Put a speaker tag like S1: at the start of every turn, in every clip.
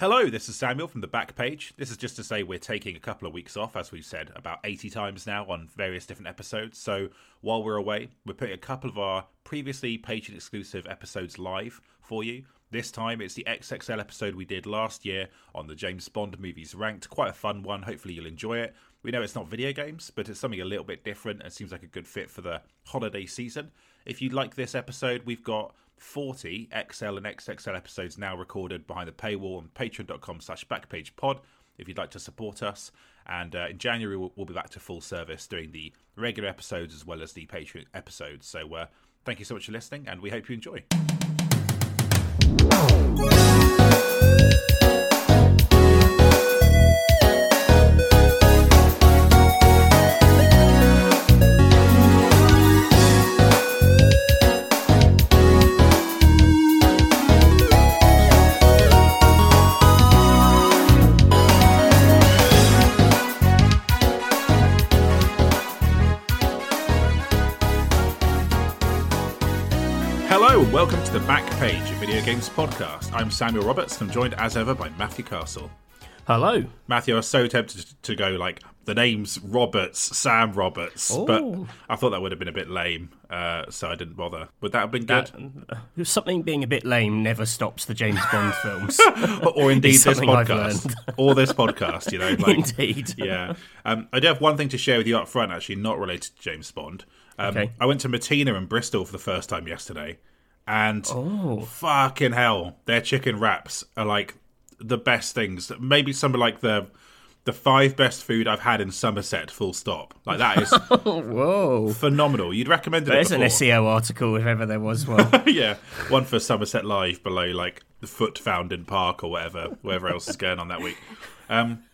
S1: Hello, this is Samuel from the back page. This is just to say we're taking a couple of weeks off, as we've said about 80 times now on various different episodes. So while we're away, we're putting a couple of our previously Patreon exclusive episodes live for you. This time it's the XXL episode we did last year on the James Bond movies ranked. Quite a fun one. Hopefully you'll enjoy it. We know it's not video games, but it's something a little bit different and seems like a good fit for the holiday season. If you like this episode, we've got 40 XL and XXL episodes now recorded behind the paywall on patreon.com slash backpagepod if you'd like to support us. And uh, in January, we'll, we'll, be back to full service doing the regular episodes as well as the Patreon episodes. So uh, thank you so much for listening, and we hope you enjoy. Video Games Podcast. I'm Samuel Roberts, and I'm joined as ever by Matthew Castle.
S2: Hello.
S1: Matthew, I was so tempted to go like the name's Roberts, Sam Roberts,
S2: Ooh.
S1: but I thought that would have been a bit lame, uh, so I didn't bother. Would that have been good?
S2: That, uh, something being a bit lame never stops the James Bond films,
S1: or indeed this podcast, or this podcast. You know,
S2: like, indeed.
S1: Yeah, um, I do have one thing to share with you up front, actually, not related to James Bond. Um, okay. I went to Matina in Bristol for the first time yesterday and
S2: oh.
S1: fucking hell, their chicken wraps are like the best things. Maybe some of like the the five best food I've had in Somerset. Full stop. Like that is
S2: whoa
S1: phenomenal. You'd recommend it.
S2: There's an SEO article if ever there was one.
S1: yeah, one for Somerset Live below like the foot found in park or whatever, wherever else is going on that week. Um,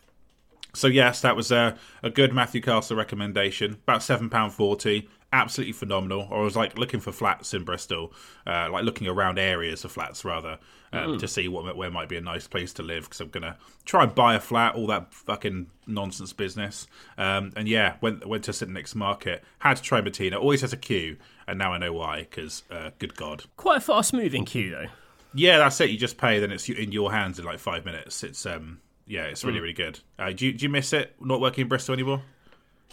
S1: so yes, that was a, a good Matthew Castle recommendation. About seven pound forty absolutely phenomenal. I was like looking for flats in Bristol, uh, like looking around areas of flats rather, um, mm. to see what where might be a nice place to live because I'm gonna try and buy a flat. All that fucking nonsense business. Um, and yeah, went went to St Nick's Market. Had to try Matina. Always has a queue, and now I know why. Because uh, good god,
S2: quite a fast moving queue though.
S1: Yeah, that's it. You just pay, then it's in your hands in like five minutes. It's um, yeah, it's really mm. really good. Uh, do you, do you miss it not working in Bristol anymore?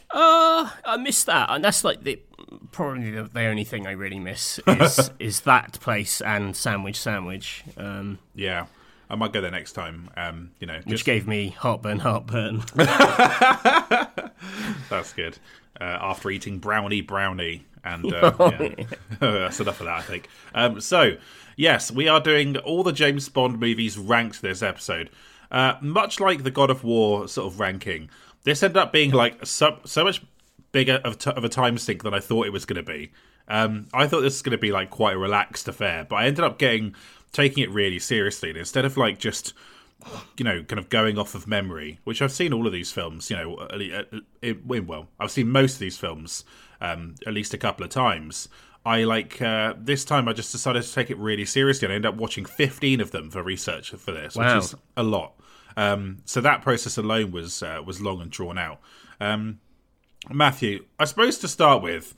S2: Uh, I miss that, and that's like the probably the, the only thing I really miss is is that place and Sandwich Sandwich. Um,
S1: yeah, I might go there next time. Um, you know,
S2: just... which gave me heartburn, heartburn.
S1: that's good. Uh, after eating brownie, brownie, and uh, yeah. that's enough of that, I think. Um, so, yes, we are doing all the James Bond movies ranked this episode. Uh, much like the God of War sort of ranking, this ended up being like so, so much bigger of, t- of a time sink than I thought it was going to be. Um, I thought this was going to be like quite a relaxed affair, but I ended up getting taking it really seriously. And instead of like just you know kind of going off of memory, which I've seen all of these films, you know, it, well, I've seen most of these films um, at least a couple of times. I like uh, this time. I just decided to take it really seriously, and I ended up watching 15 of them for research for this,
S2: wow.
S1: which is a lot. Um, so that process alone was uh, was long and drawn out. Um, Matthew, I suppose to start with,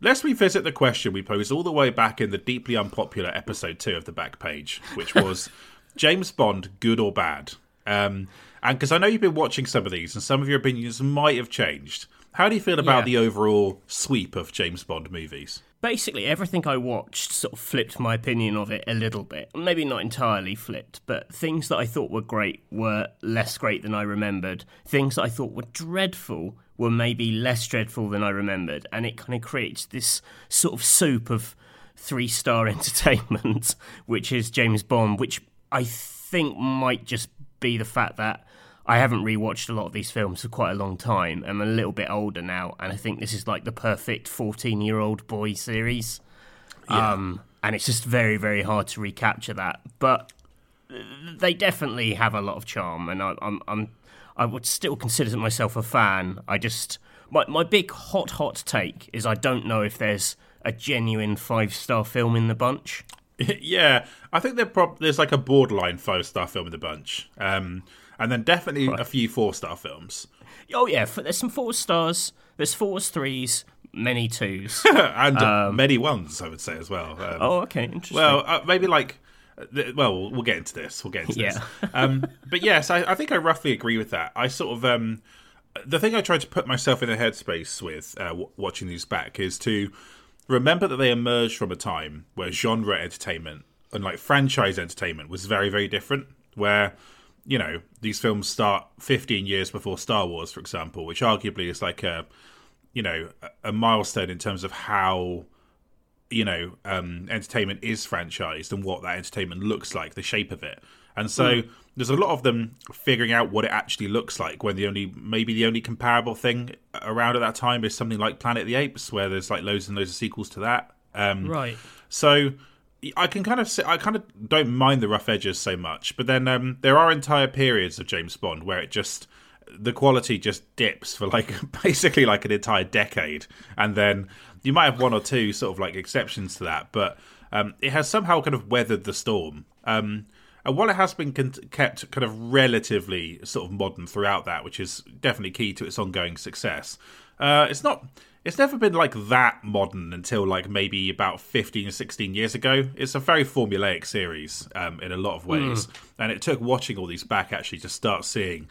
S1: let's revisit the question we posed all the way back in the deeply unpopular episode two of the back page, which was James Bond, good or bad? Um, and because I know you've been watching some of these, and some of your opinions might have changed. How do you feel about yeah. the overall sweep of James Bond movies?
S2: basically everything I watched sort of flipped my opinion of it a little bit. Maybe not entirely flipped, but things that I thought were great were less great than I remembered. Things that I thought were dreadful were maybe less dreadful than I remembered, and it kind of creates this sort of soup of three star entertainment, which is James Bond, which I think might just be the fact that I haven't rewatched a lot of these films for quite a long time. I'm a little bit older now, and I think this is like the perfect 14 year old boy series. Yeah. Um, and it's just very, very hard to recapture that. But they definitely have a lot of charm, and I, I'm, I'm, I would still consider myself a fan. I just my my big hot hot take is I don't know if there's a genuine five star film in the bunch.
S1: yeah, I think prob- there's like a borderline five star film in the bunch. Um, and then definitely right. a few four star films.
S2: Oh yeah, there's some four stars. There's fours, threes, many twos,
S1: and um, many ones. I would say as well. Um,
S2: oh, okay, interesting.
S1: Well, uh, maybe like well, we'll get into this. We'll get into
S2: Yeah.
S1: this. Um, but yes, I, I think I roughly agree with that. I sort of um, the thing I try to put myself in a headspace with uh, w- watching these back is to remember that they emerged from a time where genre entertainment and like franchise entertainment was very very different. Where you know these films start 15 years before Star Wars, for example, which arguably is like a you know a- milestone in terms of how you know um, entertainment is franchised and what that entertainment looks like, the shape of it. And so there's a lot of them figuring out what it actually looks like when the only maybe the only comparable thing around at that time is something like Planet of the Apes, where there's like loads and loads of sequels to that. Um,
S2: Right.
S1: so I can kind of say, I kind of don't mind the rough edges so much, but then um, there are entire periods of James Bond where it just the quality just dips for like basically like an entire decade, and then you might have one or two sort of like exceptions to that, but um, it has somehow kind of weathered the storm. Um, and while it has been con- kept kind of relatively sort of modern throughout that, which is definitely key to its ongoing success, uh, it's not. It's never been like that modern until like maybe about 15 or 16 years ago. It's a very formulaic series um, in a lot of ways. And it took watching all these back actually to start seeing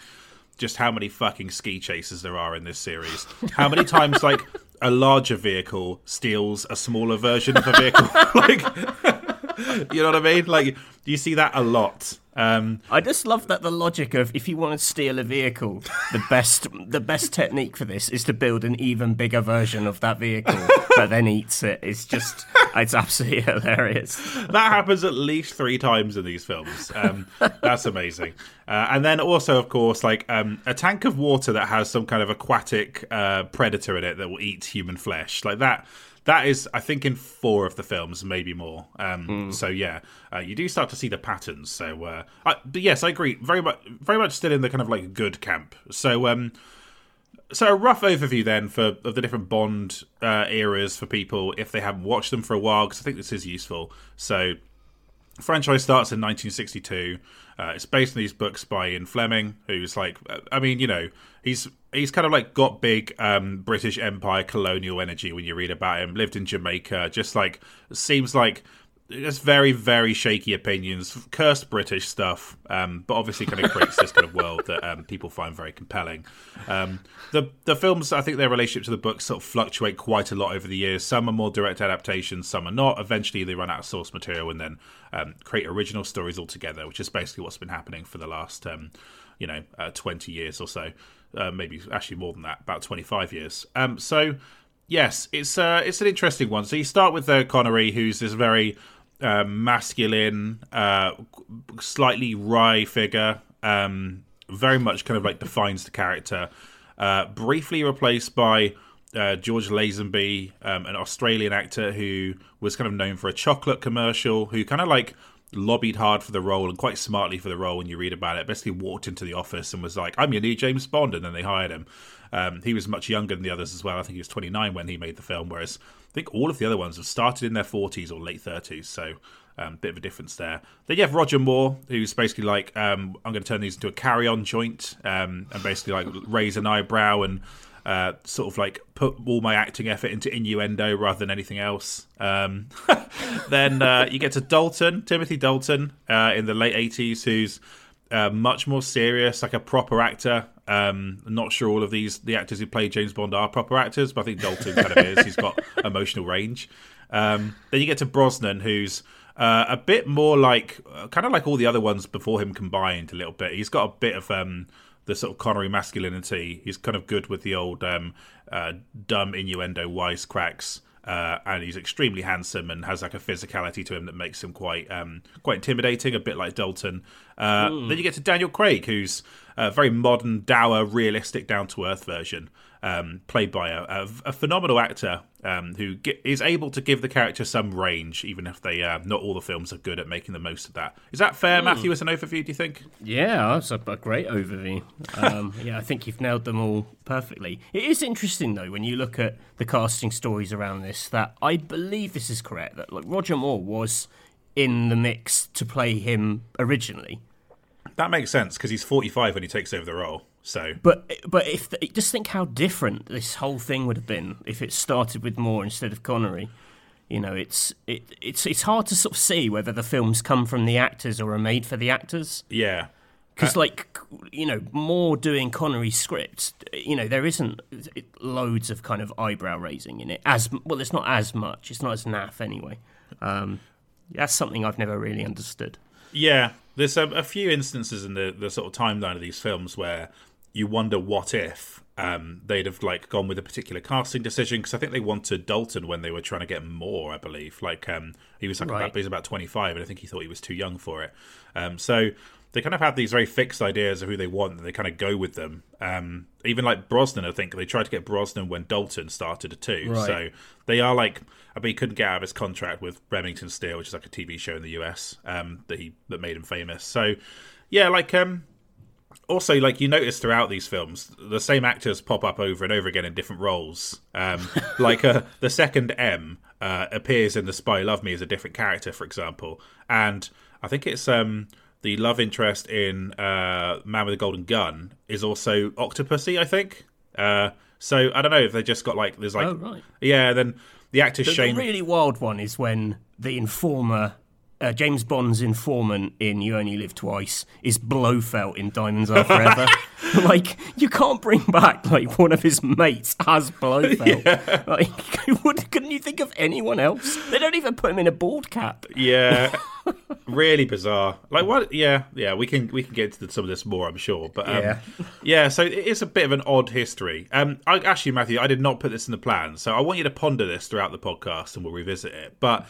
S1: just how many fucking ski chases there are in this series. How many times like a larger vehicle steals a smaller version of a vehicle? like, you know what I mean? Like, you see that a lot. Um,
S2: I just love that the logic of if you want to steal a vehicle, the best the best technique for this is to build an even bigger version of that vehicle that then eats it. It's just it's absolutely hilarious.
S1: that happens at least three times in these films. Um, that's amazing. Uh, and then also, of course, like um, a tank of water that has some kind of aquatic uh, predator in it that will eat human flesh, like that. That is, I think, in four of the films, maybe more. Um, So yeah, uh, you do start to see the patterns. So, uh, I, but yes, I agree. Very much, very much still in the kind of like good camp. So, um, so a rough overview then for of the different Bond uh, eras for people if they haven't watched them for a while, because I think this is useful. So franchise starts in 1962. Uh, it's based on these books by Ian Fleming, who's like, I mean, you know, he's he's kind of like got big um, British Empire colonial energy when you read about him. Lived in Jamaica, just like seems like just very very shaky opinions, cursed British stuff, um, but obviously kind of creates this kind of world that um, people find very compelling. Um, the the films, I think their relationship to the books sort of fluctuate quite a lot over the years. Some are more direct adaptations, some are not. Eventually, they run out of source material and then um, create original stories altogether, which is basically what's been happening for the last um, you know uh, twenty years or so. Uh, maybe actually more than that, about twenty five years. Um, so yes, it's uh, it's an interesting one. So you start with uh, Connery, who's this very uh, masculine, uh, slightly wry figure, um, very much kind of like defines the character. Uh, briefly replaced by uh, George Lazenby, um, an Australian actor who was kind of known for a chocolate commercial, who kind of like lobbied hard for the role and quite smartly for the role when you read about it. Basically, walked into the office and was like, "I'm your new James Bond," and then they hired him. Um, he was much younger than the others as well. I think he was 29 when he made the film, whereas I think all of the other ones have started in their 40s or late 30s. So um, bit of a difference there. Then you have Roger Moore, who's basically like, um, I'm going to turn these into a carry-on joint, um, and basically like raise an eyebrow and uh, sort of like put all my acting effort into innuendo rather than anything else. Um, then uh, you get to Dalton, Timothy Dalton, uh, in the late 80s, who's uh, much more serious, like a proper actor. Um, I'm not sure all of these the actors who play James Bond are proper actors, but I think Dalton kind of is. He's got emotional range. Um, then you get to Brosnan, who's uh, a bit more like uh, kind of like all the other ones before him combined a little bit. He's got a bit of um, the sort of Connery masculinity. He's kind of good with the old um, uh, dumb innuendo wisecracks. Uh, and he's extremely handsome and has like a physicality to him that makes him quite um, quite intimidating, a bit like Dalton. Uh, Then you get to Daniel Craig, who's a very modern, dour, realistic, down to earth version, um, played by a, a, a phenomenal actor um, who ge- is able to give the character some range, even if they uh, not all the films are good at making the most of that. Is that fair, Matthew? As an overview, do you think?
S2: Yeah, that's a, a great overview. Um, yeah, I think you've nailed them all perfectly. It is interesting though when you look at the casting stories around this. That I believe this is correct. That like Roger Moore was in the mix to play him originally.
S1: That makes sense because he's 45 when he takes over the role. So
S2: But but if just think how different this whole thing would have been if it started with Moore instead of Connery. You know, it's it, it's it's hard to sort of see whether the films come from the actors or are made for the actors.
S1: Yeah.
S2: Because, like, you know, Moore doing Connery scripts, you know, there isn't loads of kind of eyebrow raising in it. As well, it's not as much. It's not as naff anyway. Um, that's something I've never really understood.
S1: Yeah, there's a, a, few instances in the, the sort of timeline of these films where you wonder what if um, they'd have like gone with a particular casting decision because I think they wanted Dalton when they were trying to get Moore. I believe like um, he was like right. about, he was about 25 and I think he thought he was too young for it. Um, so they kind of have these very fixed ideas of who they want and they kind of go with them. Um, even like Brosnan, I think they tried to get Brosnan when Dalton started too. Right. So they are like, I mean, he couldn't get out of his contract with Remington Steele, which is like a TV show in the US um, that he that made him famous. So yeah, like um, also like you notice throughout these films, the same actors pop up over and over again in different roles. Um, like uh, the second M uh, appears in The Spy Love Me as a different character, for example, and I think it's um the love interest in uh, Man with a Golden Gun is also Octopussy, I think. Uh, so I don't know if they just got like there's like
S2: oh, right.
S1: yeah. Then the actor
S2: the,
S1: Shane.
S2: The really wild one is when the informer uh, James Bond's informant in You Only Live Twice is Blofeld in Diamonds Are Forever. like you can't bring back like one of his mates as Blofeld. Yeah. Like, couldn't you think of anyone else? They don't even put him in a bald cap.
S1: Yeah, really bizarre. Like what? Yeah, yeah. We can we can get into some of this more, I'm sure. But um, yeah, yeah. So it is a bit of an odd history. Um, I, actually, Matthew, I did not put this in the plan, so I want you to ponder this throughout the podcast, and we'll revisit it. But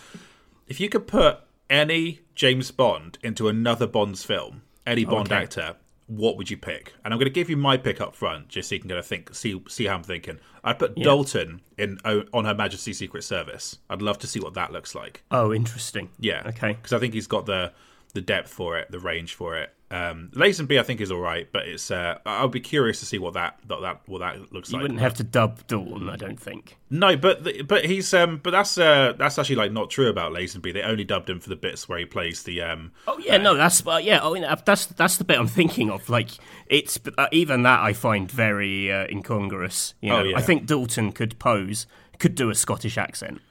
S1: if you could put any James Bond into another Bond's film, any Bond okay. actor, what would you pick? And I'm going to give you my pick up front, just so you can kind of think, see, see how I'm thinking. I'd put yeah. Dalton in on Her Majesty's Secret Service. I'd love to see what that looks like.
S2: Oh, interesting.
S1: Yeah.
S2: Okay.
S1: Because I think he's got the the depth for it, the range for it. Um, Lazenby, I think, is all right, but it's. Uh, I'll be curious to see what that that, that what that looks
S2: you
S1: like.
S2: You wouldn't have to dub Dalton, I don't think.
S1: No, but the, but he's um, but that's uh, that's actually like not true about Lazenby. They only dubbed him for the bits where he plays the um.
S2: Oh yeah, uh, no, that's uh, yeah. Oh, that's that's the bit I'm thinking of. Like it's uh, even that I find very uh, incongruous. You oh, know, oh, yeah. I think Dalton could pose, could do a Scottish accent.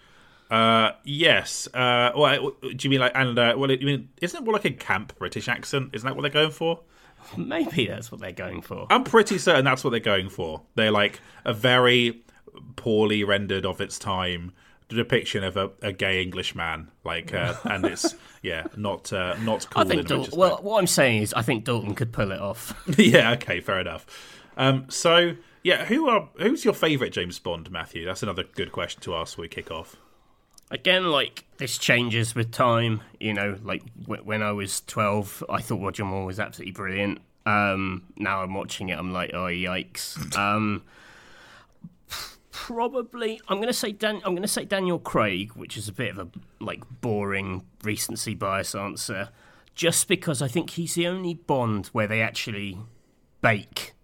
S1: Uh, yes. Uh, well, do you mean like and uh, well, you mean isn't it more like a camp British accent? Isn't that what they're going for?
S2: Maybe that's what they're going for.
S1: I'm pretty certain that's what they're going for. They're like a very poorly rendered of its time depiction of a, a gay English man, like, uh, and it's yeah, not uh, not cool.
S2: I think Dalton, well, what I'm saying is, I think Dalton could pull it off.
S1: yeah. Okay. Fair enough. Um, so yeah, who are who's your favourite James Bond, Matthew? That's another good question to ask. We kick off
S2: again, like this changes with time. You know, like w- when I was twelve, I thought Roger Moore was absolutely brilliant. Um, now I'm watching it, I'm like, oh yikes. Um, probably, I'm gonna say Dan. I'm gonna say Daniel Craig, which is a bit of a like boring recency bias answer, just because I think he's the only Bond where they actually bake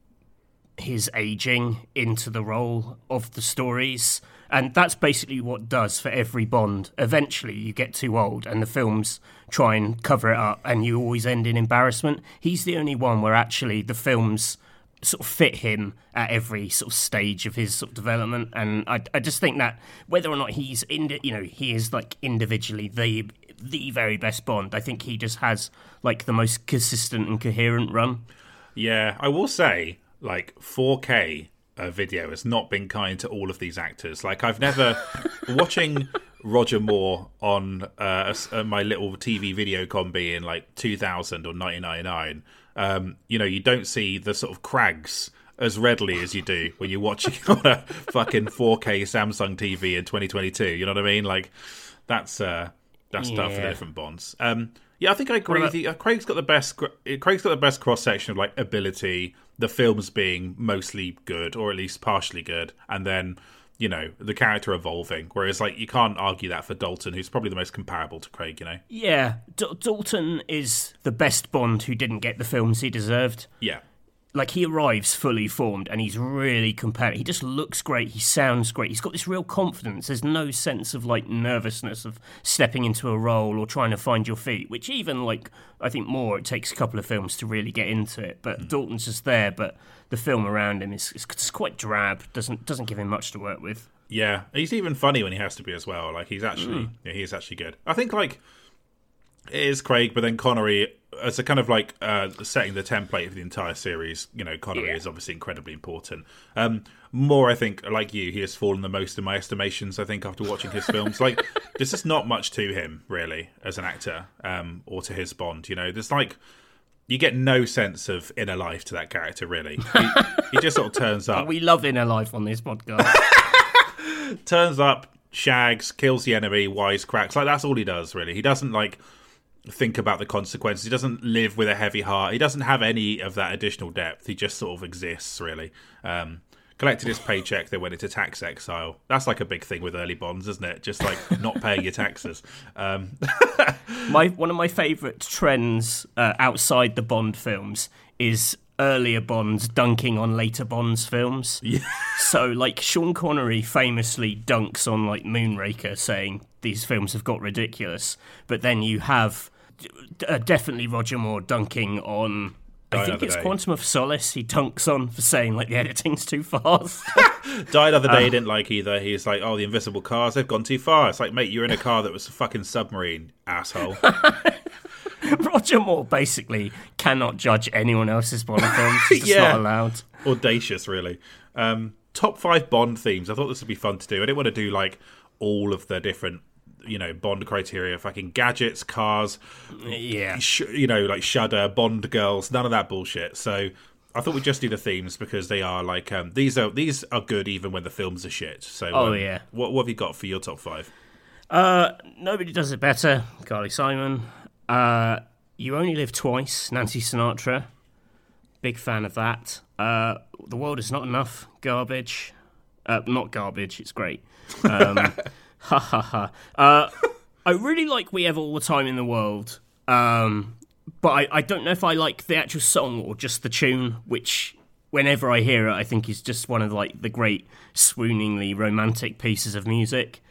S2: his aging into the role of the stories. And that's basically what does for every Bond. Eventually, you get too old, and the films try and cover it up, and you always end in embarrassment. He's the only one where actually the films sort of fit him at every sort of stage of his sort of development. And I, I just think that whether or not he's in, you know, he is like individually the the very best Bond. I think he just has like the most consistent and coherent run.
S1: Yeah, I will say, like 4K uh, video has not been kind to all of these actors. Like I've never watching Roger Moore on uh, a, my little TV video combi in like 2000 or 1999. Um, you know, you don't see the sort of crags as readily as you do when you're watching on a fucking 4K Samsung TV in 2022. You know what I mean? Like that's uh, that's yeah. tough for different bonds. Um, yeah, I think I agree with you. Uh, Craig's got the best. Craig's got the best cross section of like ability. The films being mostly good, or at least partially good, and then you know the character evolving. Whereas like you can't argue that for Dalton, who's probably the most comparable to Craig. You know.
S2: Yeah, D- Dalton is the best Bond who didn't get the films he deserved.
S1: Yeah
S2: like he arrives fully formed and he's really compelling. He just looks great. He sounds great. He's got this real confidence. There's no sense of like nervousness of stepping into a role or trying to find your feet. Which even like I think Moore it takes a couple of films to really get into it. But mm. Dalton's just there. But the film around him is, is, quite drab. Doesn't doesn't give him much to work with.
S1: Yeah, he's even funny when he has to be as well. Like he's actually,
S2: Hmm.
S1: yeah, he is actually good. I think like it is Craig, but then Connery as a kind of like uh, setting the template for the entire series. You know, Connery
S2: Yeah.
S1: is obviously incredibly important. Um, Moore, I think, like you, he has fallen the most in my estimations. I think after watching his films, like there's just not much to him really as an actor, um, or to his Bond. You know, there's like you get no sense of inner life to that character really. He, he just sort of turns up.
S2: We love inner life on this podcast.
S1: turns up, shags, kills the enemy, wisecracks. Like that's all he does, really. He doesn't like think about the consequences. He doesn't live with a heavy heart. He doesn't have any of that additional depth. He just sort of exists, really. Um, collected his paycheck, then went into tax exile. That's like a big thing with early bonds, isn't it? Just like not paying your taxes. Um,
S2: my one of my favourite trends uh, outside the Bond films is earlier Bonds dunking on later Bonds films.
S1: Yeah.
S2: So, like Sean Connery famously dunks on like Moonraker, saying these films have got ridiculous. But then you have uh, definitely Roger Moore dunking on. I think it's
S1: Day.
S2: Quantum of Solace. He dunks on for saying like the editing's too fast.
S1: died the other day, he didn't like either. He's like, oh, the invisible cars, they've gone too far. It's like, mate, you're in a car that was a fucking submarine, asshole.
S2: Roger Moore basically cannot judge anyone else's Bond films. He's just
S1: Yeah.
S2: not allowed.
S1: audacious, really. Um, top five Bond themes. I thought this would be fun to do. I didn't want to do like all of the different, you know, Bond criteria. Fucking gadgets, cars,
S2: Yeah.
S1: sh- you know, like Shudder, Bond girls, none of that bullshit. So I thought we'd just do the themes because they are like um, these are these are good even when the films are shit. So
S2: Oh,
S1: um,
S2: yeah.
S1: what what have you got for your top five?
S2: Uh, nobody does it better. Carly Simon. Uh, you only live twice. Nancy Sinatra. Big fan of that. Uh, the world is not enough. Garbage. Uh, not garbage. It's great. Um, ha ha ha. Uh, I really like We Have All the Time in the World. Um, but I, I don't know if I like the actual song or just the tune, which whenever I hear it, I think is just one of like the great swooningly romantic pieces of music.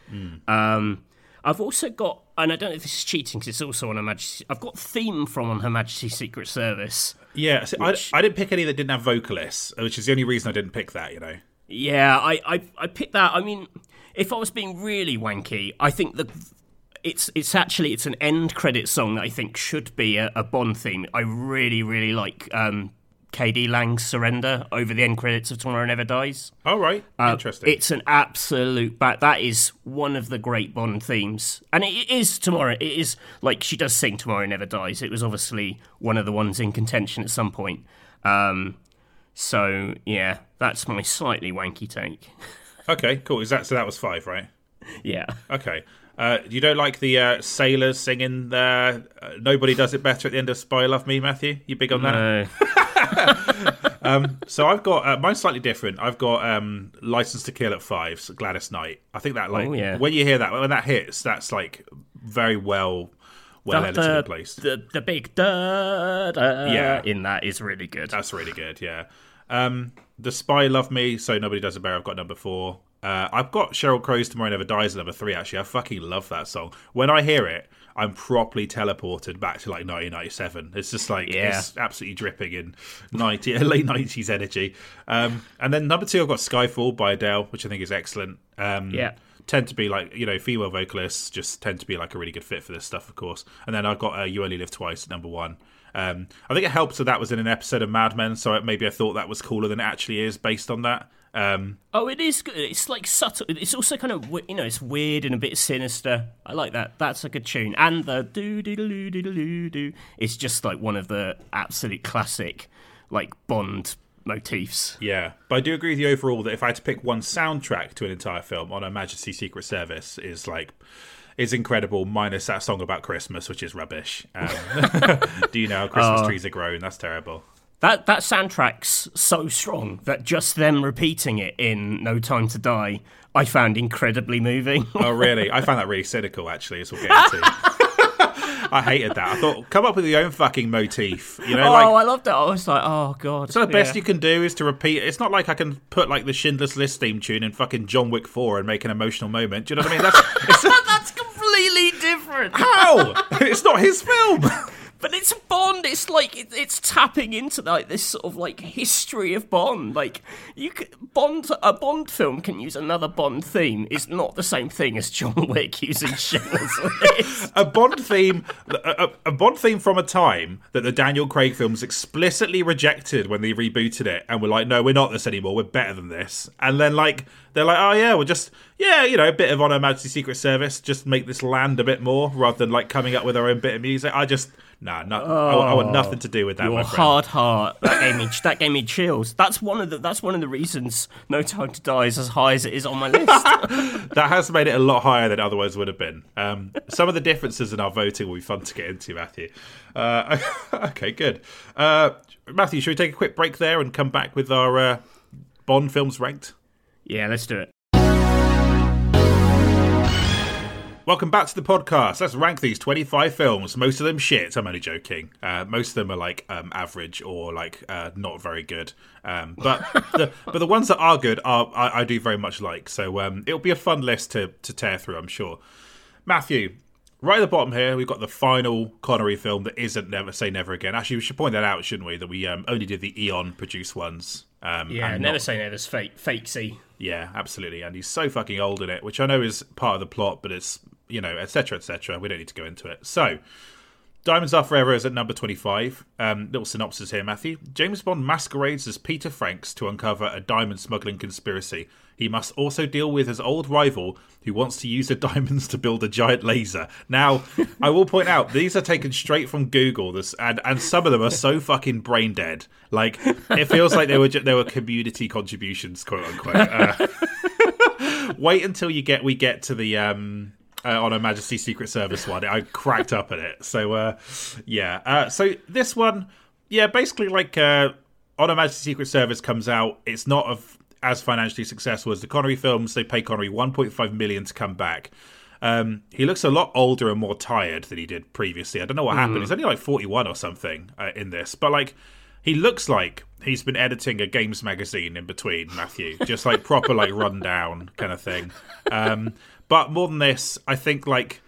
S2: Um, I've also got, and I don't know if this is cheating because it's also on Her Majesty. I've got theme from on Her Majesty's Secret Service.
S1: Yeah, so
S2: Which-
S1: I, I didn't pick any that didn't have vocalists, which is the only reason I didn't pick that. You know.
S2: Yeah, I, I, I picked that. I mean, if I was being really wanky, I think that it's it's actually it's an end credit song that I think should be a, a Bond theme. I really really like um, KD Lang's Surrender over the end credits of Tomorrow Never Dies.
S1: All right, interesting.
S2: Uh, It's an absolute bat. That is one of the great Bond themes, and it is tomorrow. It is like she does sing "Tomorrow Never Dies." It was obviously one of the ones in contention at some point. Um, so yeah, that's my slightly wanky take.
S1: okay, cool. Is that so? That was five, right?
S2: yeah,
S1: Okay. Uh, you don't like the uh, sailors singing uh, uh, "Nobody Does It Better" at the end of "Spy Love Me," Matthew? You big on that?
S2: Uh,
S1: So I've got uh, mine's slightly different. I've got um, "License to Kill" at five. So Gladys Knight. I think that like
S2: Oh, yeah.
S1: when you hear that when that hits, that's like very well well
S2: the,
S1: edited
S2: the,
S1: and placed.
S2: the the big da da
S1: Yeah.
S2: in that is really good.
S1: That's really good. Yeah. Um, the Spy Love Me. So nobody does it better. I've got number four. Uh, I've got Sheryl Crow's Tomorrow Never Dies number three. Actually, I fucking love that song. When I hear it, I'm properly teleported back to like 1997. It's just like
S2: Yeah.
S1: it's absolutely dripping in 90 late 90s energy. Um, and then number two, I've got Skyfall by Adele, which I think is excellent. Um,
S2: Yeah.
S1: Tend to be like you know female vocalists just tend to be like a really good fit for this stuff, of course. And then I've got uh, You Only Live Twice number one. Um, I think it helps that that was in an episode of Mad Men, so maybe I thought that was cooler than it actually is based on that. Um,
S2: Oh, it is good. It's like subtle. It's also kind of you know, it's weird and a bit sinister. I like that. That's a good tune. And the do do do do do do. It's just like one of the absolute classic, like Bond motifs.
S1: yeah, but I do agree with you overall that if I had to pick one soundtrack to an entire film on Her Majesty's Secret Service, is like is incredible. Minus that song about Christmas, which is rubbish. Um, do you know how Christmas trees are grown? That's terrible.
S2: That that soundtrack's so strong that just them repeating it in No Time to Die, I found incredibly moving.
S1: Oh, really? I found that really cynical, actually, as we'll get into. I hated that. I thought, come up with your own fucking motif. You know,
S2: oh,
S1: like,
S2: I loved it. I was like, oh god.
S1: so the best you can do is to repeat. It's not like I can put like the Schindler's List theme tune in fucking John Wick 4 and make an emotional moment. Do you know what I mean? That's it's
S2: That's completely different.
S1: how? It's not his film.
S2: but it's Bond. It's like it, it's tapping into like this sort of like history of Bond. Like you could Bond a Bond film can use another Bond theme. It's not the same thing as John Wick using Schindler's
S1: a Bond theme, a, a, Bond theme from a time that the Daniel Craig films explicitly rejected when they rebooted it, and were like, "No, we're not this anymore. We're better than this." And then like they're like, "Oh yeah, we're just yeah, you know, a bit of On Her Majesty Secret Service, just make this land a bit more, rather than like coming up with our own bit of music." I just Nah, no, oh, I, I, want nothing to do with that.
S2: Your hard heart. That gave me that gave me chills. That's one of the that's one of the reasons No Time to Die is as high as it is on my list.
S1: that has made it a lot higher than otherwise would have been. Um, some of the differences in our voting will be fun to get into, Matthew. Uh, okay, good. Uh, Matthew, should we take a quick break there and come back with our uh, Bond films ranked?
S2: Yeah, let's do it.
S1: Welcome back to the podcast. Let's rank these 25 films. Most of them shit. I'm only joking. Uh, most of them are like um, average or like uh, not very good. Um, but the, but the ones that are good are I, I do very much like. So um, it'll be a fun list to to tear through. I'm sure. Matthew, right at the bottom here, we've got the final Connery film that isn't Never Say Never Again. Actually, we should point that out, shouldn't we? That we um, only did the Eon produced ones.
S2: Um, yeah, Never not... Say Never's fake, fakesy.
S1: Yeah, absolutely. And he's so fucking old in it, which I know is part of the plot, but it's you know, etc., etc. We don't need to go into it. So, Diamonds Are Forever is at number 25. Um, little synopsis here, Matthew. James Bond masquerades as Peter Franks to uncover a diamond smuggling conspiracy. He must also deal with his old rival who wants to use the diamonds to build a giant laser. Now, I will point out, these are taken straight from Google, this, and, and some of them are so fucking brain dead. Like, it feels like they were, they were community contributions, quote unquote. Uh, wait until you get we get to the. Um, uh, on a Majesty Secret Service one. I cracked up at it. So uh, yeah. Uh, so this one, yeah, basically like uh, on a Majesty Secret Service comes out. It's not of as financially successful as the Connery films. They pay Connery 1.5 million to come back. Um, he looks a lot older and more tired than he did previously. I don't know what mm. happened. He's only like 41 or something uh, in this, but like he looks like he's been editing a games magazine in between Matthew, just like proper like rundown kind of thing. Um, but more than this, I think like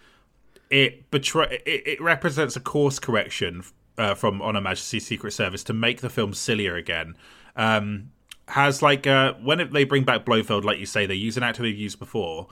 S1: it betray it, it represents a course correction uh, from On Her Majesty's Secret Service to make the film sillier again. Um, has like uh, when they bring back Blofeld, like you say, they use an actor they've used before,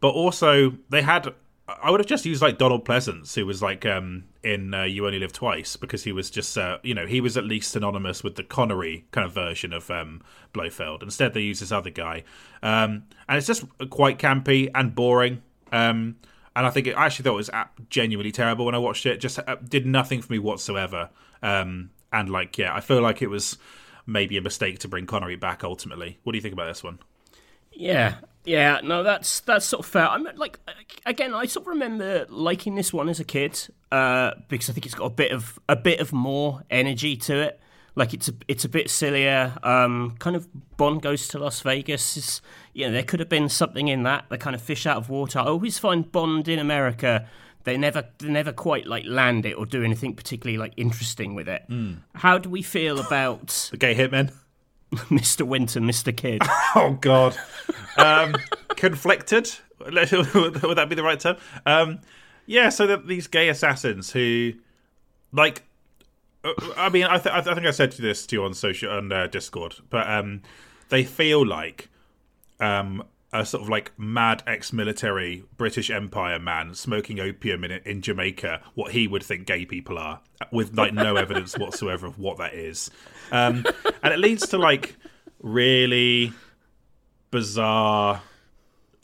S1: but also they had. I would have just used like Donald Pleasence, who was like um, in uh, You Only Live Twice, because he was just uh, you know he was at least synonymous with the Connery kind of version of um, Blofeld. Instead, they use this other guy, um, and it's just quite campy and boring. Um, and I think it, I actually thought it was genuinely terrible when I watched it. Just uh, did nothing for me whatsoever. Um, and like, yeah, I feel like it was maybe a mistake to bring Connery back ultimately. What do you think about this one?
S2: Yeah, yeah, no, that's that's sort of fair. I'm like, again, I sort of remember liking this one as a kid uh, because I think it's got a bit of a bit of more energy to it. Like it's a it's a bit sillier. Um, kind of Bond goes to Las Vegas. It's, you know, there could have been something in that. The kind of fish out of water. I always find Bond in America. They never they never quite like land it or do anything particularly like interesting with it. Mm. How do we feel about
S1: the gay hitmen?
S2: Mr. Winter, Mr. Kid.
S1: oh God, um, conflicted. Would that be the right term? Um, yeah. So that these gay assassins who, like, uh, I mean, I, th- I, think I said this to you on social on uh, Discord, but um, they feel like um, a sort of like mad ex-military British Empire man smoking opium in in Jamaica, what he would think gay people are, with like no evidence whatsoever of what that is, um, and it leads to like really bizarre.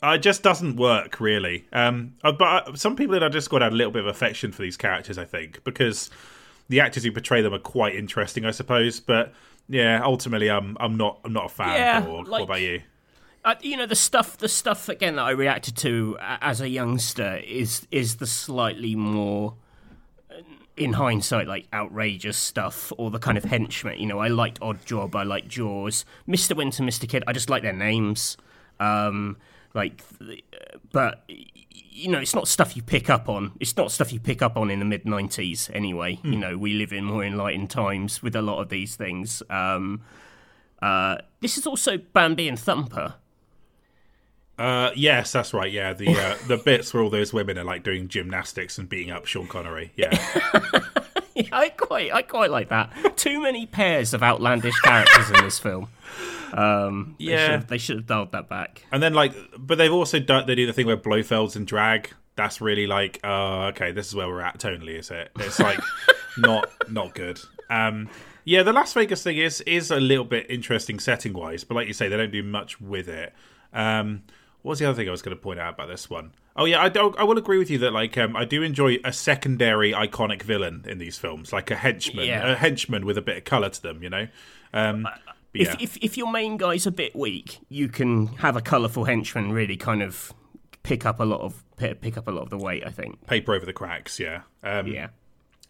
S1: Uh, it just doesn't work really. Um, uh, but uh, some people in our Discord had a little bit of affection for these characters, I think, because the actors who portray them are quite interesting, I suppose. But yeah, ultimately, I'm I'm not I'm not a fan. Yeah, or, like, what about you?
S2: Uh, you know the stuff the stuff again that I reacted to as a youngster is is the slightly more uh, in hindsight like outrageous stuff or the kind of henchmen you know I liked Oddjob I liked Jaws Mr Winter Mr Kid I just like their names um, like but you know, it's not stuff you pick up on. It's not stuff you pick up on in the mid '90s. Anyway, mm. you know, we live in more enlightened times with a lot of these things. Um, uh, this is also Bambi and Thumper.
S1: Uh, yes, that's right. Yeah, the uh, the bits where all those women are like doing gymnastics and beating up Sean Connery. Yeah.
S2: Yeah, I quite, I quite like that. Too many pairs of outlandish characters in this film. Um, they
S1: Yeah.
S2: should they should have dialed that back.
S1: And then like, but they've also done they do the thing where Blofeld's in drag. That's really like, oh, okay, this is where we're at tonally, is it? It's like not not good. Um, yeah, the Las Vegas thing is is a little bit interesting setting wise, but like you say, they don't do much with it. Um, what was the other thing I was going to point out about this one? Oh yeah, I. I will agree with you that like um, I do enjoy a secondary iconic villain in these films, like a henchman,
S2: Yeah.
S1: a henchman with a bit of color to them. You know. Um,
S2: If, if if your main guy's a bit weak, you can have a colourful henchman really kind of pick up a lot of pick pick up a lot of the weight. I think.
S1: paper over the cracks. Yeah. Um,
S2: Yeah.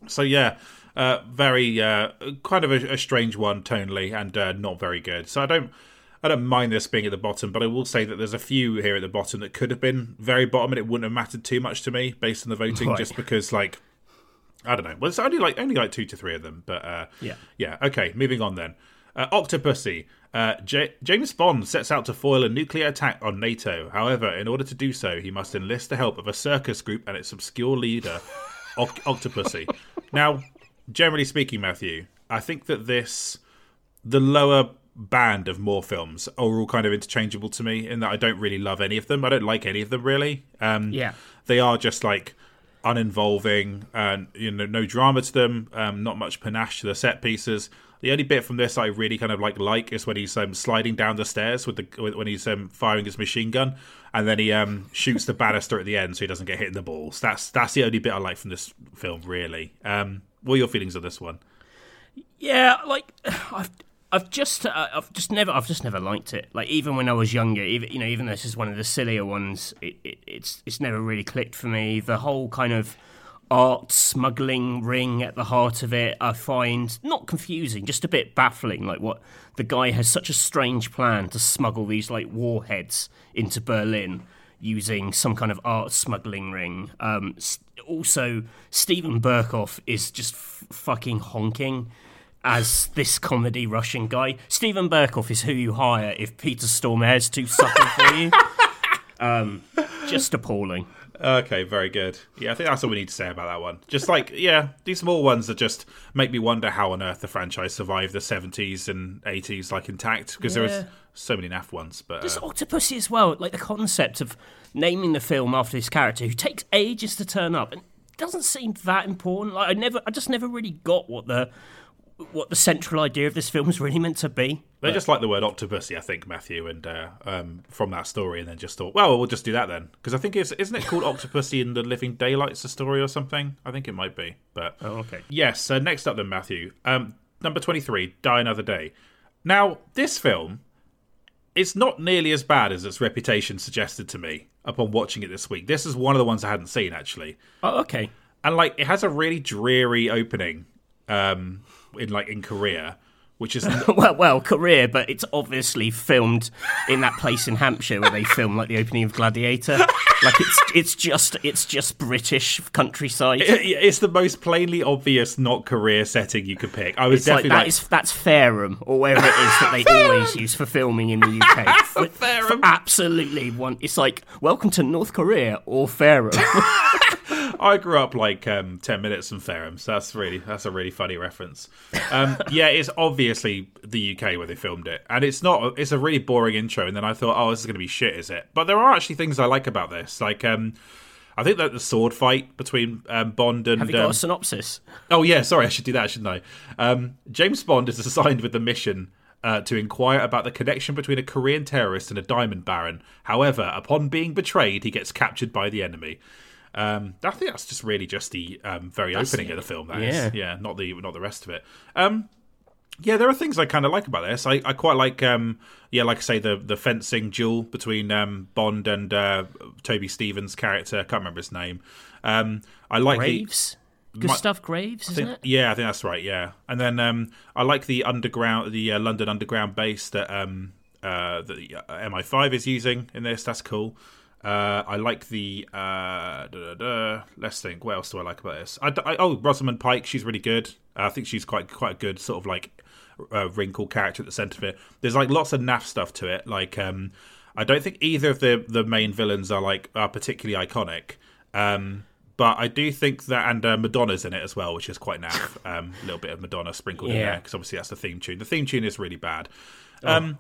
S1: So yeah, uh, very uh, kind of a, a strange one tonally and uh, not very good. So I don't I don't mind this being at the bottom, but I will say that there's a few here at the bottom that could have been very bottom, and it wouldn't have mattered too much to me based on the voting,
S2: Right.
S1: just because like I don't know. Well, it's only like only like two to three of them, but uh,
S2: Yeah.
S1: yeah. Okay, moving on then. Uh, Octopussy. Uh, J- James Bond sets out to foil a nuclear attack on NATO. However, in order to do so, he must enlist the help of a circus group and its obscure leader, Oc- Octopussy. Now, generally speaking, Matthew, I think that this, the lower band of Moore films, are all kind of interchangeable to me in that I don't really love any of them. I don't like any of them really. Um,
S2: Yeah.
S1: they are just like uninvolving and you know no drama to them um not much panache to the set pieces the only bit from this i really kind of like like is when he's um, sliding down the stairs with the when he's um, firing his machine gun and then he um shoots the banister at the end so he doesn't get hit in the balls that's that's the only bit i like from this film really um what are your feelings on this one
S2: Yeah, like I've I've just uh, I've just never I've just never liked it. Like even when I was younger, even you know even though this is one of the sillier ones, it, it, it's it's never really clicked for me. The whole kind of art smuggling ring at the heart of it, I find not confusing, just a bit baffling. Like what the guy has such a strange plan to smuggle these like warheads into Berlin using some kind of art smuggling ring. Um, also, Steven Berkoff is just f- fucking honking as this comedy Russian guy. Steven Berkoff is who you hire if Peter Stormare's too subtle for you. Um, just appalling.
S1: Okay, very good. Yeah, I think that's all we need to say about that one. Just like, yeah, these small ones that just make me wonder how on earth the franchise survived the 70s and 80s like intact because there was so many naff ones. But
S2: Just
S1: uh,
S2: Octopussy as well, like the concept of naming the film after this character who takes ages to turn up and doesn't seem that important. Like I never, I just never really got what the what the central idea of this film was really meant to be.
S1: they just like the word Octopussy, I think, Matthew, and uh, um, from that story, and then just thought, well, we'll just do that then. Because I think it's isn't it called Octopussy in the Living Daylights, the story or something? I think it might be. But
S2: Oh, okay.
S1: Yes. So next up, then Matthew, um, number twenty-three, Die Another Day. Now, this film is not nearly as bad as its reputation suggested to me upon watching it this week. This is one of the ones I hadn't seen actually,
S2: Oh, okay.
S1: and like it has a really dreary opening, um, in like in Korea, which is
S2: Well, well, career, but it's obviously filmed in that place in Hampshire where they film like the opening of Gladiator. Like it's it's just it's just British countryside.
S1: it's the most plainly obvious not Korea setting you could pick. I was
S2: It's like
S1: definitely
S2: that
S1: like,
S2: is that's Fareham or wherever it is that they always use for filming in the UK. For absolutely one. It's like welcome to North Korea or Fareham.
S1: I grew up like um, ten minutes from Fareham, so that's really that's a really funny reference. Um, yeah, it's obviously the UK where they filmed it, and it's not. It's a really boring intro, and then I thought, oh, this is going to be shit, is it? But there are actually things I like about this, like um, I think that the sword fight between um, Bond and
S2: Have you got
S1: um,
S2: a synopsis?
S1: Oh yeah, sorry, I should do that, shouldn't I? Um, James Bond is assigned with the mission uh, to inquire about the connection between a Korean terrorist and a diamond baron. However, upon being betrayed, he gets captured by the enemy. Um, I think that's just really just the um, very opening of the film. That is,
S2: yeah.
S1: yeah, not the not the rest of it. Um, yeah, there are things I kind of like about this. I, I quite like, um, yeah, like I say, the the fencing duel between um, Bond and uh, Toby Stephens' character. I can't remember his name. Um, I like the
S2: Graves? Gustav Graves, isn't it?
S1: yeah, I think that's right. Yeah, and then um, I like the underground, the uh, London Underground base that um, uh, the MI5 is using in this. That's cool. Uh, I like the. Uh, da, da, da. Let's think. What else do I like about this? I, I, oh, Rosamund Pike. She's really good. I think she's quite quite a good sort of like uh, wrinkle character at the centre of it. There's like lots of naff stuff to it. Like um, I don't think either of the the main villains are like are particularly iconic. Um, but I do think that, and uh, Madonna's in it as well, which is quite naff. Um, a little bit of Madonna sprinkled in there because obviously that's the theme tune. The theme tune is really bad. Um,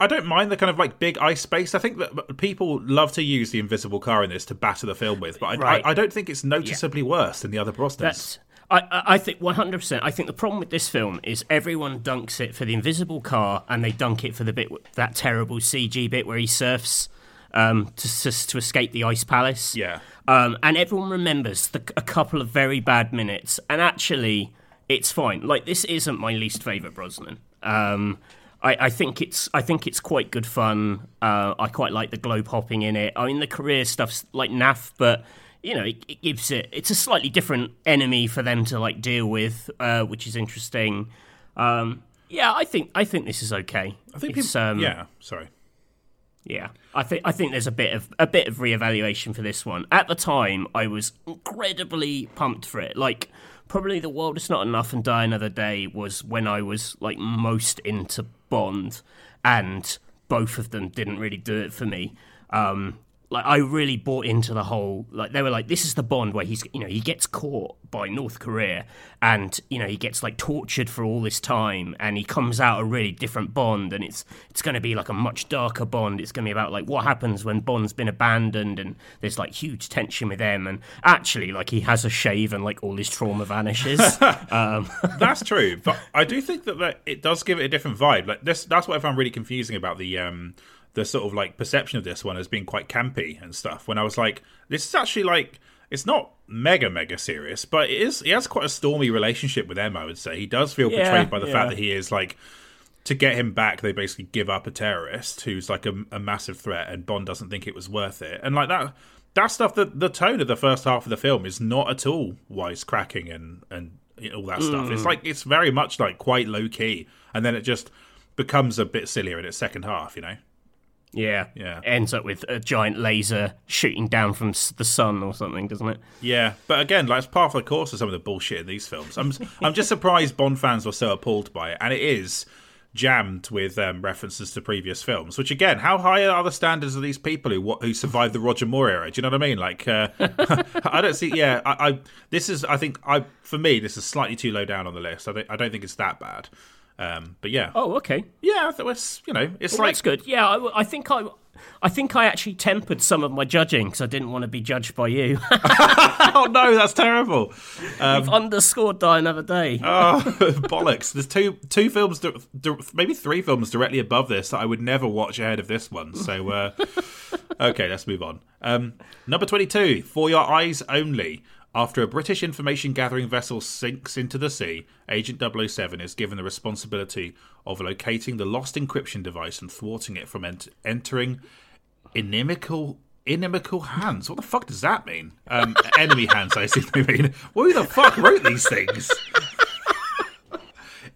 S1: I don't mind the kind of like big ice space. I think that people love to use the invisible car in this to batter the film with, but I,
S2: Right.
S1: I, I don't think it's noticeably worse than the other Brosnans.
S2: That's I, I I think 100%. I think the problem with this film is everyone dunks it for the invisible car and they dunk it for the bit that terrible CG bit where he surfs um, to, to to escape the ice palace.
S1: Yeah.
S2: Um, and everyone remembers the, a couple of very bad minutes, and actually, it's fine. Like this isn't my least favorite Brosnan. Um, I, I think it's I think it's quite good fun. Uh, I quite like the globe hopping in it. I mean, the Korea stuff's like naff, but you know, it, it gives it. It's a slightly different enemy for them to like deal with, uh, which is interesting. Um, yeah, I think I think this is okay.
S1: I think
S2: It's,
S1: people.
S2: um,
S1: yeah, sorry.
S2: yeah, I think I think there's a bit of a bit of reevaluation for this one. At the time, I was incredibly pumped for it. Like probably the world is not enough and die another day was when I was like most into Bond, and both of them didn't really do it for me. Um, like I really bought into the whole like they were like this is the Bond where he's you know he gets caught by North Korea and you know he gets like tortured for all this time and he comes out a really different Bond and it's it's going to be like a much darker Bond. It's going to be about like what happens when Bond's been abandoned and there's like huge tension with them. And actually like he has a shave and like all his trauma vanishes. Um,
S1: That's true, but I do think that, that it does give it a different vibe. Like this, that's what I found really confusing about the um the sort of like perception of this one as being quite campy and stuff. When I was like, this is actually like it's not mega mega serious, but it is. He has quite a stormy relationship with Emma. I would say he does feel
S2: Yeah,
S1: betrayed by the
S2: yeah.
S1: fact that he is like. To get him back, they basically give up a terrorist who's like a, a massive threat, and Bond doesn't think it was worth it. And like that, that stuff. The the tone of the first half of the film is not at all wisecracking and and all that stuff. It's mm. like it's very much like quite low key, and then it just becomes a bit sillier in its second half. You know.
S2: Yeah
S1: Yeah.
S2: ends up with a giant laser shooting down from the sun or something doesn't it
S1: Yeah, but again, like it's part of the course of some of the bullshit in these films. I'm I'm just surprised Bond fans were so appalled by it, and it is jammed with um, references to previous films. Which again, how high are the standards of these people who who survived the Roger Moore era? Do you know what I mean? Like, uh, I don't see. Yeah, I, I this is I think I for me this is slightly too low down on the list. I don't, I don't think it's that bad. Um, but yeah,
S2: oh okay
S1: yeah, that was you know it's
S2: Well,
S1: like
S2: that's good. Yeah, I, I think I, I think I actually tempered some of my judging because I didn't want to be judged by you.
S1: oh no, that's terrible.
S2: You've underscored Die Another Day.
S1: Oh, bollocks! There's two two films, maybe three films directly above this that I would never watch ahead of this one. So, uh, okay, let's move on. Um, number twenty-two, For Your Eyes Only. After a British information gathering vessel sinks into the sea, Agent 007 is given the responsibility of locating the lost encryption device and thwarting it from ent- entering inimical inimical hands. What the fuck does that mean? Um, enemy hands, I assume they mean. Who the fuck wrote these things?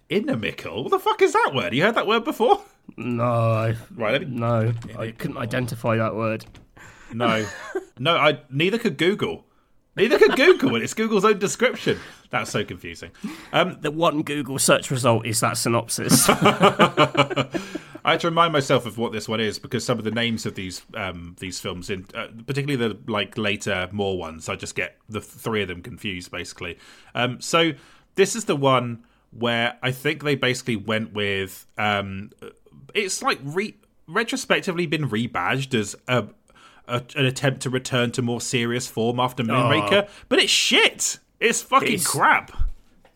S1: Inimical? What the fuck is that word? You heard that word before?
S2: no, I,
S1: Right, me,
S2: no, I couldn't identify that word.
S1: no, no. I neither could Google. Neither could Google, and it's Google's own description. That's so confusing. Um,
S2: The one Google search result is that synopsis.
S1: I had to remind myself of what this one is because some of the names of these um, these films, in uh, particularly the like later more ones, I just get the three of them confused basically. Um, so this is the one where I think they basically went with um, it's like re- retrospectively been rebadged as a, a, an attempt to return to more serious form after Moonraker, but it's shit. It's fucking
S2: It's-
S1: crap.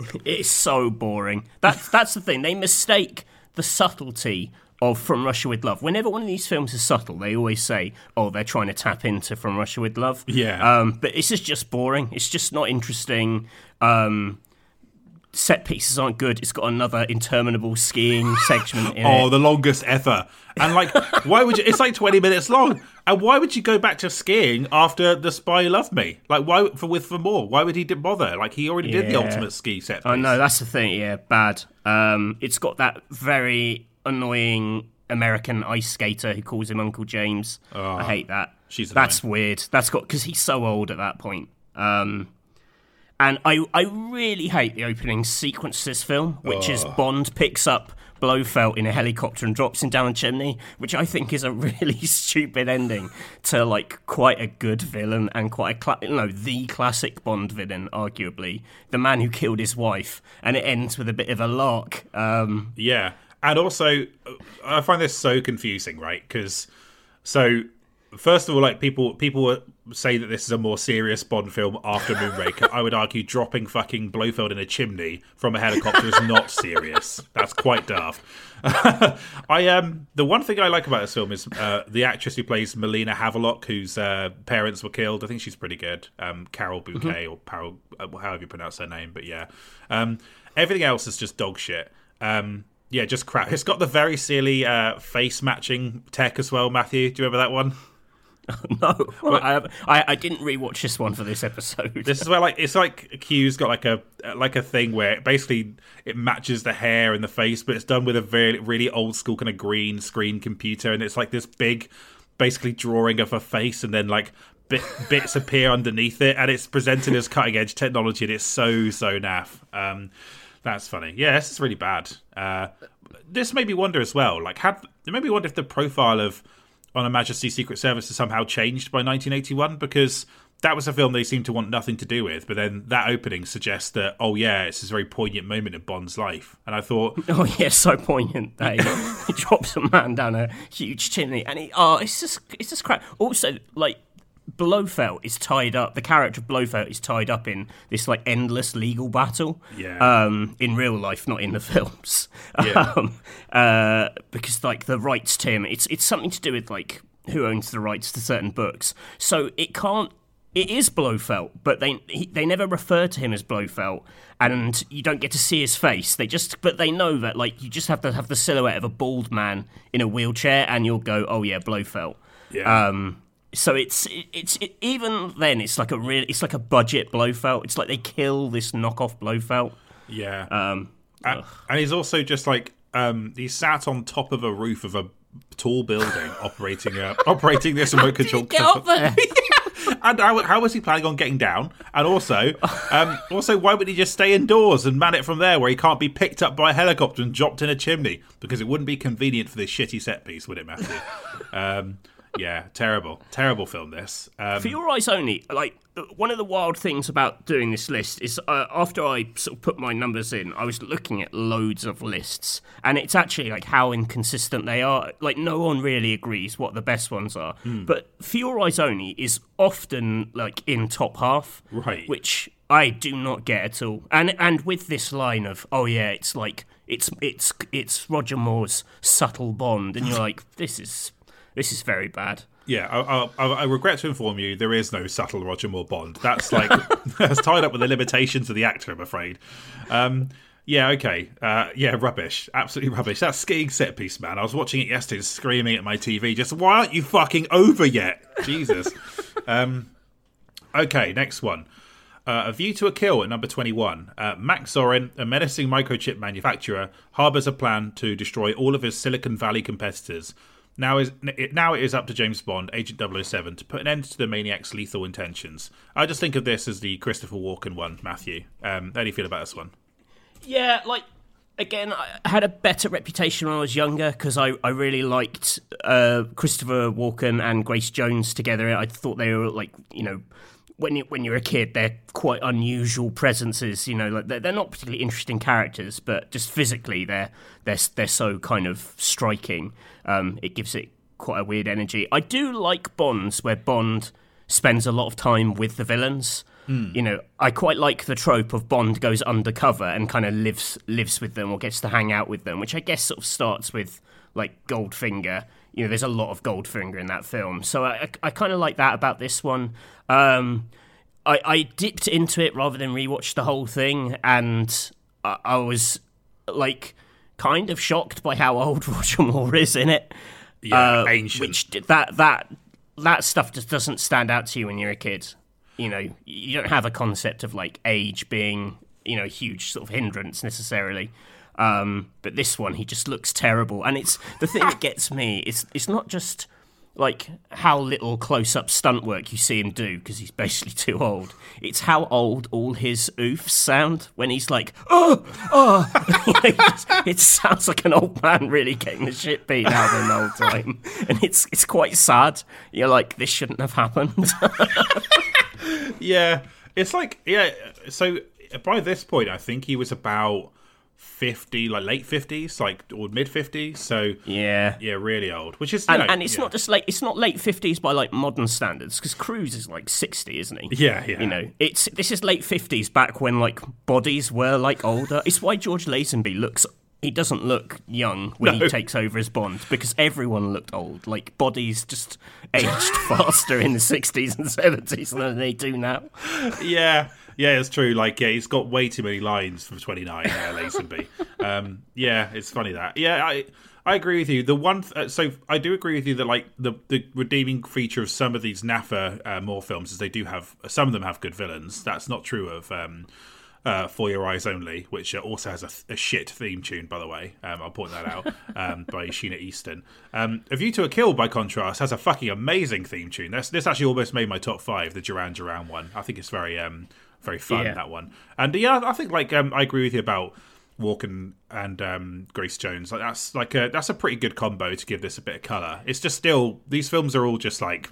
S2: it's so boring. That's that's the thing. They mistake the subtlety of From Russia with Love. Whenever one of these films is subtle, they always say, "Oh, they're trying to tap into From Russia with Love."
S1: Yeah.
S2: Um, but this is just boring. It's just not interesting. Um, set pieces aren't good. It's got another interminable skiing segment in
S1: Oh,
S2: it.
S1: the longest ever. And like, why would you? It's like twenty minutes long. And why would you go back to skiing after the Spy Loved Me? Like, why for with for more? Why would he bother? Like, he already did the ultimate ski set.
S2: I know that's the thing. Yeah, bad. Um, it's got that very annoying American ice skater who calls him Uncle James. I hate that.
S1: Oh, she's
S2: that's weird. That's got because he's so old at that point. Um, and I I really hate the opening sequence to this film, which is Bond picks up Blofeld in a helicopter and drops him down a chimney, which I think is a really stupid ending to like quite a good villain and quite a cla- you know the classic Bond villain, arguably the man who killed his wife, and it ends with a bit of a lark. Um,
S1: Yeah, and also I find this so confusing, right? Because so first of all, like people people say that this is a more serious Bond film after Moonraker. I would argue dropping fucking Blofeld in a chimney from a helicopter is not serious. That's quite daft. I um the one thing I like about this film is uh, the actress who plays Melina Havelock, whose uh, parents were killed. I think she's pretty good. Um, Carole Bouquet or Carole, uh, however you pronounce her name, but yeah. Um, everything else is just dog shit. Um, yeah, just crap. It's got the very silly uh, face matching tech as well, Matthew. Do you remember that one?
S2: no, I, I, I didn't rewatch this one for this episode.
S1: This is where like it's like Q's got like a like a thing where it basically it matches the hair and the face, but it's done with a very really old school kind of green screen computer, and it's like this big, basically drawing of a face, and then like bit, bits appear underneath it, and it's presented as cutting edge technology, and it's so so naff. Um, that's funny. Yeah, this is really bad. Uh, this made me wonder as well. Like, had it made me wonder if the profile of on Her Majesty's Secret Service has somehow changed by 1981 because that was a film they seemed to want nothing to do with. But then that opening suggests that, oh yeah, it's this very poignant moment in Bond's life. And I thought,
S2: oh yeah, so poignant. That he, he drops a man down a huge chimney, and he, oh, it's just it's just crap. Also, like Blofeld is tied up. The character of Blofeld is tied up in this like endless legal battle.
S1: Yeah.
S2: Um, in real life, not in the films.
S1: Yeah.
S2: Um, uh, because like the rights to him, it's it's something to do with like who owns the rights to certain books. So it can't. It is Blofeld, but they he, they never refer to him as Blofeld, and you don't get to see his face. They just, but they know that like you just have to have the silhouette of a bald man in a wheelchair, and you'll go, oh yeah, Blofeld.
S1: yeah,
S2: Um, so it's it's it, even then it's like a real it's like a budget Blofeld. It's like they kill this knockoff Blofeld.
S1: yeah.
S2: Um,
S1: and, and he's also just like um, he's sat on top of a roof of a tall building, operating a, operating this remote control.
S2: get up there.
S1: and how, how was he planning on getting down? And also, um, also, why would he just stay indoors and man it from there, where he can't be picked up by a helicopter and dropped in a chimney? Because it wouldn't be convenient for this shitty set piece, would it, Matthew? um, yeah, terrible, terrible film. This. Um,
S2: For your eyes only, like one of the wild things about doing this list is uh, after I sort of put my numbers in, I was looking at loads of lists, and it's actually like how inconsistent they are. Like no one really agrees what the best ones are, but For Your Eyes Only is often like in top half,
S1: Right.
S2: Which I do not get at all. And and with this line of oh yeah, it's like it's it's it's Roger Moore's subtle Bond, and you're like this is this is very bad.
S1: Yeah, I, I, I regret to inform you, there is no subtle Roger Moore Bond. That's like that's tied up with the limitations of the actor, I'm afraid. Um, yeah, okay, uh, yeah, rubbish, absolutely rubbish. That skiing set piece, man. I was watching it yesterday, screaming at my TV. Just why aren't you fucking over yet? Jesus. um, okay, next one. Uh, a View to a Kill at number 21. Uh, Max Zorin, a menacing microchip manufacturer, harbours a plan to destroy all of his Silicon Valley competitors. Now is now it is up to James Bond, Agent 007, to put an end to the maniac's lethal intentions. I just think of this as the Christopher Walken one, Matthew. Um, how do you feel about this one?
S2: Yeah, like again, I had a better reputation when I was younger because I, I really liked uh, Christopher Walken and Grace Jones together. I thought they were like you know when you when you're a kid, they're quite unusual presences. You know, like they're, they're not particularly interesting characters, but just physically, they're they're they're so kind of striking. Um, it gives it quite a weird energy. I do like Bonds where Bond spends a lot of time with the villains. You know, I quite like the trope of Bond goes undercover and kind of lives lives with them or gets to hang out with them, which I guess sort of starts with like Goldfinger. You know, there's a lot of Goldfinger in that film, so I, I, I kind of like that about this one. Um, I, I dipped into it rather than rewatch the whole thing, and I, I was like kind of shocked by how old Roger Moore is in it.
S1: Yeah,
S2: Uh,
S1: ancient.
S2: Which that that that stuff just doesn't stand out to you when you're a kid. You know, you don't have a concept of like age being you know a huge sort of hindrance necessarily. Um, but this one, he just looks terrible, and it's the thing that gets me. It's it's not just like how little close-up stunt work you see him do because he's basically too old. It's how old all his oofs sound when he's like, oh, oh. it sounds like an old man really getting the shit beat out of him the time, and it's it's quite sad. You're like, this shouldn't have happened.
S1: yeah, it's like yeah. So by this point, I think he was about fifty, like late fifties, like or mid fifties. So
S2: yeah,
S1: yeah, really old. Which is
S2: and,
S1: know,
S2: and it's
S1: yeah.
S2: not just late. It's not late fifties by like modern standards because Cruise is like sixty, isn't he?
S1: Yeah, yeah.
S2: You know, it's this is late fifties back when like bodies were like older. It's why George Lazenby looks. He doesn't look young when
S1: No.
S2: he takes over as Bond because everyone looked old. Like bodies just aged faster in the sixties and seventies than they do now.
S1: yeah, yeah, it's true. Like, yeah, he's got way too many lines for 29, uh, Lazenby. um, yeah, it's funny that. Yeah, I I agree with you. The one, th- uh, so I do agree with you that like the the redeeming feature of some of these NAFA uh, Moore films is they do have some of them have good villains. That's not true of. Um, uh, For Your Eyes Only, which uh, also has a, a shit theme tune, by the way. Um, I'll point that out um, by Sheena Easton. Um, a View to a Kill, by contrast, has a fucking amazing theme tune. This, this actually almost made my top five, the Duran Duran one. I think it's very um, very fun
S2: Yeah.
S1: that one. And yeah, I think like um, I agree with you about Walken and um, Grace Jones. Like that's like a that's a pretty good combo to give this a bit of color. It's just still these films are all just like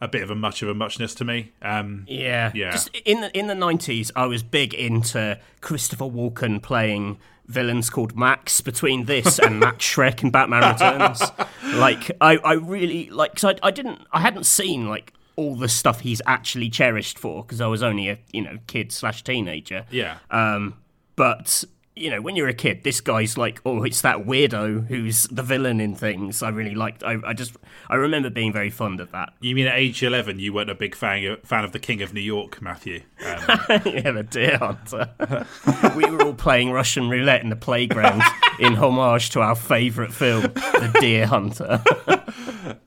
S1: a bit of a much of a muchness to me. Um,
S2: Yeah,
S1: Yeah.
S2: Just in the in the nineties, I was big into Christopher Walken playing villains called Max. Between this and Max Shreck and Batman Returns, like I, I really like. Cause I, I didn't, I hadn't seen like all the stuff he's actually cherished for because I was only a you know kid slash teenager.
S1: yeah,
S2: Um, but you know, when you're a kid, this guy's like, oh, it's that weirdo who's the villain in things. I really liked. I, I just, I remember being very fond of that.
S1: you mean at age eleven you weren't a big fan fan of the King of New York, Matthew? Um,
S2: yeah, the deer hunter. we were all playing Russian roulette in the playground in homage to our favourite film, The Deer Hunter.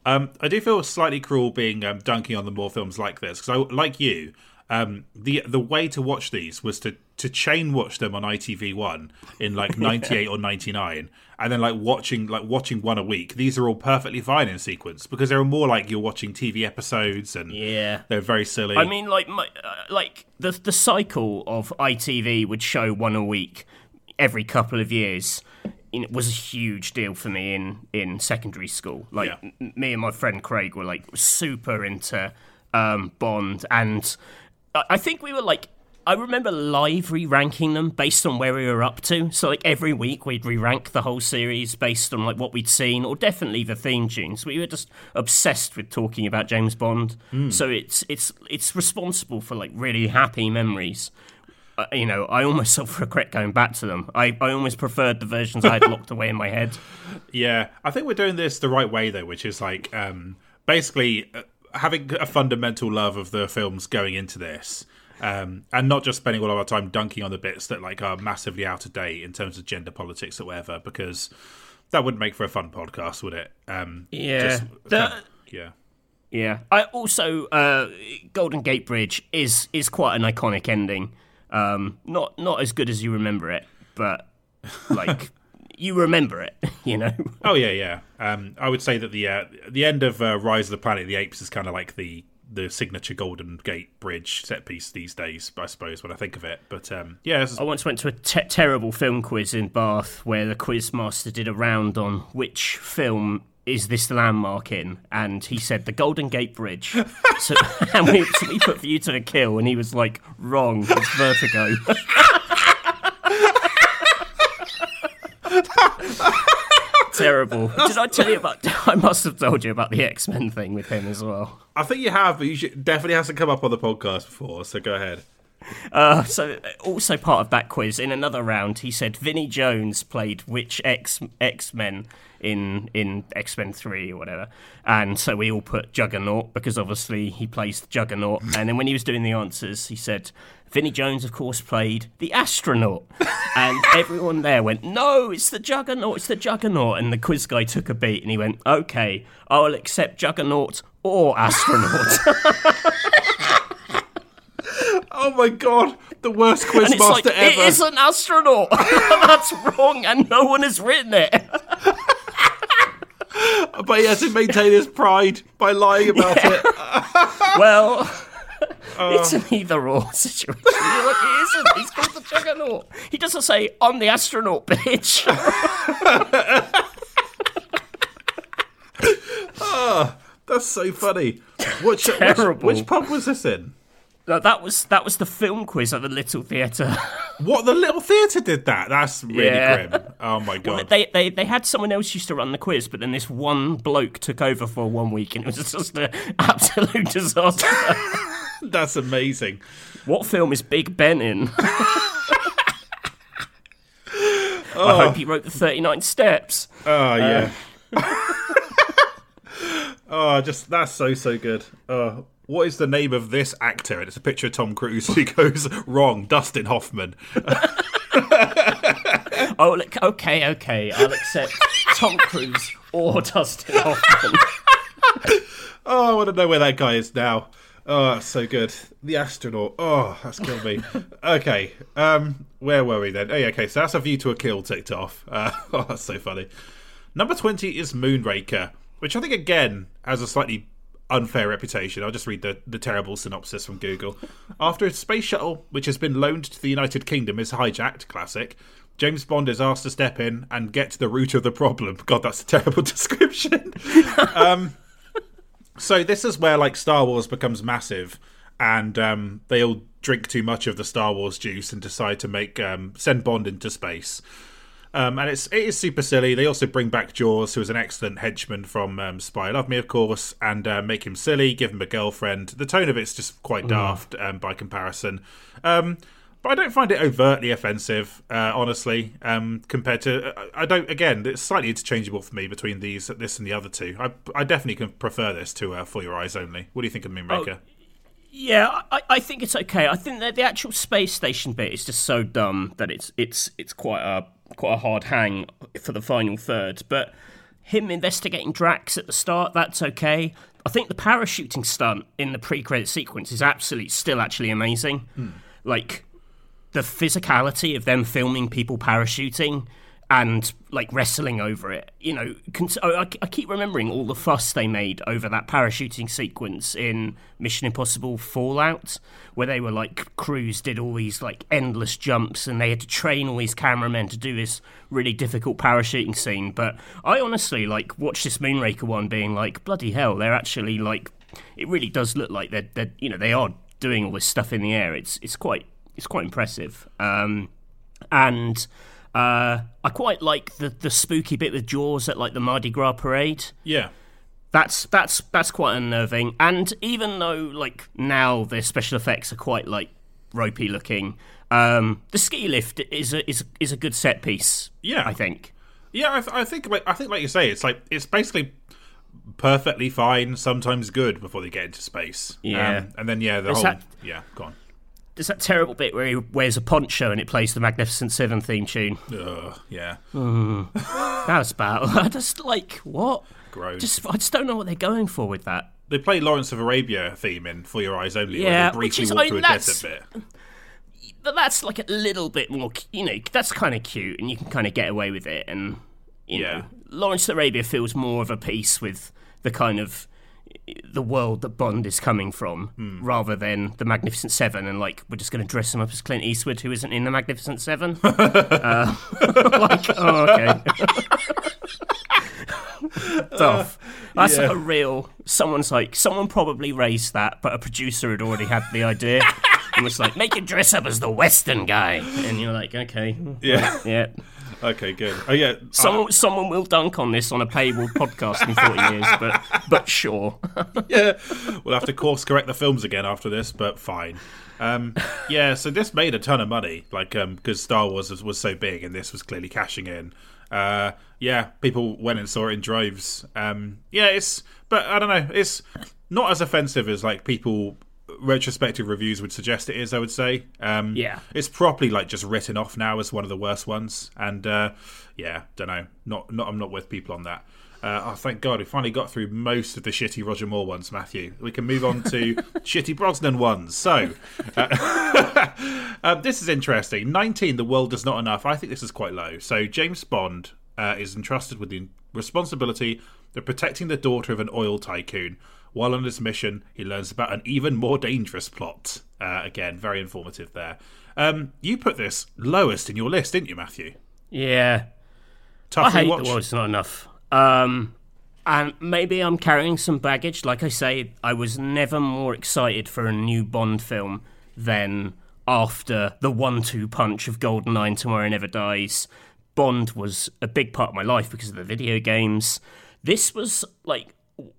S1: Um, I do feel slightly cruel being um, dunking on the Moore films like this because, I, like you, um, the the way to watch these was to to chain watch them on ITV One in like '98 or '99, and then like watching like watching one a week. These are all perfectly fine in sequence because they're more like you're watching TV episodes and
S2: Yeah.
S1: they're very silly.
S2: I mean, like, my, uh, like the the cycle of ITV would show one a week every couple of years. It was a huge deal for me in, in secondary school. Like
S1: Yeah.
S2: m- me and my friend Craig were like super into um, Bond, and I I think we were like. I remember live re-ranking them based on where we were up to. So like every week we'd re-rank the whole series based on like what we'd seen, or definitely the theme tunes. We were just obsessed with talking about James Bond. So it's it's it's responsible for like really happy memories. Uh, you know, I almost self regret going back to them. I, I almost preferred the versions I had locked away in my head.
S1: Yeah, I think we're doing this the right way though, which is like um, basically uh, having a fundamental love of the films going into this, um, and not just spending all of our time dunking on the bits that like are massively out of date in terms of gender politics or whatever, because that wouldn't make for a fun podcast, would it? Um,
S2: Yeah.
S1: just
S2: The-
S1: of- yeah.
S2: Yeah. I also uh, Golden Gate Bridge is is quite an iconic ending. Um, not not as good as you remember it, but like you remember it, you know.
S1: Oh yeah, yeah. Um, I would say that the uh, the end of uh, Rise of the Planet of the Apes is kind of like the the signature Golden Gate Bridge set piece these days, I suppose, when I think of it. But um, yeah,
S2: I once went to a te- terrible film quiz in Bath where the quiz master did a round on which film is this landmark in, and he said the Golden Gate Bridge. so, and we, so we put View to a Kill, and he was like, "Wrong, it's Vertigo." Terrible. Did I tell you about? I must have told you about the X Men thing with him as well.
S1: I think you have, but you should definitely hasn't come up on the podcast before. So go ahead.
S2: Uh, so, also part of that quiz, in another round, he said Vinnie Jones played which X X Men in in X Men Three or whatever, and so we all put Juggernaut because obviously he plays Juggernaut. and then when he was doing the answers, he said Vinnie Jones, of course, played the astronaut, and everyone there went, "No, it's the Juggernaut, it's the Juggernaut." And the quiz guy took a beat and he went, "Okay, I'll accept Juggernaut or astronaut."
S1: Oh my god, the worst quiz
S2: And it's like,
S1: master ever.
S2: is an astronaut. That's wrong, and no one has written it.
S1: but he has to maintain his pride by lying about it.
S2: Well, uh. it's an either or situation. Look, he isn't. He's called the Juggernaut. He doesn't say, I'm the astronaut, bitch.
S1: Ah, that's so funny. Which, which,
S2: Terrible.
S1: which pub was this in?
S2: That was that was the film quiz at the Little Theatre.
S1: What the little theatre did that? That's really
S2: Yeah.
S1: grim. Oh my god.
S2: they, they they had someone else used to run the quiz, but then this one bloke took over for one week, and it was just an absolute disaster.
S1: That's amazing.
S2: what film is Big Ben in? I oh. hope he wrote the Thirty Nine Steps.
S1: Oh yeah. Uh, oh, just that's so so good. Oh, what is the name of this actor? And it's a picture of Tom Cruise He goes wrong. Dustin Hoffman.
S2: Oh, look, okay, okay, I'll accept Tom Cruise or Dustin Hoffman.
S1: Oh, I want to know where that guy is now. Oh, that's so good. The astronaut. Oh, that's killed me. okay, um, where were we then? Oh, yeah, okay, so that's a view to a kill ticked off. Uh, oh, that's so funny. Number 20 is Moonraker, which I think, again, has a slightly unfair reputation. I'll just read the, the terrible synopsis from Google. After a space shuttle, which has been loaned to the United Kingdom, is hijacked, classic, James Bond is asked to step in and get to the root of the problem. God, that's a terrible description. So this is where like Star Wars becomes massive, and um, they all drink too much of the Star Wars juice and decide to make um, send Bond into space. Um, and it's it is super silly. They also bring back Jaws, who is an excellent henchman from um, Spy Love Me, of course, and uh, make him silly, give him a girlfriend. The tone of it's just quite daft um, by comparison. Um, but I don't find it overtly offensive, uh, honestly. Um, compared to, I don't. Again, it's slightly interchangeable for me between these, this, and the other two. I, I definitely can prefer this to uh, For Your Eyes Only. What do you think of Moonraker?
S2: Yeah, I, I think it's okay. I think that the actual space station bit is just so dumb that it's it's it's quite a quite a hard hang for the final third. But him investigating Drax at the start, that's okay. I think the parachuting stunt in the pre-credit sequence is absolutely still actually amazing. Hmm. Like the physicality of them filming people parachuting and like wrestling over it. You know, cons- I, I- keep remembering all the fuss they made over that parachuting sequence in Mission Impossible Fallout, where they were like Cruise did all these like endless jumps and they had to train all these cameramen to do this really difficult parachuting scene. But I honestly like watched this Moonraker one being like, bloody hell, they're actually like, it really does look like they're, they're you know, they are doing all this stuff in the air. It's it's quite it's quite impressive. Um, and uh, I quite like the the spooky bit with Jaws at like the Mardi Gras parade.
S1: Yeah.
S2: That's that's that's quite unnerving. And even though like now the special effects are quite like ropey looking, um, the ski lift is a is is a good set piece.
S1: Yeah.
S2: I think.
S1: Yeah, I, th- I think like I think like you say, it's like it's basically perfectly fine, sometimes good before they get into space.
S2: Yeah.
S1: Um, and then yeah, the
S2: Is
S1: whole
S2: that-
S1: yeah, go on.
S2: There's that terrible bit where he wears a poncho and it plays the Magnificent Seven theme tune.
S1: Ugh, yeah, mm.
S2: That was bad. I just like what?
S1: gross.
S2: Just I just don't know what they're going for with that.
S1: They play Lawrence of Arabia theme in For Your Eyes Only,
S2: Yeah, which is- I mean, that's-
S1: bit.
S2: but that's like a little bit more, you know, that's kind of cute, and you can kind of get away with it. And you
S1: Yeah.
S2: know, Lawrence of Arabia feels more of a piece with the kind of the world that Bond is coming from,
S1: Hmm.
S2: rather than the Magnificent Seven. And like, we're just going to dress him up as Clint Eastwood, who isn't in the Magnificent Seven. uh, like, oh, okay. Duff. That's like a real. Someone's like, someone probably raised that, but a producer had already had the idea and was like, make him dress up as the Western guy. And you're like, okay,
S1: Yeah.
S2: yeah.
S1: Okay, good. Oh yeah,
S2: Someone, someone will dunk on this on a paywall podcast in 40 years, but but sure.
S1: yeah. We'll have to course correct the films again after this, but fine. Um, yeah, so this made a ton of money, like because Star Wars was, was so big, and this was clearly cashing in. Uh, yeah, people went and saw it in droves. Um, yeah, it's but I don't know, it's not as offensive as like people retrospective reviews would suggest it is. I would say. Um,
S2: Yeah.
S1: it's properly like just written off now as one of the worst ones, and uh, yeah, don't know, not not I'm not with people on that. Uh, oh, thank God, we finally got through most of the shitty Roger Moore ones, Matthew. We can move on to shitty Brosnan ones. So, uh, uh, this is interesting. 19, The World Does Not Enough. I think this is quite low. So, James Bond uh, is entrusted with the responsibility of protecting the daughter of an oil tycoon. While on this mission, he learns about an even more dangerous plot. Uh, again, very informative there. Um, you put this lowest in your list, didn't you, Matthew?
S2: Yeah.
S1: Tough
S2: I hate
S1: watch.
S2: the world's not enough. Um, and maybe I'm carrying some baggage. Like I say, I was never more excited for a new Bond film than after the one-two punch of GoldenEye Tomorrow Never Dies. Bond was a big part of my life because of the video games. This was like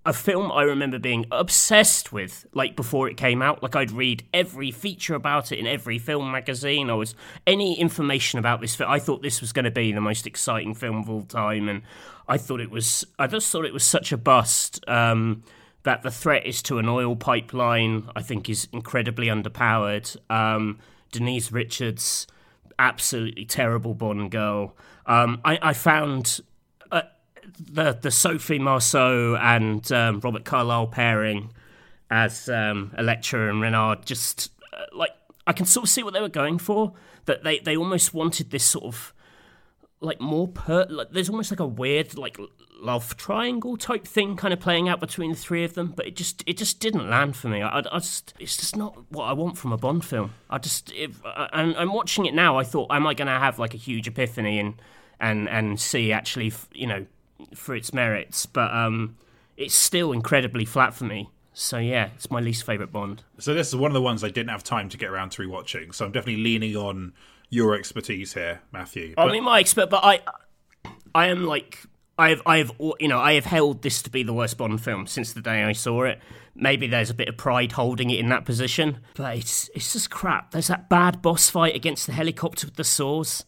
S2: a film I remember being obsessed with, like before it came out. Like I'd read every feature about it in every film magazine. I was any information about this film. I thought this was going to be the most exciting film of all time, and I thought it was. I just thought it was such a bust. Um, that the threat is to an oil pipeline, I think, is incredibly underpowered. Um, Denise Richards, absolutely terrible Bond girl. Um, I, I found the the Sophie Marceau and um, Robert Carlyle pairing as um, Elektra and Renard just uh, like I can sort of see what they were going for. That they they almost wanted this sort of like more per like there's almost like a weird like love triangle type thing kind of playing out between the three of them but it just it just didn't land for me i, I just it's just not what i want from a bond film i just i'm watching it now i thought am i going to have like a huge epiphany and and and see actually you know for its merits but um it's still incredibly flat for me so yeah it's my least favorite bond
S1: So this is one of the ones I didn't have time to get around to rewatching. So I'm definitely leaning on your expertise here, Matthew.
S2: I mean, my expert, but I, I am like, I have, I have, you know, I have held this to be the worst Bond film since the day I saw it. Maybe there's a bit of pride holding it in that position, but it's, it's just crap. There's that bad boss fight against the helicopter with the saws.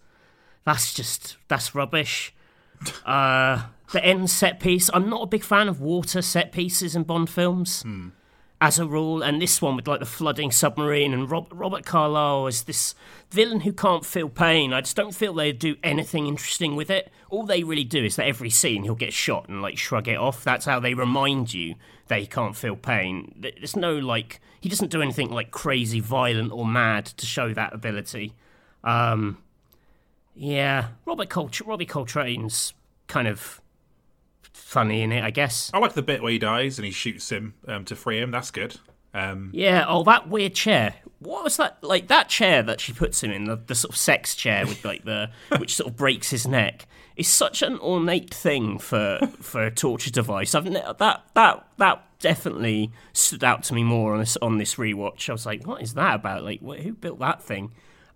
S2: That's just, that's rubbish. Uh, the end set piece. I'm not a big fan of water set pieces in Bond films as a rule, and this one with like the flooding submarine and Rob- Robert Carlyle as this villain who can't feel pain. I just don't feel they do anything interesting with it. All they really do is that every scene he'll get shot and like shrug it off. That's how they remind you that he can't feel pain. There's no like he doesn't do anything like crazy, violent, or mad to show that ability. Um, yeah, Robert Coltra- Robbie Coltrane's kind of funny in it, I guess.
S1: I like the bit where he dies and he shoots him um, to free him. That's good. Um,
S2: Yeah, oh, that weird chair. What was that? Like that chair that she puts him in, the, the sort of sex chair with like the which sort of breaks his neck, is such an ornate thing for for a torture device. I've ne- that that that definitely stood out to me more on this on this rewatch. I was like, what is that about? Like, wh- who built that thing?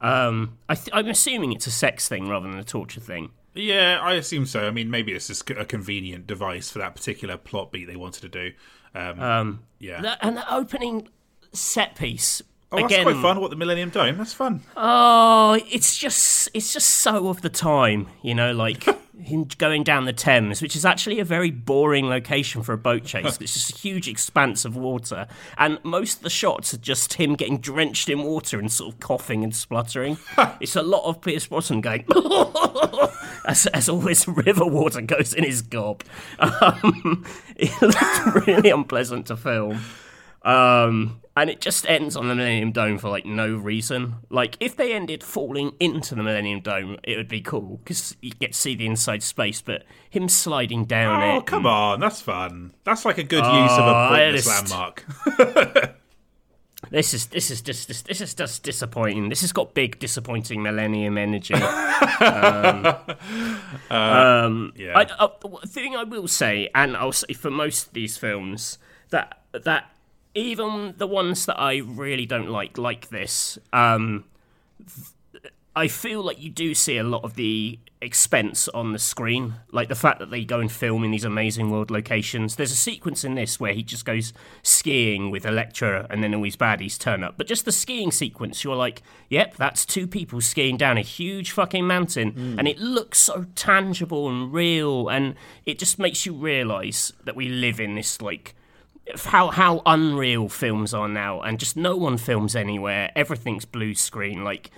S2: Um, I th- I'm assuming it's a sex thing rather than a torture thing.
S1: yeah, I assume so. I mean, maybe it's just a convenient device for that particular plot beat they wanted to do. Um, yeah.
S2: That- and the opening set piece.
S1: Oh, that's
S2: again,
S1: quite fun. What the Millennium Dome? That's fun.
S2: Oh, it's just it's just so of the time, you know, like him going down the Thames, which is actually a very boring location for a boat chase. It's just a huge expanse of water, and most of the shots are just him getting drenched in water and sort of coughing and spluttering. it's a lot of Pierce Brosnan going as, as all this river water goes in his gob. Um, it looked really unpleasant to film. Um, and it just ends on the Millennium Dome for like no reason. Like if they ended falling into the Millennium Dome, it would be cool because you get to see the inside space. But him sliding down
S1: Oh,
S2: it, Oh
S1: come on. That's fun. That's like a good use of a pointless
S2: just-
S1: landmark.
S2: this is this is just this, this is just disappointing. This has got big disappointing Millennium energy. um,
S1: yeah.
S2: I, I, the thing I will say, and I'll say for most of these films, that that even the ones that I really don't like, like this, um, I feel like you do see a lot of the expense on the screen, like the fact that they go and film in these amazing world locations. There's a sequence in this where he just goes skiing with Elektra, and then all his baddies turn up. But just the skiing sequence, you're like, yep, that's two people skiing down a huge fucking mountain, and it looks so tangible and real, and it just makes you realise that we live in this like how how unreal films are now, and just no one films anywhere. Everything's blue screen. Like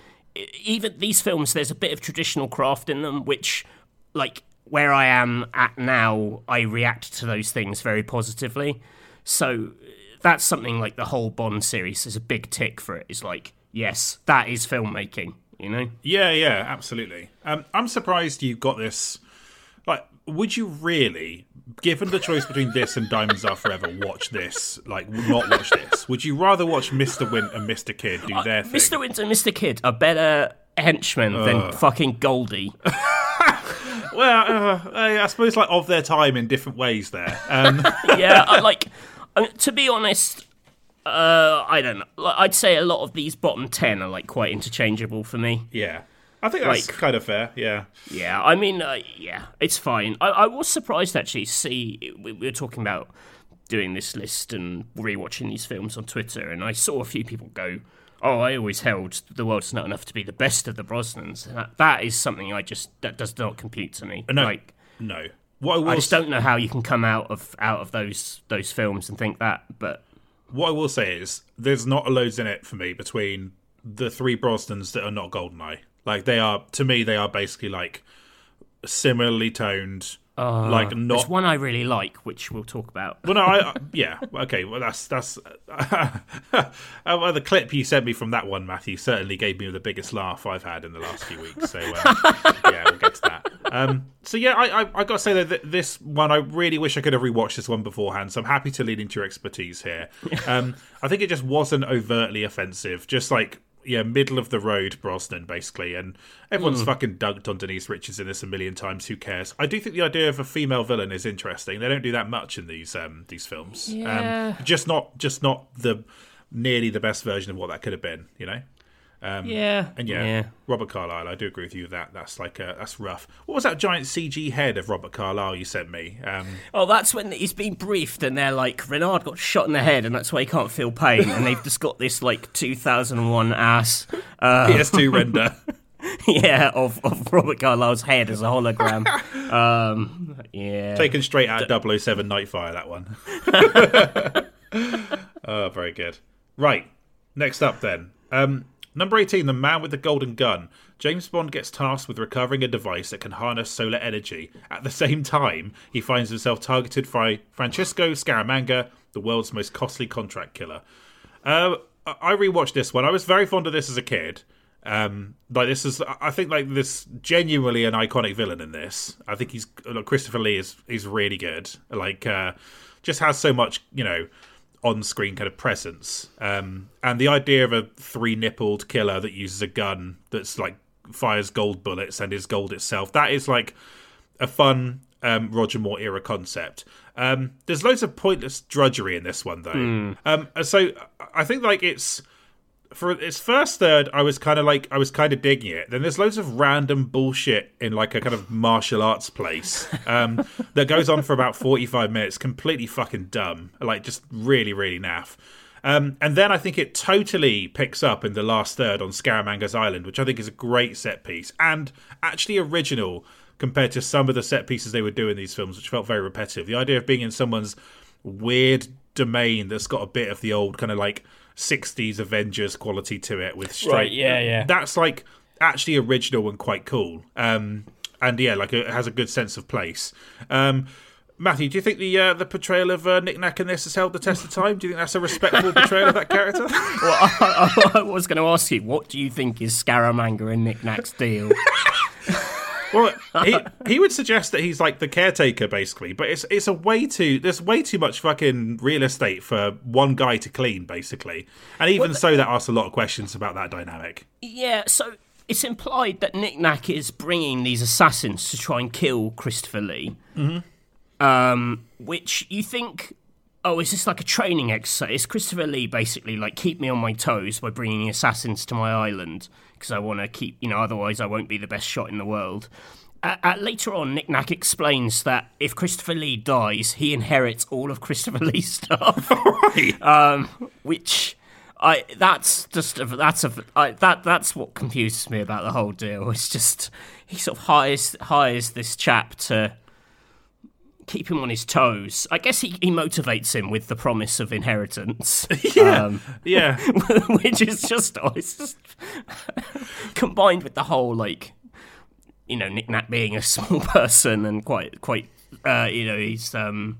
S2: even these films, there's a bit of traditional craft in them, which like where I am at now, I react to those things very positively. So that's something like the whole Bond series is a big tick for it. It's like yes, that is filmmaking. You know.
S1: Yeah, yeah, absolutely. Um, I'm surprised you got this Like, would you really, given the choice between this and Diamonds Are Forever, watch this? Like, not watch this? Would you rather watch Mr. Wint and Mr. Kidd do their thing?
S2: Mr. Winter and Mr. Kidd are better henchmen than fucking Goldie.
S1: Well, uh, I suppose like of their time in different ways. There, um,
S2: yeah, I, like I mean, to be honest, uh, I don't know. I'd say a lot of these bottom ten are like quite interchangeable for me.
S1: yeah, I think that's
S2: Like-
S1: kind of fair. Yeah,
S2: Yeah, I mean, uh, yeah, it's fine. I, I was surprised actually. See, we, we were talking about doing this list and rewatching these films on Twitter, and I saw a few people go, "Oh, I always held the world's not enough to be the best of the Brosnans." That, that is something I just that does not compute to me.
S1: no,
S2: Like,
S1: no. What I will
S2: I just don't know how you can come out of out of those those films and think that, but.
S1: What I will say is, there's not a loads in it for me between the three Brosnans that are not Goldeneye. Like they are, to me, they are basically like similarly toned, like
S2: There's
S1: not.
S2: one I really like, which we'll talk about.
S1: Well, no, I, I yeah, okay. Well, that's that's uh, well, the clip you sent me from that one, Matthew, certainly gave me the biggest laugh I've had in the last few weeks. So um, yeah, we'll get to that. Um, so yeah, I, I I got to say that this one, I really wish I could have rewatched this one beforehand. So I'm happy to lean into your expertise here. Um, I think it just wasn't overtly offensive, just like yeah, middle of the road Brosnan, basically. And everyone's fucking dunked on Denise Richards in this a million times. Who cares? I do think the idea of a female villain is interesting. They don't do that much in these um, these films.
S2: Yeah.
S1: Um, just not just not the nearly the best version of what that could have been. You know.
S2: Yeah,
S1: And yeah, Robert Carlyle, I do agree with you that. That's like uh, that's rough. What was that giant CG head of Robert Carlyle you sent me? Um,
S2: Oh, that's when he's been briefed, and they're like, Renard got shot in the head, and that's why he can't feel pain. And they've just got this like 2001 ass, uh,
S1: PS2 render.
S2: yeah, of, of Robert Carlyle's head as a hologram. Um, yeah,
S1: Taken straight out of 007 Nightfire, that one. oh, very good. Right. Next up, then. Um, number 18, The Man with the Golden Gun. James Bond gets tasked with recovering a device that can harness solar energy. At the same time, he finds himself targeted by Francisco Scaramanga, the world's most costly contract killer. Uh, I rewatched this one. I was very fond of this as a kid. Um, like this is, I think, like this genuinely an iconic villain in this. I think he's like, Christopher Lee is is really good. Like, uh, just has so much, you know, on screen kind of presence. Um, and the idea of a three nippled killer that uses a gun that's like fires gold bullets and is gold itself. That is like a fun um, Roger Moore era concept. Um, there's loads of pointless drudgery in this one though. Um, so I think like it's for its first third, I was kind of like I was kind of digging it. Then there's loads of random bullshit in like a kind of martial arts place um, that goes on for about 45 minutes, completely fucking dumb, like just really really naff. Um, and then I think it totally picks up in the last third on Scaramanga's Island, which I think is a great set piece and actually original compared to some of the set pieces they would do in these films, which felt very repetitive. The idea of being in someone's weird domain that's got a bit of the old kind of like 60s Avengers quality to it with straight.
S2: Right, yeah, yeah.
S1: That's like actually original and quite cool. Um, and yeah, like it has a good sense of place. Um, Matthew, do you think the uh, the portrayal of uh, Nick Nack in this has held the test of time? Do you think that's a respectable portrayal of that character?
S2: Well, I, I, I was going to ask you, what do you think is Scaramanga and Nick Nack's deal?
S1: Well, he he would suggest that he's like the caretaker, basically, but it's it's a way too there's way too much fucking real estate for one guy to clean, basically, and even so, that asks a lot of questions about that dynamic.
S2: yeah, so it's implied that Nick Nack is bringing these assassins to try and kill Christopher Lee. Mm-hmm. Um, which you think, oh, is this like a training exercise? Is Christopher Lee basically like keep me on my toes by bringing assassins to my island because I want to keep, you know, otherwise I won't be the best shot in the world. Uh, uh, later on, Nick Nack explains that if Christopher Lee dies, he inherits all of Christopher Lee's stuff Um, which I that's just a, that's a I, that that's what confuses me about the whole deal. It's just he sort of hires hires this chap to keep him on his toes. I guess he, he motivates him with the promise of inheritance.
S1: Yeah,
S2: Um,
S1: yeah,
S2: which is just oh, it's just combined with the whole like you know Nick Nack being a small person and quite quite uh, you know he's um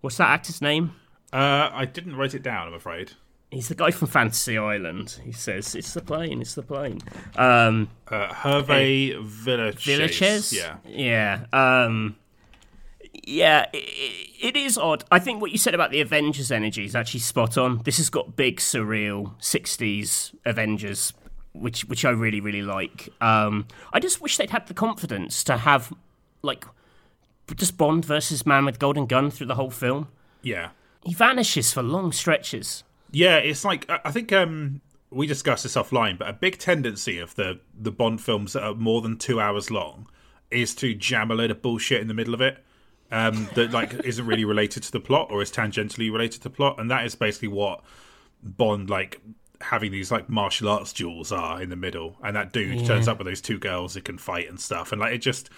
S2: what's that actor's name?
S1: uh, I didn't write it down. I'm afraid.
S2: He's the guy from Fantasy Island. He says it's the plane, it's the plane. Um,
S1: Uh, Hervé Villechaize.
S2: Villechaize,
S1: Yeah,
S2: yeah. Um, Yeah, it, it is odd. I think what you said about the Avengers energy is actually spot on. This has got big, surreal '60s Avengers, which which I really really like. Um, I just wish they'd had the confidence to have like just Bond versus Man with Golden Gun through the whole film.
S1: Yeah.
S2: He vanishes for long stretches.
S1: Yeah, it's like I think um, we discussed this offline, but a big tendency of the the Bond films that are more than two hours long is to jam a load of bullshit in the middle of it um, that like isn't really related to the plot or is tangentially related to the plot, and that is basically what Bond like having these like martial arts duels are in the middle, and that dude turns up with those two girls that can fight and stuff, and like it just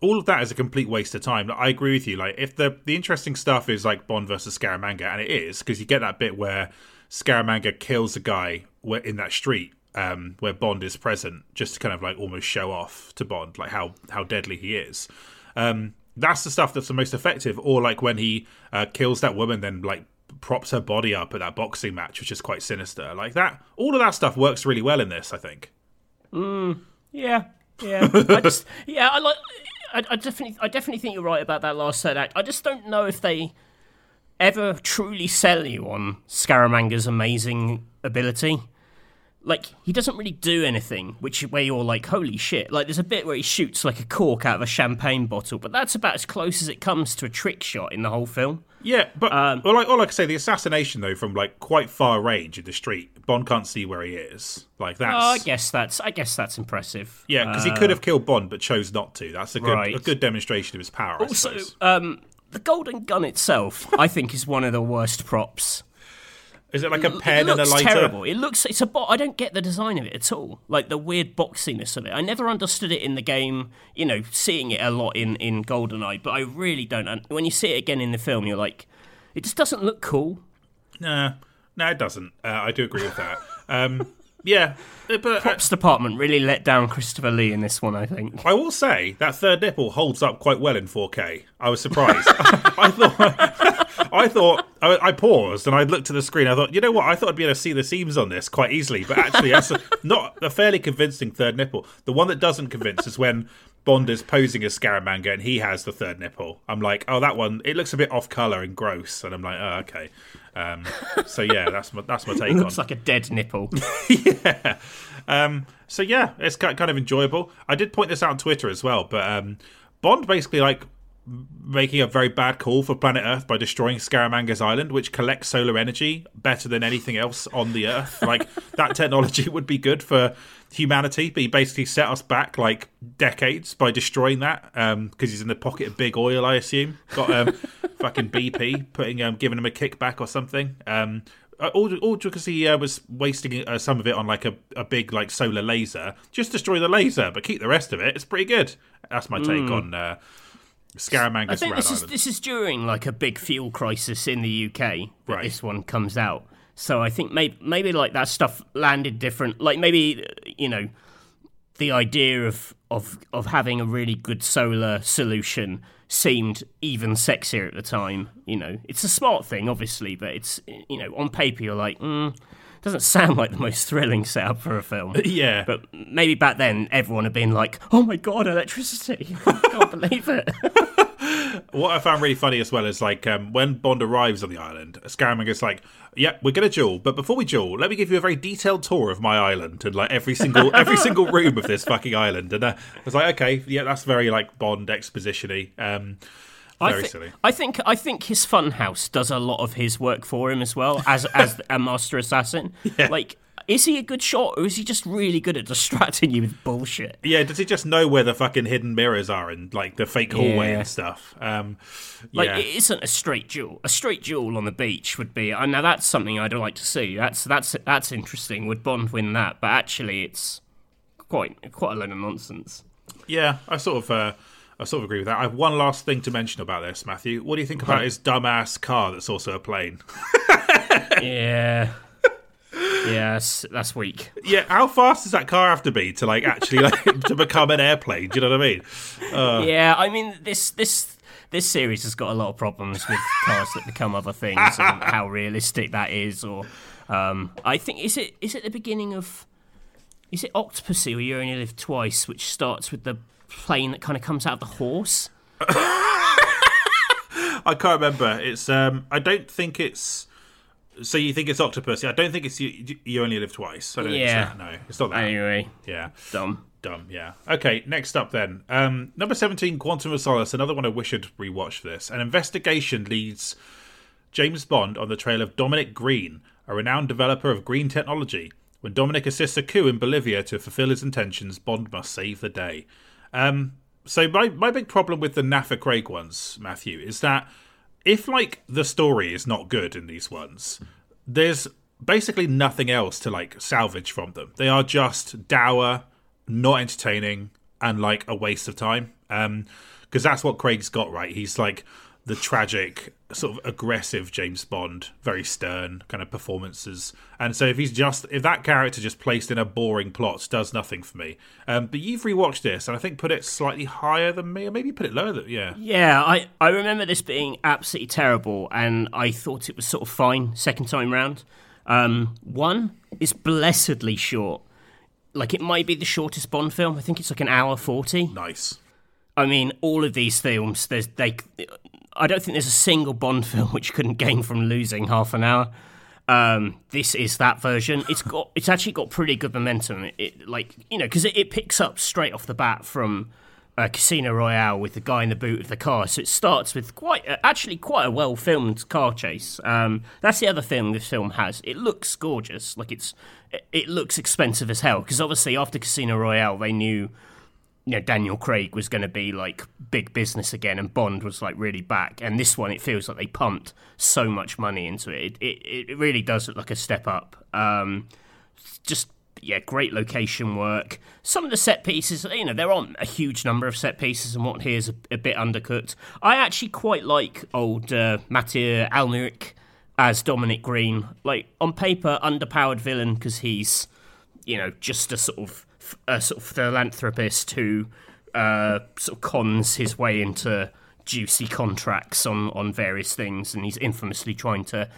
S1: all of that is a complete waste of time. Like, I agree with you. Like if the the interesting stuff is like Bond versus Scaramanga, and it is because you get that bit where Scaramanga kills a guy where, in that street um, where Bond is present, just to kind of like almost show off to Bond like how how deadly he is. Um, that's the stuff that's the most effective. Or like when he uh, kills that woman, then like props her body up at that boxing match, which is quite sinister. Like that, all of that stuff works really well in this. I think.
S2: Yeah, yeah. I just, yeah, I like. I, I definitely, I definitely think you're right about that last third act. I just don't know if they ever truly sell you on Scaramanga's amazing ability. Like he doesn't really do anything, which where you're like, holy shit! Like there's a bit where he shoots like a cork out of a champagne bottle, but that's about as close as it comes to a trick shot in the whole film.
S1: Yeah, but um, well, like all I can say, the assassination though from like quite far range in the street, Bond can't see where he is. Like that's
S2: Oh, I guess that's, I guess that's impressive.
S1: yeah, because he could have killed Bond but chose not to. That's a good
S2: Right.
S1: a good demonstration of his power. I
S2: Also, um, the golden gun itself, I think, is one of the worst props.
S1: Is it like a pen and a
S2: looks
S1: lighter?
S2: terrible. It looks it's a bo- I don't get the design of it at all. Like the weird boxiness of it. I never understood it in the game. You know, seeing it a lot in in GoldenEye, but I really don't. un- When you see it again in the film, you're like, it just doesn't look cool.
S1: Nah, no, it doesn't. Uh, I do agree with that. Um, yeah, uh, but uh,
S2: Props department really let down Christopher Lee in this one. I think.
S1: I will say that third nipple holds up quite well in 4K. I was surprised. I thought, I thought, I, I paused and I looked at the screen. I thought, you know what? I thought I'd be able to see the seams on this quite easily, but actually, that's a, not a fairly convincing third nipple. The one that doesn't convince is when Bond is posing as Scaramanga and he has the third nipple. I'm like, oh, that one. It looks a bit off color and gross, and I'm like, oh, okay. Um, so yeah, that's my that's my take
S2: It
S1: on.
S2: looks like a dead nipple.
S1: yeah. Um, so yeah, it's kind of enjoyable. I did point this out on Twitter as well, but um, Bond basically like making a very bad call for planet Earth by destroying Scaramanga's island, which collects solar energy better than anything else on the Earth. Like that technology would be good for humanity, but he basically set us back like decades by destroying that because he's in the pocket of big oil, I assume. Got um, fucking BP putting um, giving him a kickback or something. Um, uh, all, all because he uh, was wasting uh, some of it on like a, a big like solar laser. Just destroy the laser, but keep the rest of it. It's pretty good. That's my take on uh, Scaramanga's
S2: I think this is this is during like a big fuel crisis in the UK that
S1: Right.
S2: this one comes out. So I think maybe maybe like that stuff landed different. Like maybe you know the idea of of of having a really good solar solution seemed even sexier at the time. You know, it's a smart thing, obviously, but it's you know on paper you're like, mm, doesn't sound like the most thrilling setup for a film.
S1: yeah,
S2: But maybe back then everyone had been like, "Oh my god, electricity! I can't believe it."
S1: what I found really funny as well is like um, when Bond arrives on the island, Scaramanga's like, "Yeah, we're gonna duel, but before we duel, let me give you a very detailed tour of my island and like every single every single room of this fucking island." And uh, I was like, "Okay, yeah, that's very like Bond expositiony." Um, very
S2: I
S1: silly.
S2: I think I think his funhouse does a lot of his work for him as well as as a master assassin. Like, is he a good shot or is he just really good at distracting you with bullshit?
S1: Yeah, does he just know where the fucking hidden mirrors are and like the fake hallway
S2: Yeah.
S1: and stuff? Um,
S2: Like,
S1: yeah.
S2: it isn't a straight duel. A straight duel on the beach would be. Uh, now that's something I'd like to see. That's that's that's interesting. Would Bond win that? But actually, it's quite quite a load of nonsense.
S1: Yeah, I sort of, uh, I sort of agree with that. I have one last thing to mention about this, Matthew. What do you think about his dumbass car that's also a plane?
S2: yeah. Yes, that's weak.
S1: yeah, how fast does that car have to be to like actually like to become an airplane? Do you know what I mean?
S2: yeah, I mean this this this series has got a lot of problems with cars that become other things and how realistic that is. Or um, I think is it is it the beginning of is it Octopussy or You Only Live Twice, which starts with the plane that kind of comes out of the horse.
S1: I can't remember. It's um, I don't think it's. So you think it's octopus? Yeah, I don't think it's you. You only live twice. I don't
S2: Yeah.
S1: think it's that. No, it's not that.
S2: Anyway,
S1: Yeah,
S2: dumb.
S1: dumb. Yeah. Okay. Next up, then, um, number seventeen, Quantum of Solace. Another one I wish I'd rewatched this. An investigation leads James Bond on the trail of Dominic Green, a renowned developer of green technology. When Dominic assists a coup in Bolivia to fulfill his intentions, Bond must save the day. Um, so my my big problem with the Naffa Craig ones, Matthew, is that if like the story is not good in these ones, there's basically nothing else to like salvage from them. They are just dour, not entertaining, and like a waste of time. Um, because that's what Craig's got right. He's like the tragic, sort of aggressive James Bond, very stern kind of performances. And so if he's just if that character just placed in a boring plot does nothing for me. Um, but you've rewatched this and I think put it slightly higher than me, or maybe put it lower than yeah.
S2: Yeah, I, I remember this being absolutely terrible, and I thought it was sort of fine second time round. Um, one is blessedly short. Like, it might be the shortest Bond film. I think it's like an hour 40.
S1: Nice.
S2: I mean, all of these films, there's they. I don't think there's a single Bond film which couldn't gain from losing half an hour. Um, this is that version. It's got, it's actually got pretty good momentum. It, it like you know, because it, it picks up straight off the bat from uh, Casino Royale with the guy in the boot of the car. So it starts with quite, uh, actually, quite a well filmed car chase. Um, that's the other thing this film has. It looks gorgeous. Like it's, it, it looks expensive as hell. Because obviously after Casino Royale, they knew you know Daniel Craig was going to be like big business again, and Bond was like really back. And this one, it feels like they pumped so much money into it. It it, it really does look like a step up. Um, just yeah, great location work. Some of the set pieces, you know, there aren't a huge number of set pieces, and what here's a, a bit undercooked. I actually quite like old uh, Mathieu as Dominic Green. Like on paper, underpowered villain because he's you know just a sort of a sort of philanthropist who uh, sort of cons his way into juicy contracts on on various things, and he's infamously trying to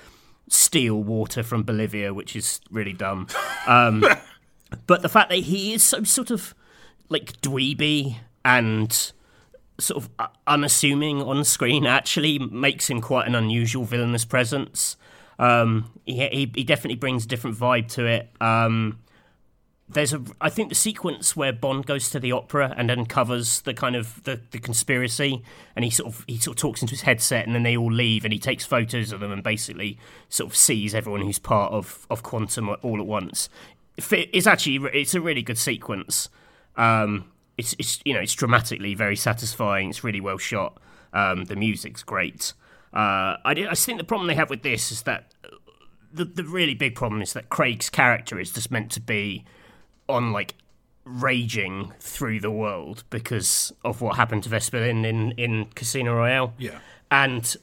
S2: steal water from Bolivia, which is really dumb. Um, but the fact that he is so sort of like dweeby and sort of uh, unassuming on screen actually makes him quite an unusual villainous presence. Um, he, he he definitely brings a different vibe to it. Um, there's a I think the sequence where Bond goes to the opera and uncovers the kind of the, the conspiracy and he sort of he sort of talks into his headset and then they all leave and he takes photos of them and basically sort of sees everyone who's part of, of Quantum all at once. It's actually it's a really good sequence. Um, it's it's you know it's dramatically very satisfying. It's really well shot. Um, the music's great. Uh, I, I think the problem they have with this is that the the really big problem is that Craig's character is just meant to be on like raging through the world because of what happened to Vesper Lynd in in Casino Royale.
S1: Yeah.
S2: And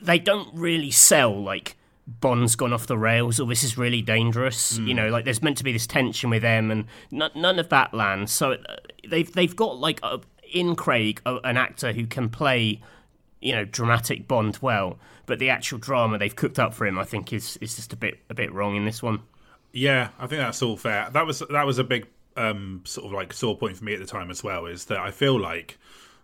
S2: they don't really sell like Bond's gone off the rails or this is really dangerous. You know, like there's meant to be this tension with them, and n- none of that lands. So uh, they've they've got like a, in Craig a, an actor who can play, you know, dramatic Bond well, but the actual drama they've cooked up for him, I think, is is just a bit a bit wrong in this one.
S1: Yeah, I think that's all fair. That was that was a big um, sort of like sore point for me at the time as well. Is that I feel like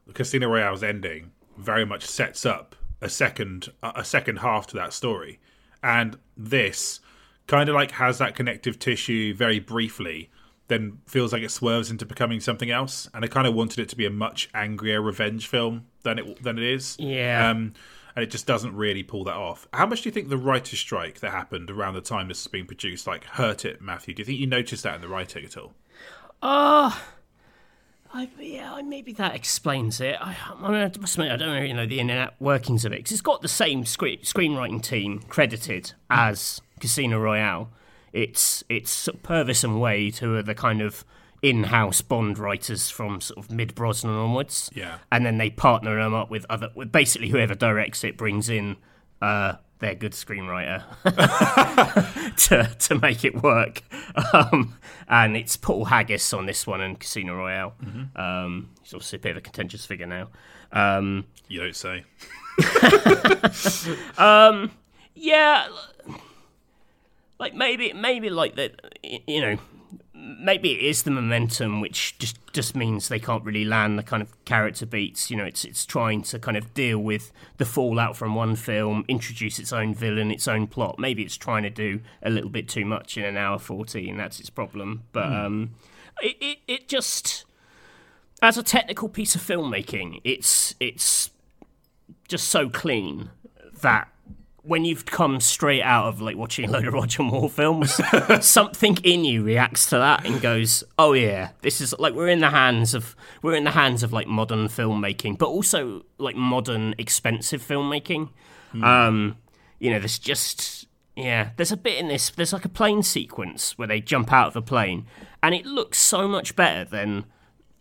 S1: the Casino Royale's ending very much sets up a second a second half to that story, and this kind of like has that connective tissue very briefly, then feels like it swerves into becoming something else. And I kind of wanted it to be a much angrier revenge film than it than it is.
S2: Yeah.
S1: Um, and it just doesn't really pull that off. How much do you think the writer's strike that happened around the time this was being produced like hurt it, Matthew? Do you think you noticed that in the writing at all?
S2: Uh I, yeah, maybe that explains it. I, I, I don't really know the inner workings of it because it's got the same screen, screenwriting team credited as Casino Royale. It's it's Purvis and Wade who are the kind of in-house Bond writers from sort of mid Brosnan onwards.
S1: Yeah.
S2: and then they partner them up with other, with basically whoever directs it brings in uh, their good screenwriter to to make it work. Um, and it's Paul Haggis on this one and Casino Royale. Um, he's obviously a bit of a contentious figure now. Um,
S1: You don't say.
S2: yeah, like maybe maybe like that. You know, maybe it is the momentum, which just just means they can't really land the kind of character beats. You know, it's it's trying to kind of deal with the fallout from one film, introduce its own villain, its own plot. Maybe it's trying to do a little bit too much in an hour forty, and that's its problem. But mm. um, it, it it just as a technical piece of filmmaking, it's it's just so clean that when you've come straight out of like watching a load of Roger Moore films, something in you reacts to that and goes, "Oh yeah, this is like we're in the hands of we're in the hands of like modern filmmaking, but also like modern expensive filmmaking." Mm. Um, you know, there's just yeah, there's a bit in this. There's like a plane sequence where they jump out of the plane, and it looks so much better than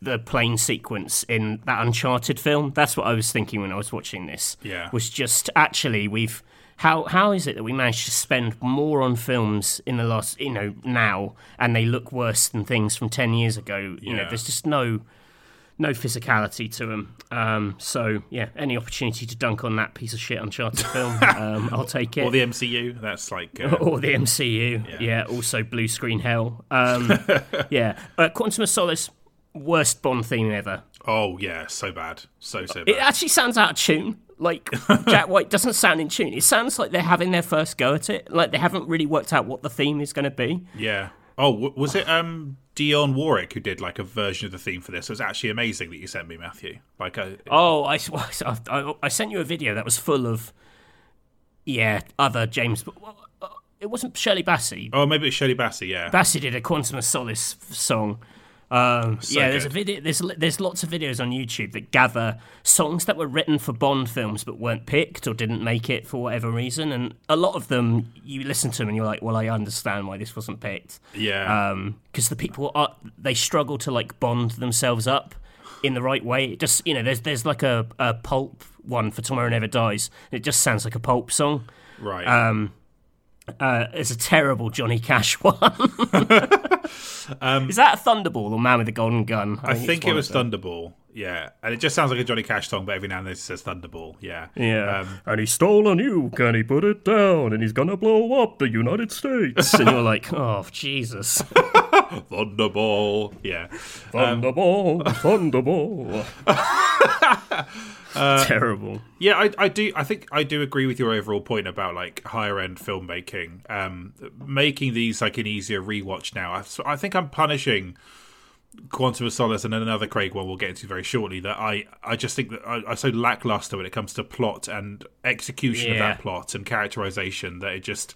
S2: the plane sequence in that Uncharted film. That's what I was thinking when I was watching this.
S1: Yeah,
S2: was just actually we've how how is it that we managed to spend more on films in the last you know now and they look worse than things from 10 years ago you yeah. know there's just no no physicality to them um, so yeah any opportunity to dunk on that piece of shit uncharted film um, i'll take it
S1: or the mcu that's like
S2: uh... or the mcu yeah. yeah. also blue screen hell um, yeah uh, quantum of solace worst bond theme ever
S1: oh yeah so bad so so bad
S2: it actually sounds out of tune like Jack White doesn't sound in tune. It sounds like they're having their first go at it. Like they haven't really worked out what the theme is going to be.
S1: Yeah. Oh, was it um Dionne Warwick who did like a version of the theme for this? It was actually amazing that you sent me, Matthew. Like,
S2: oh, I, I, I sent you a video that was full of yeah other James. Uh, it wasn't Shirley Bassey.
S1: Oh, maybe it's Shirley Bassey. Yeah,
S2: Bassey did a Quantum of Solace song um, so yeah, there's a video. There's there's lots of videos on YouTube that gather songs that were written for Bond films but weren't picked or didn't make it for whatever reason, and a lot of them you listen to them and you're like, well, I understand why this wasn't picked.
S1: Yeah.
S2: Because um, the people are they struggle to like bond themselves up in the right way. It just you know, there's there's like a, a pulp one for Tomorrow Never Dies. It just sounds like a pulp song.
S1: Right.
S2: Um, uh, it's a terrible Johnny Cash one. um, Is that a Thunderball or Man with the Golden Gun?
S1: I, I think, think it was Thunderball. Yeah, and it just sounds like a Johnny Cash song, but every now and then it says Thunderball. Yeah,
S2: yeah. Um, and he stole a nuke and he put it down, and he's gonna blow up the United States. and you're like, oh Jesus,
S1: Thunderball. Yeah,
S2: Thunderball, um, Thunderball. Uh, Terrible.
S1: Yeah, I, I do. I think I do agree with your overall point about like higher end filmmaking, um, making these like an easier rewatch now. I, I think I'm punishing Quantum of Solace and another Craig one we'll get into very shortly. That I, I just think that I, I'm so lackluster when it comes to plot and execution yeah. of that plot and characterization that it just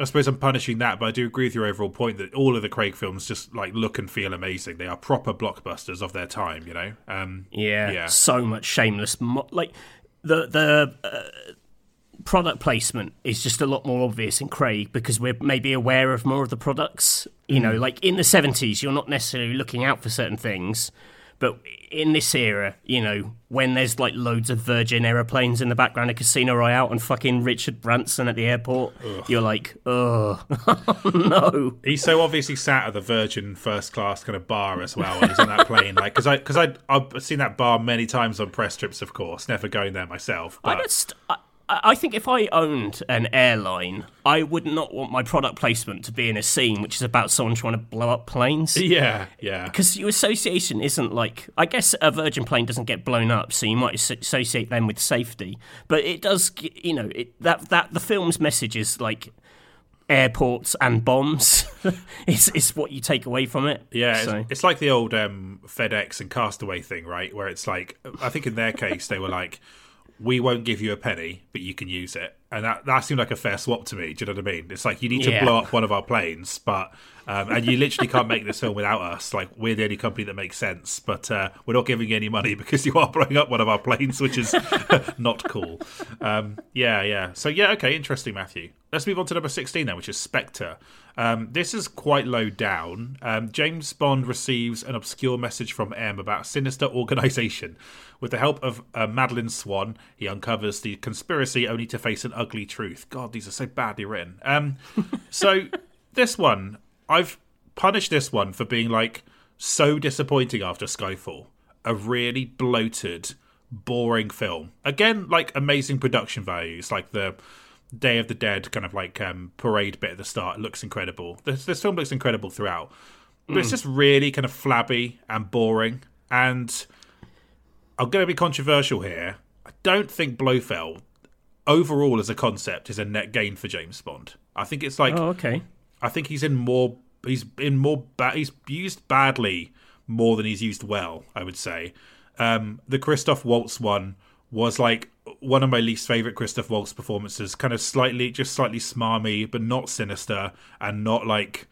S1: I suppose I'm punishing that, but I do agree with your overall point that all of the Craig films just like look and feel amazing. They are proper blockbusters of their time, you know. Um,
S2: yeah, yeah, so much shameless. Mo- like the the uh, product placement is just a lot more obvious in Craig because we're maybe aware of more of the products. You mm. know, like in the 70s, you're not necessarily looking out for certain things. But in this era, you know, when there's like loads of Virgin aeroplanes in the background of Casino Royale and fucking Richard Branson at the airport, Ugh. you're like, oh, no.
S1: He's so obviously sat at the Virgin first class kind of bar as well when he's on that plane. Like, because I, cause I, I've seen that bar many times on press trips, of course, never going there myself. But...
S2: I I, I think if I owned an airline, I would not want my product placement to be in a scene which is about someone trying to blow up planes.
S1: Yeah, yeah.
S2: Because your association isn't like, I guess a Virgin plane doesn't get blown up, so you might associate them with safety. But it does, you know, it, that that the film's message is like airports and bombs. it's, it's what you take away from it.
S1: Yeah, so. it's, it's, like the old um, FedEx and Castaway thing, right? Where it's like, I think in their case they were like we won't give you a penny, but you can use it. And that, that seemed like a fair swap to me. Do you know what I mean? It's like you need to yeah. blow up one of our planes, but um, and you literally can't make this film without us. Like we're the only company that makes sense, but uh, we're not giving you any money because you are blowing up one of our planes, which is not cool. Um, yeah, yeah. So yeah, okay, interesting, Matthew. Let's move on to number sixteen then, which is Spectre. Um, this is quite low down. Um, James Bond receives an obscure message from M about a sinister organisation. With the help of uh, Madeleine Swann, he uncovers the conspiracy only to face an ugly truth. God, these are so badly written. Um, so this one, I've punished this one for being like so disappointing after Skyfall. A really bloated, boring film. Again, like amazing production values, like the Day of the Dead kind of like um, parade bit at the start. It looks incredible. This, this film looks incredible throughout. but it's just really kind of flabby and boring. And I'm going to be controversial here. I don't think Blofeld overall as a concept is a net gain for James Bond. I think it's like
S2: Oh, okay.
S1: I think he's in more he's in more ba- he's used badly more than he's used well, I would say. Um the Christoph Waltz one was like one of my least favorite Christoph Waltz performances, kind of slightly just slightly smarmy but not sinister and not like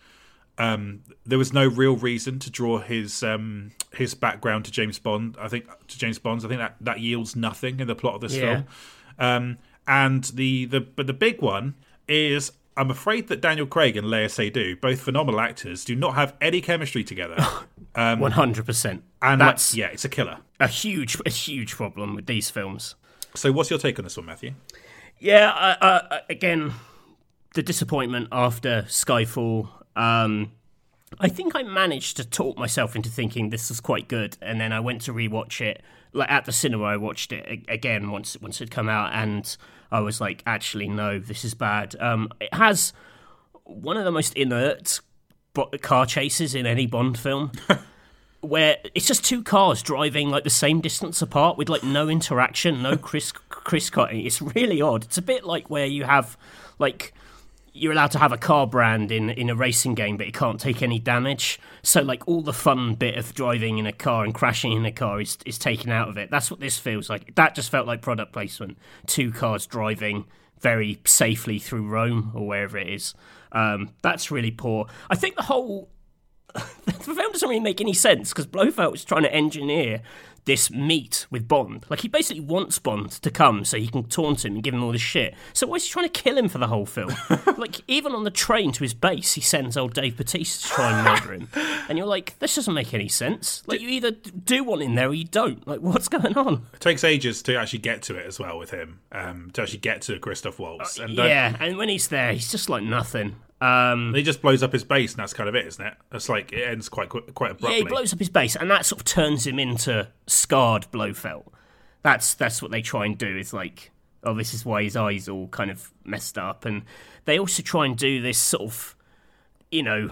S1: um there was no real reason to draw his um his background to James Bond. I think to James Bond's I think that that yields nothing in the plot of this
S2: Yeah.
S1: film. Um, and the, the but the big one is I'm afraid that Daniel Craig and Lea Seydoux, both phenomenal actors, do not have any chemistry together.
S2: One hundred percent.
S1: And
S2: That's
S1: like, yeah, it's a killer.
S2: a huge, a huge problem with these films.
S1: So, what's your take on this one, Matthew?
S2: Yeah, I, I, again, the disappointment after Skyfall. Um, I think I managed to talk myself into thinking this was quite good, and then I went to rewatch it. Like at the cinema, I watched it again once once it come out, and I was like, actually, no, this is bad. Um, it has one of the most inert car chases in any Bond film. where it's just two cars driving like the same distance apart with like no interaction, no criss cutting. It's really odd. It's a bit like where you have like you're allowed to have a car brand in in a racing game, but it can't take any damage. So like all the fun bit of driving in a car and crashing in a car is is taken out of it. That's what this feels like. That just felt like product placement. Two cars driving very safely through Rome or wherever it is. Um, that's really poor. I think the whole the film doesn't really make any sense because Blofeld was trying to engineer this meet with Bond. Like he basically wants Bond to come so he can taunt him and give him all this shit. So why is he trying to kill him for the whole film? like even on the train to his base, he sends old Dave Batista to try and murder him. And you're like, this doesn't make any sense. Like you either do want him there or you don't. Like what's going on?
S1: It takes ages to actually get to it as well with him, um, to actually get to Christoph Waltz. And uh,
S2: yeah, and when he's there, he's just like nothing. Um,
S1: he just blows up his base, and that's kind of it, isn't it? It's like it ends quite qu- quite abruptly.
S2: Yeah, he blows up his base, and that sort of turns him into scarred Blofeld. That's that's what they try and do. Is like, oh, this is why his eyes all kind of messed up, and they also try and do this sort of, you know,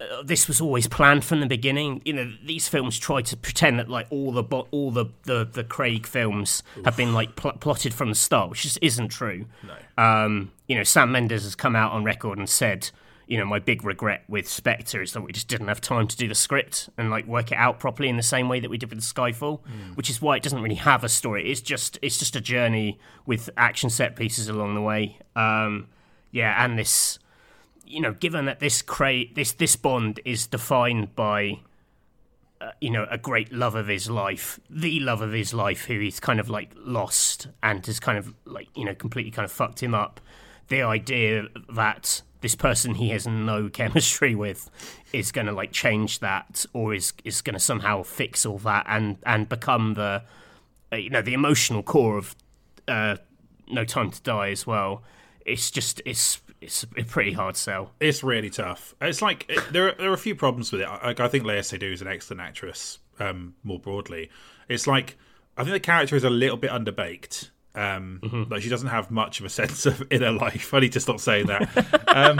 S2: uh, this was always planned from the beginning. You know, these films try to pretend that like all the bo- all the, the the Craig films have been like pl- plotted from the start, which just isn't true. No. Um, you know, Sam Mendes has come out on record and said, you know, my big regret with Spectre is that we just didn't have time to do the script and like work it out properly in the same way that we did with Skyfall, which is why it doesn't really have a story. It's just it's just a journey with action set pieces along the way. Um, yeah, and this you know, given that this cra- this this Bond is defined by, uh, you know, a great love of his life, the love of his life, who he's kind of like lost and has kind of like you know completely kind of fucked him up. The idea that this person he has no chemistry with is going to like change that, or is is going to somehow fix all that and and become the, uh, you know, the emotional core of uh, No Time to Die as well. It's just it's it's a pretty hard sell.
S1: It's really tough. It's like it, there. Are, there are a few problems with it. Like I think Lea Seydoux is an excellent actress. Um, more broadly, it's like I think the character is a little bit underbaked. Um, Like she doesn't have much of a sense of inner life. I need to stop saying that. um,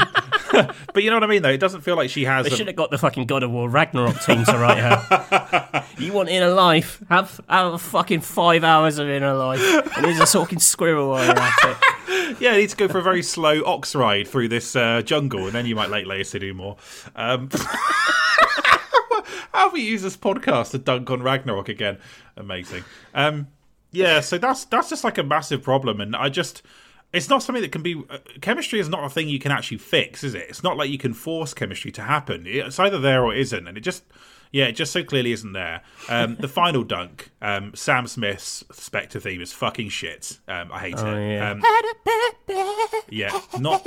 S1: but you know what I mean, though. It doesn't feel like she has.
S2: They
S1: a-
S2: should have got the fucking God of War Ragnarok team to write her. you want inner life? Have have fucking five hours of inner life, and here's a talking squirrel while you're at it.
S1: Yeah, you need to go for a very slow ox ride through this uh, jungle, and then you might like Lea Seydoux more. Um, how we use this podcast to dunk on Ragnarok again? Amazing. Um, yeah, so that's that's just like a massive problem, and I just. It's not something that can be. Uh, chemistry is not a thing you can actually fix, is it? It's not like you can force chemistry to happen. It's either there or it isn't, and it just, yeah, it just so clearly isn't there. Um, the final dunk, um, Sam Smith's Spectre theme is fucking shit. Um, I hate it.
S2: yeah.
S1: Um, yeah, not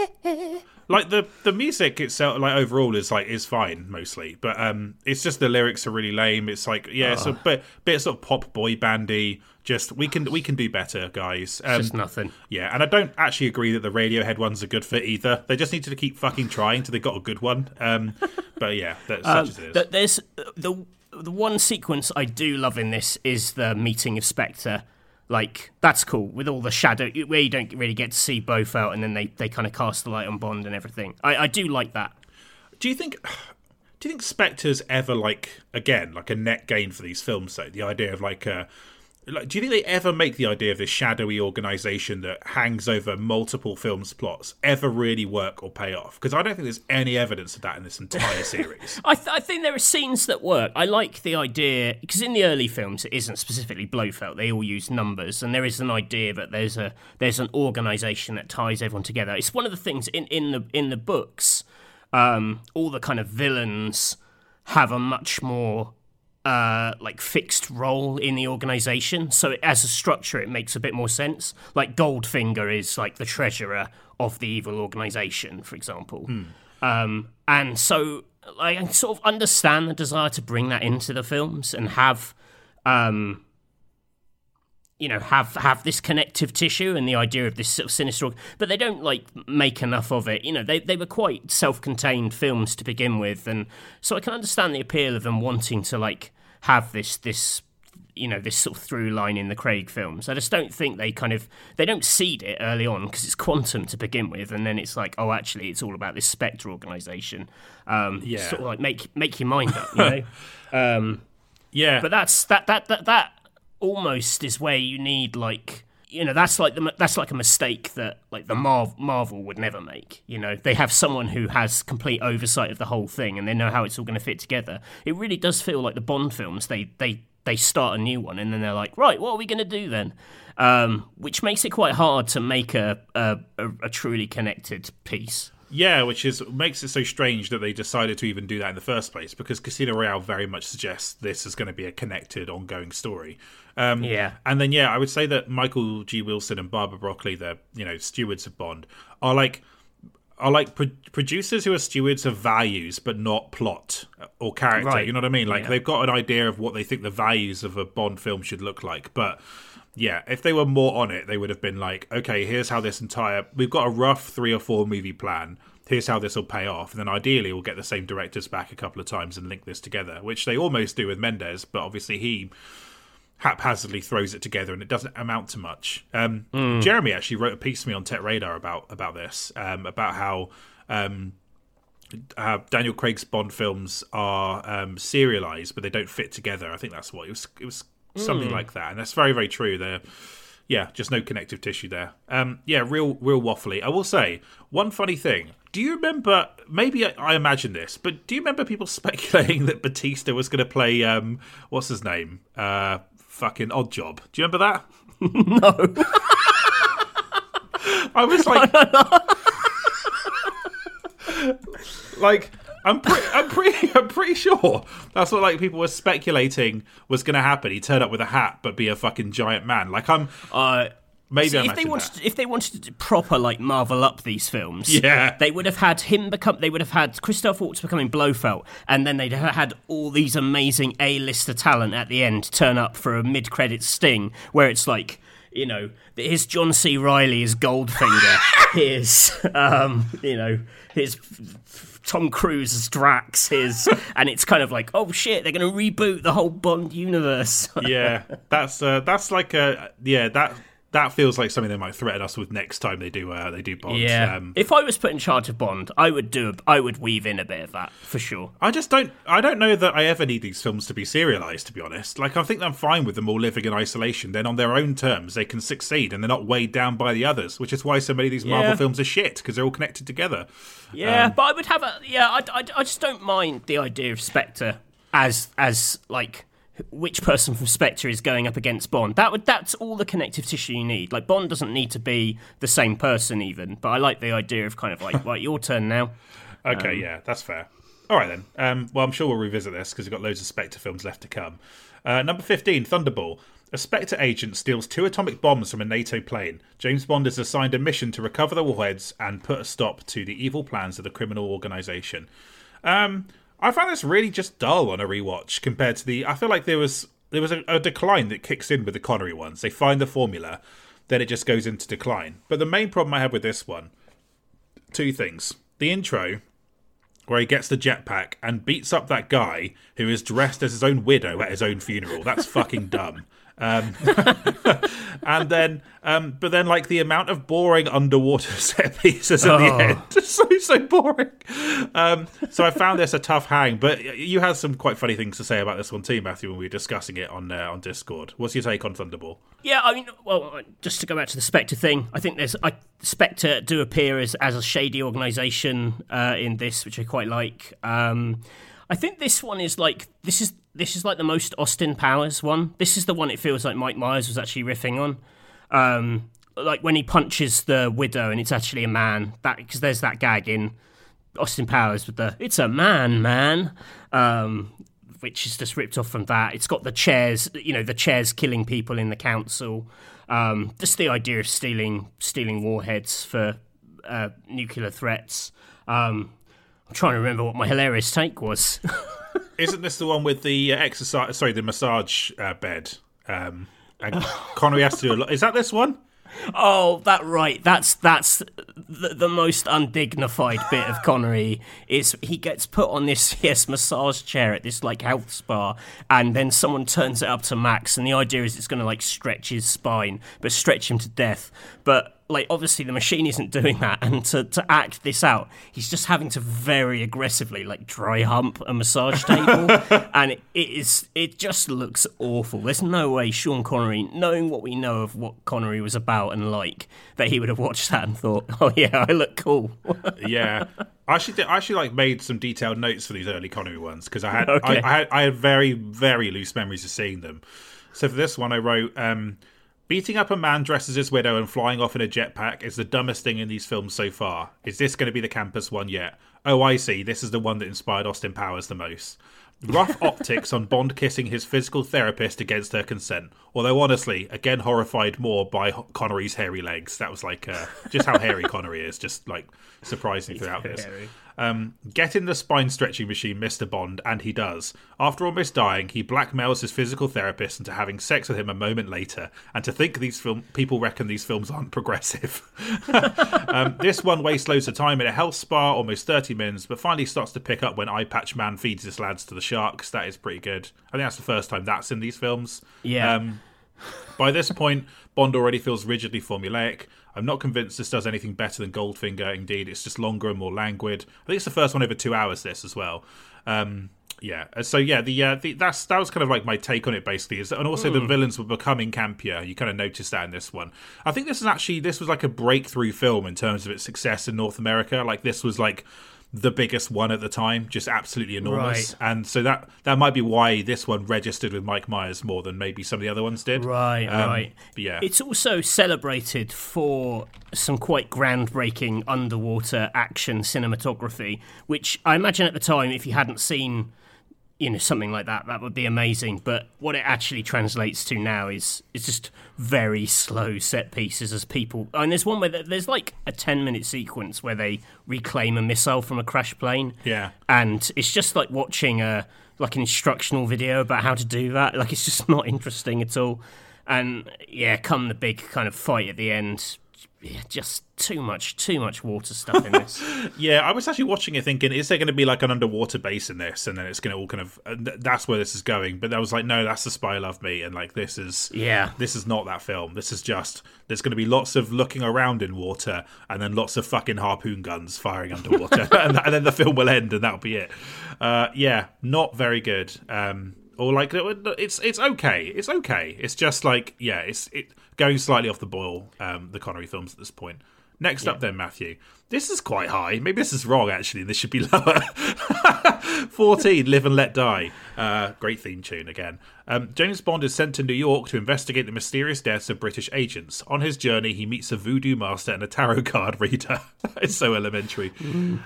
S1: like the the music itself. Like overall is like is fine mostly, but um, it's just the lyrics are really lame. It's like yeah, it's a bit bit sort of pop boy bandy. Just we can we can do better, guys. Um,
S2: Just nothing.
S1: yeah, and I don't actually agree that the Radiohead ones are good for either. They just need to keep fucking trying till they got a good one. Um, but yeah, that's such as it is.
S2: Th- There's the the one sequence I do love in this is the meeting of Spectre. Like that's cool with all the shadow where you don't really get to see both out, and then they, they kind of cast the light on Bond and everything. I, I do like that.
S1: do you think? do you think Spectre's ever like again like a net gain for these films? Though the idea of like a like, do you think they ever make the idea of this shadowy organization that hangs over multiple films' plots ever really work or pay off? Because I don't think there's any evidence of that in this entire series.
S2: I, th- I, think there are scenes that work. I like the idea because in the early films it isn't specifically Blofeld. They all use numbers, and there is an idea that there's a there's an organization that ties everyone together. It's one of the things in, in the in the books. Um, all the kind of villains have a much more uh, like fixed role in the organization. So it, as a structure, it makes a bit more sense. Like Goldfinger is like the treasurer of the evil organization, for example.
S1: Hmm.
S2: Um, and so like, I sort of understand the desire to bring that into the films and have, um, you know, have have this connective tissue and the idea of this sort of sinister, but they don't like make enough of it. You know, they they were quite self-contained films to begin with, and so I can understand the appeal of them wanting to like have this this you know this sort of through line in the Craig films. I just don't think they kind of they don't seed it early on because it's quantum to begin with, and then it's like oh actually it's all about this Spectre organization. Um,
S1: Yeah.
S2: sort of like make make your mind up, you know. um,
S1: yeah,
S2: but that's that that that that almost is where you need like you know that's like the that's like a mistake that like the Marvel Marvel would never make. You know they have someone who has complete oversight of the whole thing and they know how it's all going to fit together. It really does feel like the Bond films. They they they start a new one and then they're like, right, what are we going to do then? Um, which makes it quite hard to make a a, a, a truly connected piece.
S1: Yeah, which is makes it so strange that they decided to even do that in the first place because Casino Royale very much suggests this is going to be a connected, ongoing story. Um,
S2: Yeah.
S1: and then yeah, I would say that Michael G. Wilson and Barbara Broccoli, the you know stewards of Bond, are like are like pro- producers who are stewards of values but not plot or character.
S2: Right.
S1: You know what I mean? Like
S2: Yeah.
S1: they've got an idea of what they think the values of a Bond film should look like, but yeah, if they were more on it, they would have been like, okay, here's how this entire we've got a rough three or four movie plan. Here's how this will pay off, and then ideally we'll get the same directors back a couple of times and link this together, which they almost do with Mendes, but obviously he haphazardly throws it together and it doesn't amount to much. Um, Jeremy actually wrote a piece to me on Tech Radar about about this, um, about how um, uh, Daniel Craig's Bond films are um, serialized, but they don't fit together. I think that's what it was. It was something like that, and that's very very true. They're yeah, just no connective tissue there. Um, yeah, real real waffly. I will say one funny thing. Do you remember? Maybe I, I imagine this, but do you remember people speculating that Batista was going to play um, what's his name? Uh, fucking Oddjob. Do you remember that?
S2: No,
S1: I was like, like I'm pretty, I'm pretty, I'm pretty sure that's what like people were speculating was going to happen. He turned up with a hat, but be a fucking giant man. Like I'm
S2: uh,
S1: maybe
S2: See,
S1: I
S2: if they wanted, to, if they wanted to proper like Marvel up these films,
S1: Yeah.
S2: they would have had him become. They would have had Christoph Waltz becoming Blofeld, and then they'd have had all these amazing A-lister talent at the end turn up for a mid-credit sting, where it's like. You know, here's John C. Reilly as Goldfinger. here's, um, you know, here's Tom Cruise as Drax. Here's, and it's kind of like, oh shit, they're going to reboot the whole Bond universe.
S1: yeah, that's uh, that's like a yeah that that feels like something they might threaten us with next time they do uh, they do Bond.
S2: Yeah.
S1: Um,
S2: if I was put in charge of Bond, I would do. I would weave in a bit of that for sure.
S1: I just don't. I don't know that I ever need these films to be serialized. To be honest, like I think I'm fine with them all living in isolation. Then on their own terms, they can succeed, and they're not weighed down by the others. Which is why so many of these Marvel
S2: Yeah.
S1: films are shit because they're all connected together.
S2: Yeah, but I would have a. Yeah, I, I, I just don't mind the idea of Spectre as as like which person from Spectre is going up against Bond. That would that's all the connective tissue you need. Like Bond doesn't need to be the same person even, but I like the idea of kind of like, right, your turn now.
S1: Okay, yeah, that's fair. All right then. Um, well, I'm sure we'll revisit this because we've got loads of Spectre films left to come. Uh, number 15, Thunderball. A Spectre agent steals two atomic bombs from a NATO plane. James Bond is assigned a mission to recover the warheads and put a stop to the evil plans of the criminal organization. Um, I found this really just dull on a rewatch compared to the. I feel like there was there was a, a decline that kicks in with the Connery ones. They find the formula, then it just goes into decline. But the main problem I had with this one, two things: the intro where he gets the jetpack and beats up that guy who is dressed as his own widow at his own funeral. That's fucking dumb. Um, and then, um, but then, like the amount of boring underwater set pieces at
S2: Oh.
S1: the end, so so boring. Um, so I found this a tough hang. But you had some quite funny things to say about this one too, Matthew, when we were discussing it on uh, on Discord. What's your take on Thunderball?
S2: Yeah, I mean, well, just to go back to the Spectre thing, I think there's I, Spectre do appear as as a shady organisation uh, in this, which I quite like. Um, I think this one is like this is this is like the most Austin Powers one. This is the one it feels like Mike Myers was actually riffing on. Um, like when he punches the widow and it's actually a man. That because there's that gag in Austin Powers with the "It's a man, man," um, which is just ripped off from that. It's got the chairs, you know, the chairs killing people in the council. Um, just the idea of stealing stealing warheads for uh, nuclear threats. Um, I'm trying to remember what my hilarious take was.
S1: Isn't this the one with the uh, exercise? Sorry, the massage uh, bed. Um, and Connery has to do a lot. Is that this one?
S2: Oh, that right. That's that's the, the most undignified bit of Connery is he gets put on this yes massage chair at this like health spa, and then someone turns it up to max, and the idea is it's going to like stretch his spine, but stretch him to death. But like obviously the machine isn't doing that, and to to act this out, he's just having to very aggressively like dry hump a massage table, and it, is it just looks awful. There's no way Sean Connery, knowing what we know of what Connery was about and like, that he would have watched that and thought, "Oh yeah, I look cool."
S1: Yeah, I actually did, I actually like made some detailed notes for these early Connery ones because I had
S2: Okay.
S1: I, I had I had very very loose memories of seeing them. So for this one, I wrote. Um, Beating up a man dressed as his widow and flying off in a jetpack is the dumbest thing in these films so far. Is this going to be the campus one yet? Oh, I see. This is the one that inspired Austin Powers the most. Rough optics on Bond kissing his physical therapist against her consent. Although, honestly, again horrified more by Connery's hairy legs. That was like uh, just how hairy Connery is, just like surprising throughout this.
S2: hairy.
S1: Um, get in the spine stretching machine, Mr. Bond, and he does. After almost dying, he blackmails his physical therapist into having sex with him a moment later. And to think these film people reckon these films aren't progressive. um, this one wastes loads of time in a health spa, almost 30 minutes, but finally starts to pick up when Eye Patch Man feeds his lads to the sharks. That is pretty good. I think that's the first time that's in these films.
S2: Yeah.
S1: Um, by this point, Bond already feels rigidly formulaic. I'm not convinced this does anything better than Goldfinger. Indeed, it's just longer and more languid. I think it's the first one over two hours. This as well. Um, yeah. uh, So yeah, the, uh, the that's that was kind of like my take on it. Basically, is and also the villains were becoming campier. You kind of noticed that in this one. I think this is actually this was like a breakthrough film in terms of its success in North America. Like this was like the biggest one at the time, just absolutely enormous.
S2: Right.
S1: And so that that might be why this one registered with Mike Myers more than maybe some of the other ones did.
S2: Right,
S1: Um,
S2: right.
S1: But yeah,
S2: It's also celebrated for some quite groundbreaking underwater action cinematography, which I imagine at the time, if you hadn't seen, you know, something like that, that would be amazing. But what it actually translates to now is is just very slow set pieces as people. And there's one where there's like a ten minute sequence where they reclaim a missile from a crash plane
S1: yeah.
S2: and it's just like watching a like an instructional video about how to do that. Like it's just not interesting at all. And yeah, come the big kind of fight at the end. Yeah, just too much, too much water stuff in this.
S1: Yeah, I was actually watching it thinking, is there going to be like an underwater base in this? And then it's going to all kind of, th- that's where this is going. But I was like, no, that's the Spy Love Me. And like, this is,
S2: yeah,
S1: this is not that film. This is just, there's going to be lots of looking around in water and then lots of fucking harpoon guns firing underwater. and, and then the film will end and that'll be it. Uh, yeah, not very good. Um, or like, it's it's okay. It's okay. It's just like, yeah, it's it going slightly off the boil, um, the Connery films at this point. Next up, then, Matthew. This is quite high. Maybe this is wrong, actually. This should be lower. 14, Live and Let Die. Uh, great theme tune again. Um, James Bond is sent to New York to investigate the mysterious deaths of British agents. On his journey, he meets a voodoo master and a tarot card reader. it's so elementary.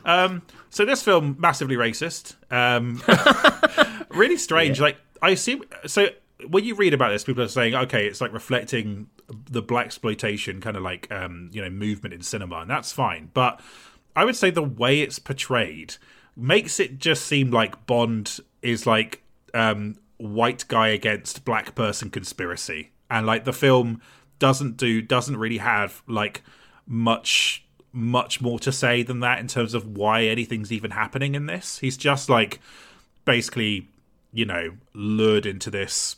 S1: Um, so, this film, massively racist. Um, really strange. Like, I assume. So, when you read about this, people are saying, okay, it's like reflecting the blaxploitation kind of like um, you know movement in cinema, and that's fine. But I would say the way it's portrayed makes it just seem like Bond is like um, white guy against black person conspiracy, and like the film doesn't do doesn't really have like much much more to say than that in terms of why anything's even happening in this. He's just like basically you know lured into this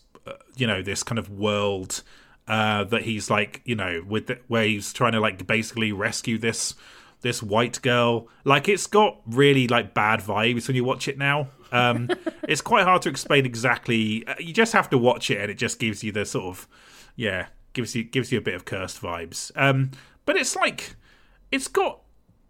S1: you know this kind of world uh, that he's like you know with the, where he's trying to like basically rescue this this white girl. Like it's got really like bad vibes when you watch it now. Um, it's quite hard to explain exactly. uh, You just have to watch it, and it just gives you the sort of yeah gives you gives you a bit of cursed vibes. Um, but it's like it's got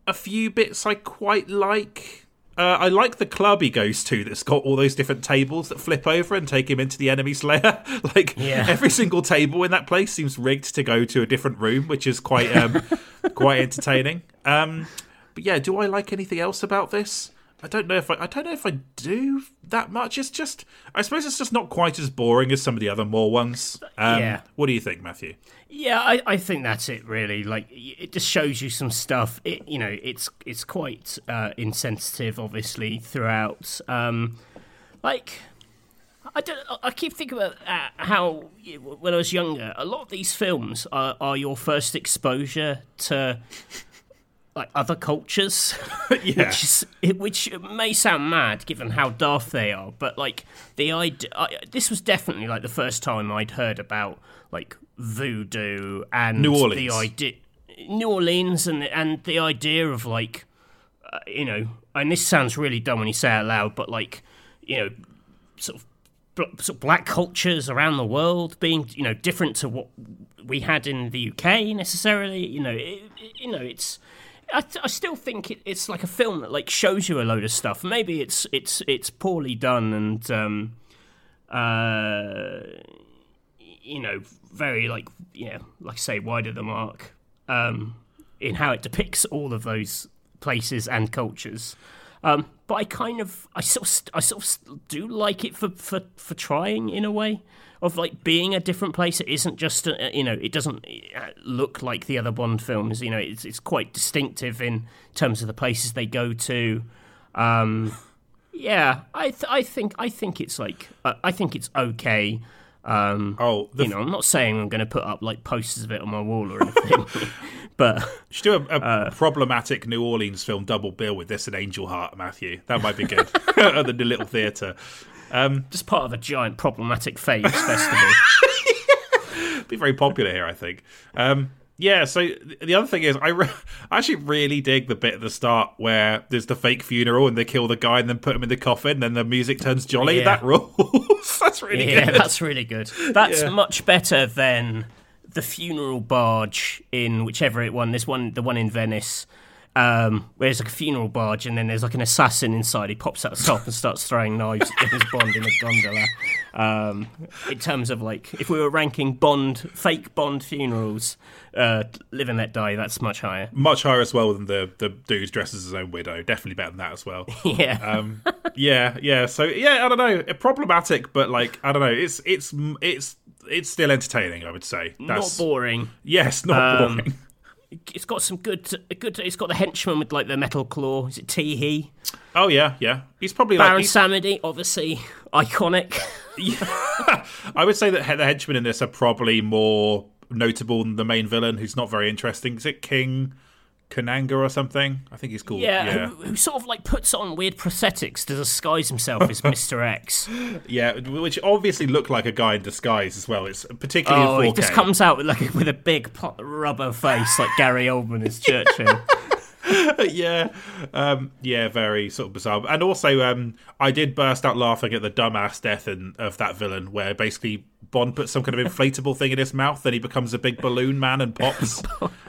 S1: a few bits I quite like. Uh, I like the club he goes to that's got all those different tables that flip over and take him into the enemy's lair. like
S2: Yeah.
S1: every single table in that place seems rigged to go to a different room, which is quite um, quite entertaining. Um, but yeah, do I like anything else about this? I don't know if I, I don't know if I do that much. It's just I suppose it's just not quite as boring as some of the other more ones. Um,
S2: Yeah.
S1: What do you think, Matthew?
S2: Yeah, I, I think that's it. Really, like it just shows you some stuff. It, you know, it's it's quite uh, insensitive, obviously, throughout. Um, like, I don't. I keep thinking about uh, how when I was younger, a lot of these films are, are your first exposure to like other cultures.
S1: Yeah.
S2: which, is, which may sound mad given how daft they are, but like the idea, I, this was definitely like the first time I'd heard about like voodoo and
S1: New
S2: the
S1: Orleans.
S2: idea, New Orleans, and and the idea of like, uh, you know, and this sounds really dumb when you say it out loud, but like, you know, sort of. bl- Sort of black cultures around the world being, you know, different to what we had in the UK necessarily. You know, it, it- you know, it's I, I still think it, it's like a film that like shows you a load of stuff. Maybe it's it's it's poorly done and um, uh, you know very like you know, like I say wider the mark um, in how it depicts all of those places and cultures. Um, but I kind of I sort of I sort of do like it for, for for trying in a way of like being a different place. It isn't just a, you know it doesn't uh, look like the other Bond films. You know it's it's quite distinctive in terms of the places they go to. Um, yeah, I th- I think I think it's like uh, I think it's okay. Um,
S1: Oh,
S2: you know, I'm not saying I'm going to put up like posters of it on my wall or anything, but
S1: Should do a, a
S2: Uh,
S1: problematic New Orleans film double bill with this and Angel Heart, Matthew. That might be good at the little theatre.
S2: Um, just part of a giant problematic phase festival.
S1: Be very popular here, I think. Um, yeah. So the other thing is, I, re- I actually really dig the bit at the start where there's the fake funeral and they kill the guy and then put him in the coffin, and then the music turns jolly.
S2: Yeah.
S1: That rules. That's really
S2: Yeah,
S1: good.
S2: that's really good. That's
S1: Yeah.
S2: much better than the funeral barge in whichever it one. This one, the one in Venice, um, where there's like a funeral barge, and then there's like an assassin inside. He pops out the top and starts throwing knives at his Bond in a gondola. Um, in terms of like, if we were ranking Bond, fake Bond funerals, uh, Live and Let Die, that's much higher.
S1: Much higher as well than the the dude dresses as his own widow. Definitely better than that as well.
S2: yeah.
S1: um yeah yeah so yeah i don't know problematic but like i don't know it's it's it's it's still entertaining i would say
S2: not boring.
S1: yes not
S2: Um,
S1: boring
S2: It's got some good, good. It's got the henchman with like the metal claw. Is it Teehee?
S1: oh yeah yeah he's probably like
S2: Baron
S1: he's,
S2: Samedi, obviously iconic.
S1: i would say that the henchmen in this are probably more notable than the main villain who's not very interesting is it king kananga or something i think he's called
S2: Yeah,
S1: yeah
S2: Who, who sort of like puts on weird prosthetics to disguise himself as Mr. X.
S1: yeah which obviously looked like a guy in disguise as well it's particularly
S2: Oh,
S1: in 4K.
S2: he just comes out with like with a big rubber face like Gary Oldman is Churchill.
S1: yeah, um, yeah, very sort of bizarre. And also, um, I did burst out laughing at the dumbass death in, of that villain, where basically Bond puts some kind of inflatable thing in his mouth, then he becomes a big balloon man and pops.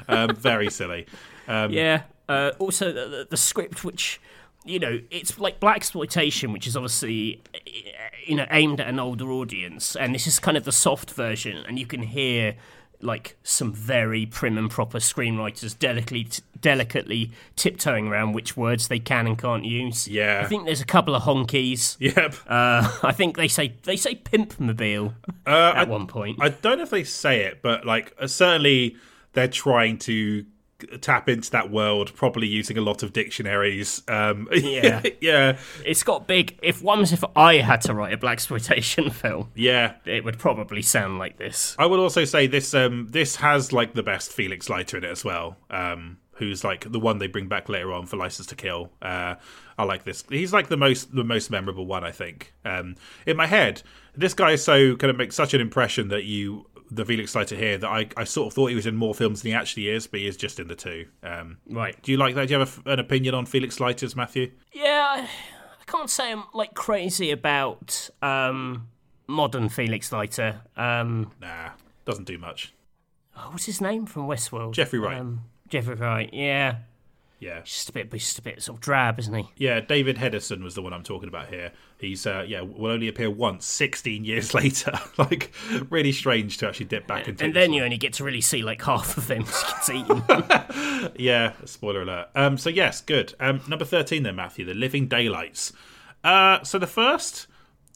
S1: um, very silly. Um,
S2: yeah. Uh, also, the, the, the script, which you know, it's like blaxploitation, which is obviously you know aimed at an older audience, and this is kind of the soft version, and you can hear like some very prim and proper screenwriters delicately delicately tiptoeing around which words they can and can't use.
S1: Yeah.
S2: I think there's a couple of honkies.
S1: Yep.
S2: Uh, I think they say they say pimp mobile
S1: Uh,
S2: at
S1: I,
S2: one point.
S1: I don't know if they say it, but like uh, certainly they're trying to tap into that world, probably using a lot of dictionaries. Um,
S2: Yeah.
S1: yeah,
S2: it's got big. If one was if I had to write a blaxploitation film,
S1: yeah.
S2: it would probably sound like this.
S1: I would also say this um this has like the best Felix Leiter in it as well. Um who's like the one they bring back later on for License to Kill. Uh, I like this. He's like the most the most memorable one, I think. Um, in my head, this guy is so kind of makes such an impression that you the Felix Leiter here that I, I sort of thought he was in more films than he actually is, but he is just in the two. Um,
S2: Right.
S1: Do you like that? Do you have a, an opinion on Felix Leiter's Matthew?
S2: Yeah, I, can't say I'm like crazy about um, modern Felix Leiter. Um,
S1: Nah, doesn't do much.
S2: oh, what's his name from Westworld?
S1: Jeffrey Wright.
S2: Um, Jeffrey Wright. Yeah,
S1: Yeah,
S2: just a bit, just a bit sort of drab, isn't he?
S1: yeah. David Hedison was the one I'm talking about here. He's uh, yeah will only appear once, 16 years later. like really strange to actually dip back into.
S2: And then you only get to really see like half of him 'cause he gets eaten.
S1: Yeah, spoiler alert. Um, so yes, good. Um, number thirteen then, Matthew, the Living Daylights. Uh, so the first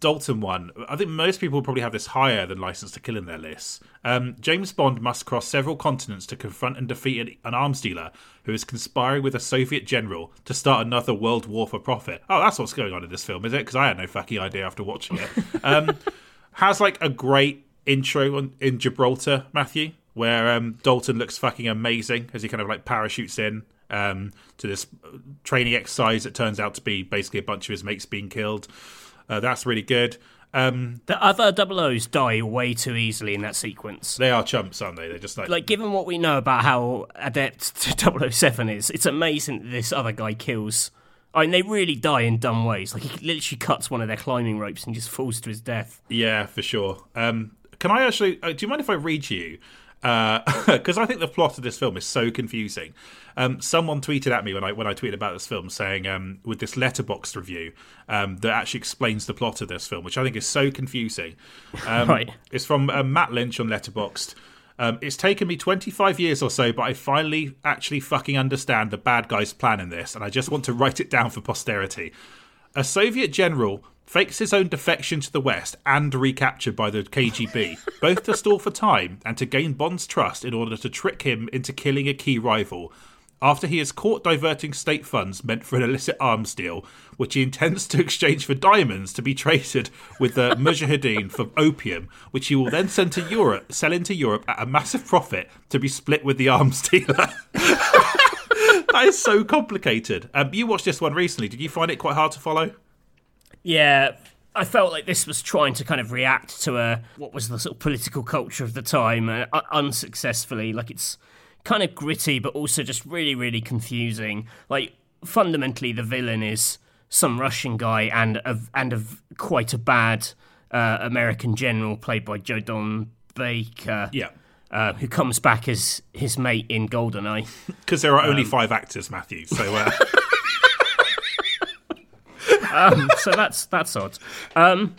S1: Dalton one, I think most people probably have this higher than License to Kill in their lists. Um, James Bond must cross several continents to confront and defeat an arms dealer who is conspiring with a Soviet general to start another world war for profit. Oh, that's what's going on in this film, is it? Because I had no fucking idea after watching it. Um, has like a great intro on, in Gibraltar, Matthew, where um, Dalton looks fucking amazing as he kind of like parachutes in um, to this training exercise that turns out to be basically a bunch of his mates being killed. Uh, that's really good. Um,
S2: the other double O's die way too easily in that sequence.
S1: they are chumps, aren't they? They're just like,
S2: Like, given what we know about how adept 007 is, it's amazing that this other guy kills. I mean, they really die in dumb ways. Like, he literally cuts one of their climbing ropes and just falls to his death.
S1: yeah, for sure. Um, can I actually? Uh, do you mind if I read you? Because I think the plot of this film is so confusing. Um, someone tweeted at me when I when I tweeted about this film, saying um, with this Letterboxd review um, that actually explains the plot of this film, which I think is so confusing. Um,
S2: Right.
S1: It's from uh, Matt Lynch on Letterboxd. Um, it's taken me 25 years or so, but I finally actually fucking understand the bad guy's plan in this, and I just want to write it down for posterity. A Soviet general fakes his own defection to the West and recaptured by the KGB, both to stall for time and to gain Bond's trust in order to trick him into killing a key rival. After he is caught diverting state funds meant for an illicit arms deal, which he intends to exchange for diamonds to be traded with the Mujahideen for opium, which he will then send to Europe, sell into Europe at a massive profit to be split with the arms dealer. that is so complicated. Um, you watched this one recently. Did you find it quite hard to follow?
S2: Yeah, I felt like this was trying to kind of react to a what was the sort of political culture of the time, uh, unsuccessfully. Like it's kind of gritty, but also just really, really confusing. Like fundamentally, the villain is some Russian guy and a and a quite a bad uh, American general played by Joe Don Baker.
S1: Yeah.
S2: Uh, who comes back as his mate in Goldeneye?
S1: Because there are only five actors, Matthew. So uh,
S2: so that's that's odd. Um,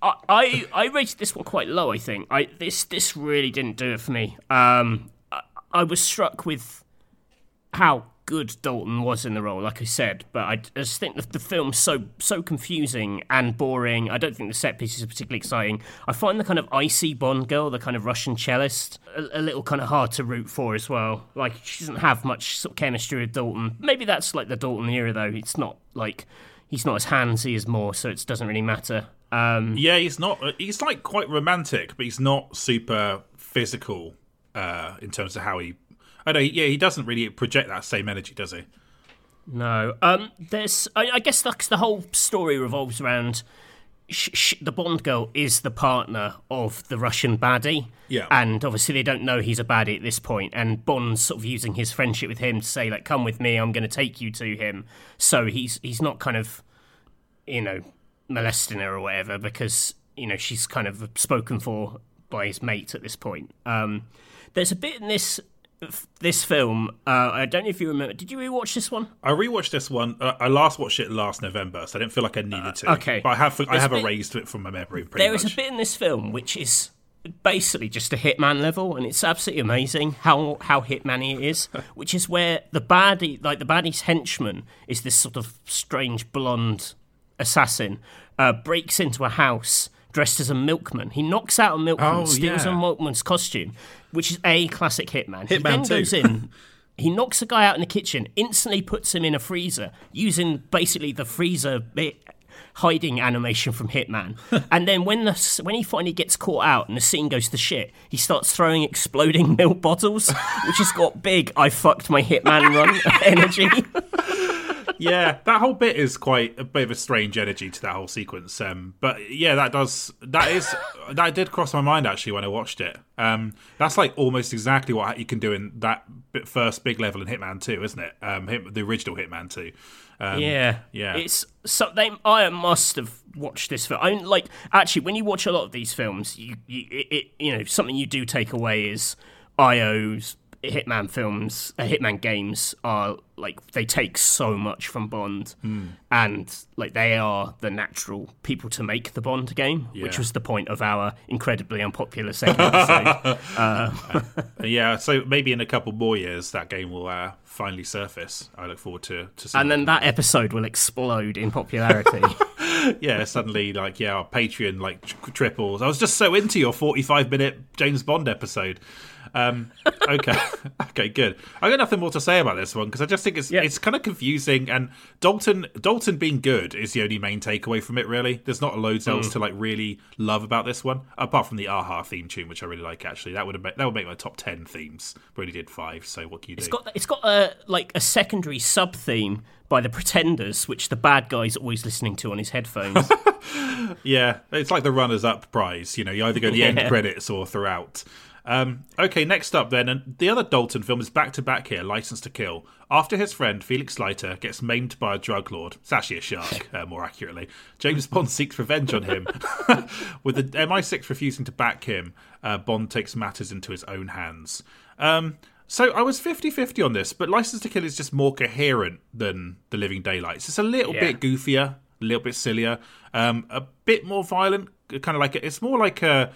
S2: I, I I rated this one quite low. I think I this this really didn't do it for me. Um, I, I was struck with how good Dalton was in the role, like I said, but I just think that the film's so so confusing and boring. I don't think the set pieces are particularly exciting. I find the kind of icy Bond girl, the kind of Russian cellist, a, a little kind of hard to root for as well. Like she doesn't have much sort of chemistry with Dalton. Maybe that's like the Dalton era though. It's not like he's not as handsy as Moore, so it doesn't really matter. Um,
S1: yeah, he's not. He's like quite romantic, but he's not super physical uh, in terms of how he. I know. Yeah, he doesn't really project that same energy, does he?
S2: No. Um. There's. I, I guess that's the whole story revolves around. Sh- sh- the Bond girl is the partner of the Russian baddie.
S1: Yeah.
S2: And obviously they don't know he's a baddie at this point, and Bond's sort of using his friendship with him to say like, "Come with me, I'm going to take you to him." So he's he's not kind of, you know, molesting her or whatever because you know she's kind of spoken for by his mate at this point. Um. There's a bit in this this film. Uh, I don't know if you remember. Did you rewatch this one?
S1: I rewatched this one. Uh, I last watched it last November, so I didn't feel like I needed to.
S2: okay.
S1: but I have. I have
S2: a bit-
S1: erased it from my memory.
S2: There is
S1: much.
S2: a bit in this film which is basically just a Hitman level, and it's absolutely amazing how how Hitman it is. which is where the baddie, like the baddie's henchman, is this sort of strange blonde assassin, uh, breaks into a house dressed as a milkman. He knocks out a milkman,
S1: Oh,
S2: steals
S1: yeah.
S2: a milkman's costume, which is a classic Hitman. he
S1: Hitman
S2: then
S1: 2.
S2: goes in. He knocks a guy out in the kitchen, instantly puts him in a freezer, using basically the freezer bit hiding animation from Hitman. and then when the when he finally gets caught out and the scene goes to shit, he starts throwing exploding milk bottles, which has got big "I fucked my Hitman" run energy.
S1: Yeah, that whole bit is quite a bit of a strange energy to that whole sequence. Um, but yeah, that does that is that did cross my mind actually when I watched it. Um, that's like almost exactly what you can do in that first big level in Hitman Two, isn't it? Um, the original Hitman Two. Um,
S2: yeah,
S1: yeah.
S2: It's something I must have watched this film. I mean, like actually, when you watch a lot of these films, you, you it, you know something you do take away is IO's Hitman films, uh, Hitman games are like they take so much from Bond,
S1: mm.
S2: and like they are the natural people to make the Bond game, yeah. which was the point of our incredibly unpopular second episode. uh,
S1: yeah, so maybe in a couple more years that game will uh, finally surface. I look forward to to.
S2: And then that episode will explode in popularity.
S1: yeah, suddenly like yeah, our Patreon like triples. I was just so into your forty-five minute James Bond episode. Um, okay, okay, good. I got nothing more to say about this one because I just think it's yeah. it's kind of confusing. And Dalton Dalton being good is the only main takeaway from it. Really, there's not loads mm. else to like really love about this one apart from the a-ha theme tune, which I really like. Actually, that would have that would make my top ten themes. But only did five. So what can you do?
S2: It's got it's got a like a secondary sub theme by the Pretenders, which the bad guy's always listening to on his headphones.
S1: yeah, it's like the runners up prize. You know, you either go the yeah. end credits or throughout. Um, okay, next up then, and the other Dalton film is back to back here, License to Kill. After his friend Felix Leiter gets maimed by a drug lord, it's actually a shark, uh, more accurately. James Bond seeks revenge on him. With the MI6 refusing to back him, uh, Bond takes matters into his own hands. Um, so I was 50-50 on this, but License to Kill is just more coherent than The Living Daylights. It's a little yeah. bit goofier, a little bit sillier, um, a bit more violent. Kind of like it's more like a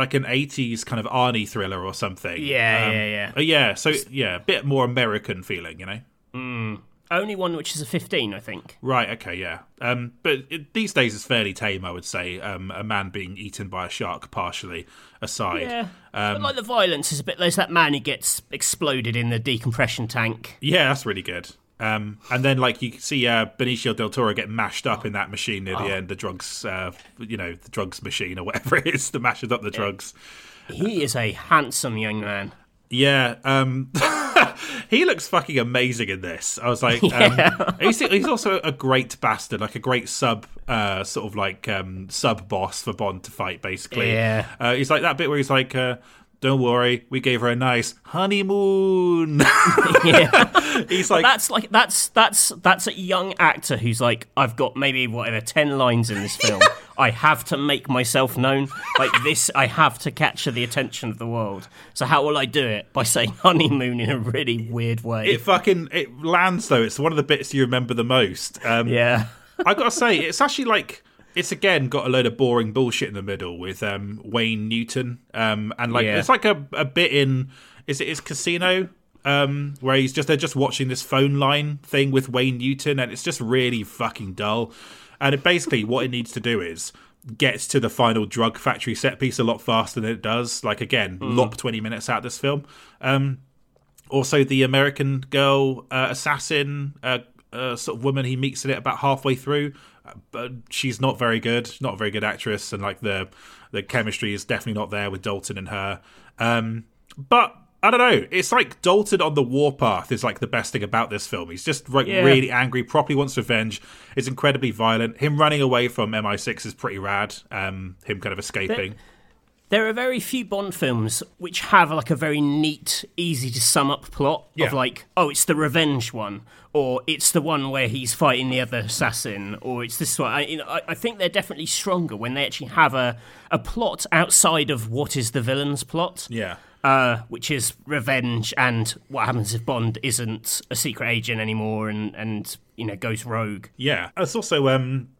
S1: like an 80s kind of Arnie thriller or something.
S2: Yeah, um, yeah, yeah.
S1: Uh, yeah, so yeah, a bit more American feeling, you know.
S2: Mm. Only one which is a 15, I think.
S1: Right, okay, yeah. Um, but it, these days it's fairly tame, I would say. Um, a man being eaten by a shark, partially aside.
S2: Yeah. Um, but like the violence is a bit. There's that man who gets exploded in the decompression tank.
S1: Yeah, that's really good. Um, and then, like you see, uh, Benicio del Toro get mashed up in that machine near oh. the end, the drugs, uh, you know, the drugs machine or whatever it is that mashes up the drugs.
S2: He is a handsome young man.
S1: Yeah, um, he looks fucking amazing in this. I was like, um, yeah. he's, he's, also a great bastard, like a great sub, uh, sort of like um, sub boss for Bond to fight. Basically,
S2: yeah.
S1: Uh, he's like that bit where he's like, uh, don't worry, we gave her a nice honeymoon.
S2: yeah. He's like but that's like that's that's that's a young actor who's like, I've got maybe whatever ten lines in this film. I have to make myself known. Like this I have to capture the attention of the world. So how will I do it? By saying honeymoon in a really weird way.
S1: It fucking it lands though. It's one of the bits you remember the most. Um,
S2: yeah.
S1: I gotta say, it's actually like it's again got a load of boring bullshit in the middle with um, Wayne Newton, um, and like yeah. it's like a, a bit in is it? is Casino um, where he's just they're just watching this phone line thing with Wayne Newton, and it's just really fucking dull. And it basically what it needs to do is gets to the final drug factory set piece a lot faster than it does. Like again, mm. lop twenty minutes out of this film. Um, also, the American girl uh, assassin, uh, uh, sort of woman he meets in it about halfway through but she's not very good. not a very good actress, and like the the chemistry is definitely not there with Dalton and her. Um, but I don't know. It's like Dalton on the warpath is like the best thing about this film. He's just like yeah. really angry, properly wants revenge. It's incredibly violent. Him running away from MI6 is pretty rad. Um, him kind of escaping.
S2: There are very few Bond films which have like a very neat, easy to sum up plot yeah. of like, oh, it's the revenge one, or it's the one where he's fighting the other assassin, or it's this one. I, you know, I, I think they're definitely stronger when they actually have a a plot outside of what is the villain's plot.
S1: Yeah.
S2: Uh, which is revenge and what happens if Bond isn't a secret agent anymore and, and you know goes rogue.
S1: Yeah, it's also um,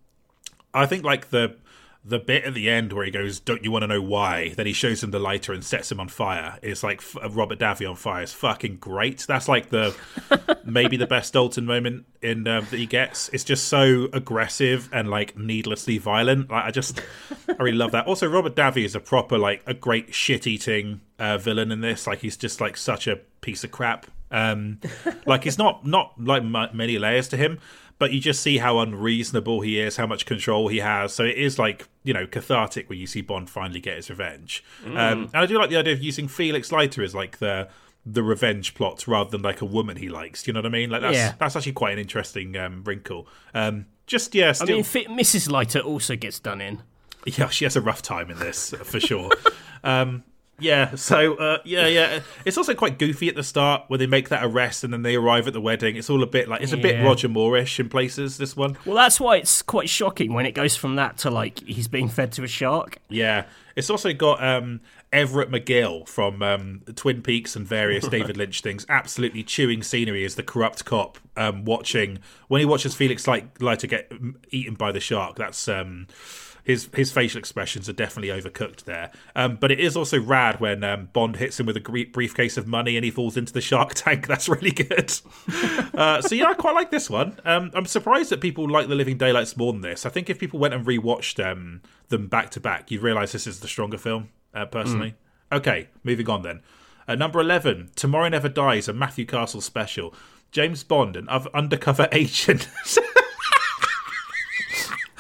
S1: I think like the the bit at the end where he goes, "Don't you want to know why?" Then he shows him the lighter and sets him on fire. It's like Robert Davi on fire is fucking great. That's like the maybe the best Dalton moment in um, that he gets. It's just so aggressive and like needlessly violent. Like I just I really love that. Also, Robert Davi is a proper like a great shit eating uh, villain in this. Like he's just like such a piece of crap Um, like it's not not like m- many layers to him, but you just see how unreasonable he is, how much control he has. So it is like you know cathartic when you see Bond finally get his revenge. Um, and I do like the idea of using Felix Leiter as like the the revenge plot rather than like a woman he likes. Do you know what I mean? Like that's
S2: Yeah.
S1: that's actually quite an interesting um, wrinkle. Um, just yeah,
S2: I mean, Fi- Mrs. Leiter also gets done in.
S1: yeah, she has a rough time in this for sure. um, yeah, so uh, yeah, yeah, it's also quite goofy at the start when they make that arrest and then they arrive at the wedding. It's all a bit like it's a bit Roger Moore-ish in places. This one,
S2: Well, that's why it's quite shocking when it goes from that to like he's being fed to a shark.
S1: yeah, it's also got um, Everett McGill from um, Twin Peaks and various David Lynch things, absolutely chewing scenery as the corrupt cop um, watching when he watches Felix like Leiter get eaten by the shark. That's um, his his facial expressions are definitely overcooked there. Um, but it is also rad when um, Bond hits him with a briefcase of money and he falls into the shark tank. That's really good. uh, so yeah, I quite like this one. Um, I'm surprised that people like The Living Daylights more than this. I think if people went and rewatched um, them back to back, you'd realise this is the stronger film. Uh, personally, okay, moving on then. Uh, number eleven, Tomorrow Never Dies, a Matthew Castle special. James Bond, an undercover agent.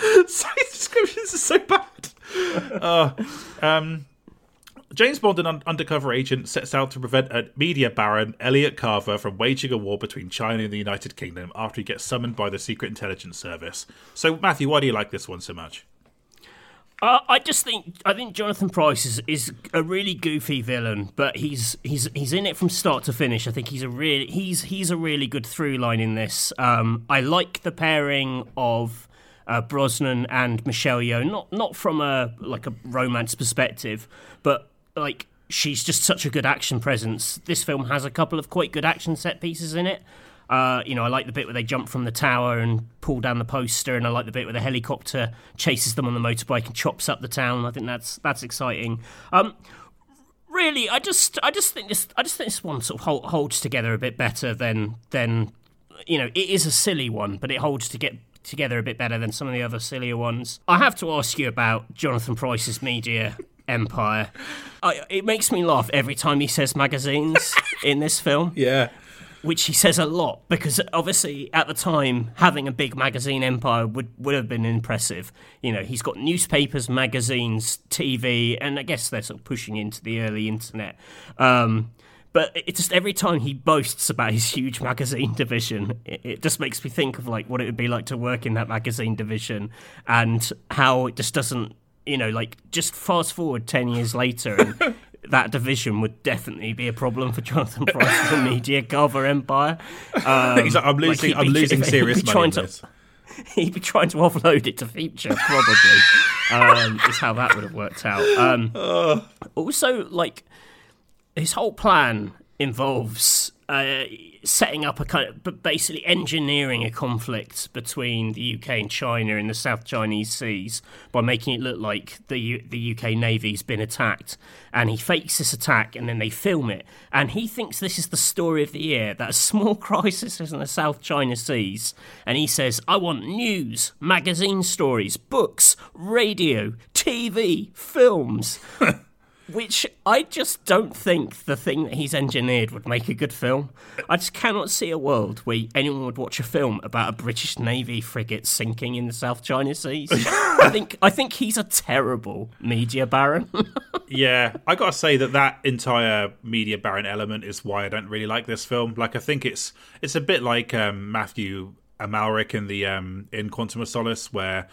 S1: Sorry, descriptions are so bad. Uh, um, James Bond, an un- undercover agent, sets out to prevent a media baron, Elliot Carver, from waging a war between China and the United Kingdom after he gets summoned by the Secret Intelligence Service. So, Matthew, why do you like this one so much?
S2: Uh, I just think I think Jonathan Pryce is, is a really goofy villain, but he's he's he's in it from start to finish. I think he's a really he's he's a really good through line in this. Um, I like the pairing of uh, Brosnan and Michelle Yeoh, not not from a like a romance perspective, but like she's just such a good action presence. This film has a couple of quite good action set pieces in it. Uh, you know, I like the bit where they jump from the tower and pull down the poster, and I like the bit where the helicopter chases them on the motorbike and chops up the town. I think that's that's exciting. Um, really, I just I just think this I just think this one sort of hold, holds together a bit better than than you know it is a silly one, but it holds to get together a bit better than some of the other sillier ones. I have to ask you about Jonathan Pryce's media empire. I, it makes me laugh every time he says magazines in this film
S1: Yeah.
S2: which he says a lot because obviously at the time having a big magazine empire would, would have been impressive. You know, he's got newspapers, magazines, TV, and I guess they're sort of pushing into the early internet. Um, but it just every time he boasts about his huge magazine division, it, it just makes me think of like what it would be like to work in that magazine division and how it just doesn't, you know, like just fast forward ten years later and that division would definitely be a problem for Jonathan Pryce's media cover empire. Um,
S1: He's like, I'm losing,
S2: he'd
S1: I'm
S2: be-
S1: losing serious money
S2: to- he'd be trying to offload it to feature, probably. um, is how that would have worked out. Um, also, like his whole plan involves uh, setting up a kind of, but basically engineering a conflict between the UK and China in the South Chinese Seas by making it look like the U- the UK Navy's been attacked, and he fakes this attack, and then they film it, and he thinks this is the story of the year that a small crisis is in the South China Seas, and he says, "I want news, magazine stories, books, radio, TV, films." which I just don't think the thing that he's engineered would make a good film. I just cannot see a world where anyone would watch a film about a British Navy frigate sinking in the South China Seas. I think I think he's a terrible media baron.
S1: Yeah, I gotta say that that entire media baron element is why I don't really like this film. Like, I think it's it's a bit like um, Mathieu Amalric in the um, in Quantum of Solace, where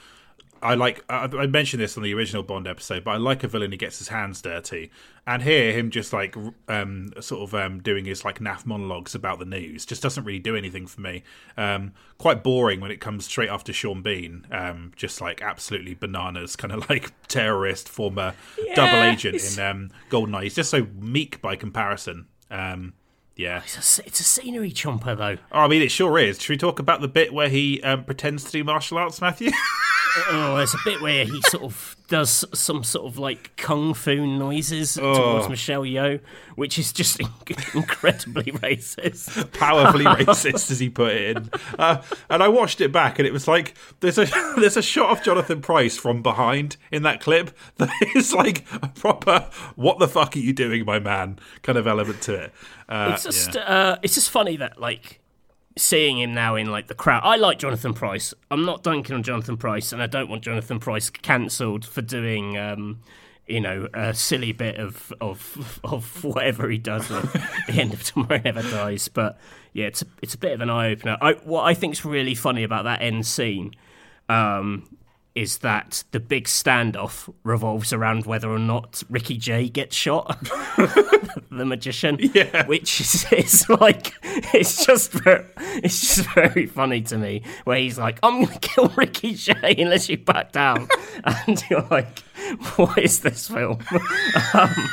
S1: I like I, I mentioned this on the original Bond episode, but I like a villain who gets his hands dirty, and here him just like um, sort of um, doing his like naff monologues about the news just doesn't really do anything for me. Um, quite boring when it comes straight after Sean Bean, um, just like absolutely bananas, kind of like terrorist, former double agent in um, Goldeneye. He's just so meek by comparison. Um, yeah.
S2: it's, a, it's a scenery chomper though.
S1: Oh, I mean, it sure is. Should we talk about the bit where he um, pretends to do martial arts, Matthew?
S2: Oh, there's a bit where he sort of does some sort of like kung fu noises towards Michelle Yeoh, which is just incredibly racist.
S1: Powerfully racist, as he put it in. Uh, and I watched it back, and it was like there's a there's a shot of Jonathan Pryce from behind in that clip that is like a proper "What the fuck are you doing, my man?" kind of element to it. Uh,
S2: It's just uh, it's just funny that like seeing him now in like the crowd. I like Jonathan Pryce. I'm not dunking on Jonathan Pryce, and I don't want Jonathan Pryce cancelled for doing. Um, you know, a silly bit of of of whatever he does at the end of Tomorrow Never Dies. But yeah, it's a, it's a bit of an eye opener. I, what I think's really funny about that end scene um, is that the big standoff revolves around whether or not Ricky Jay gets shot, the magician.
S1: Yeah.
S2: which is, is like it's just very, it's just very funny to me. Where he's like, "I'm going to kill Ricky Jay unless you back down," and you're like, "What is this film?" um,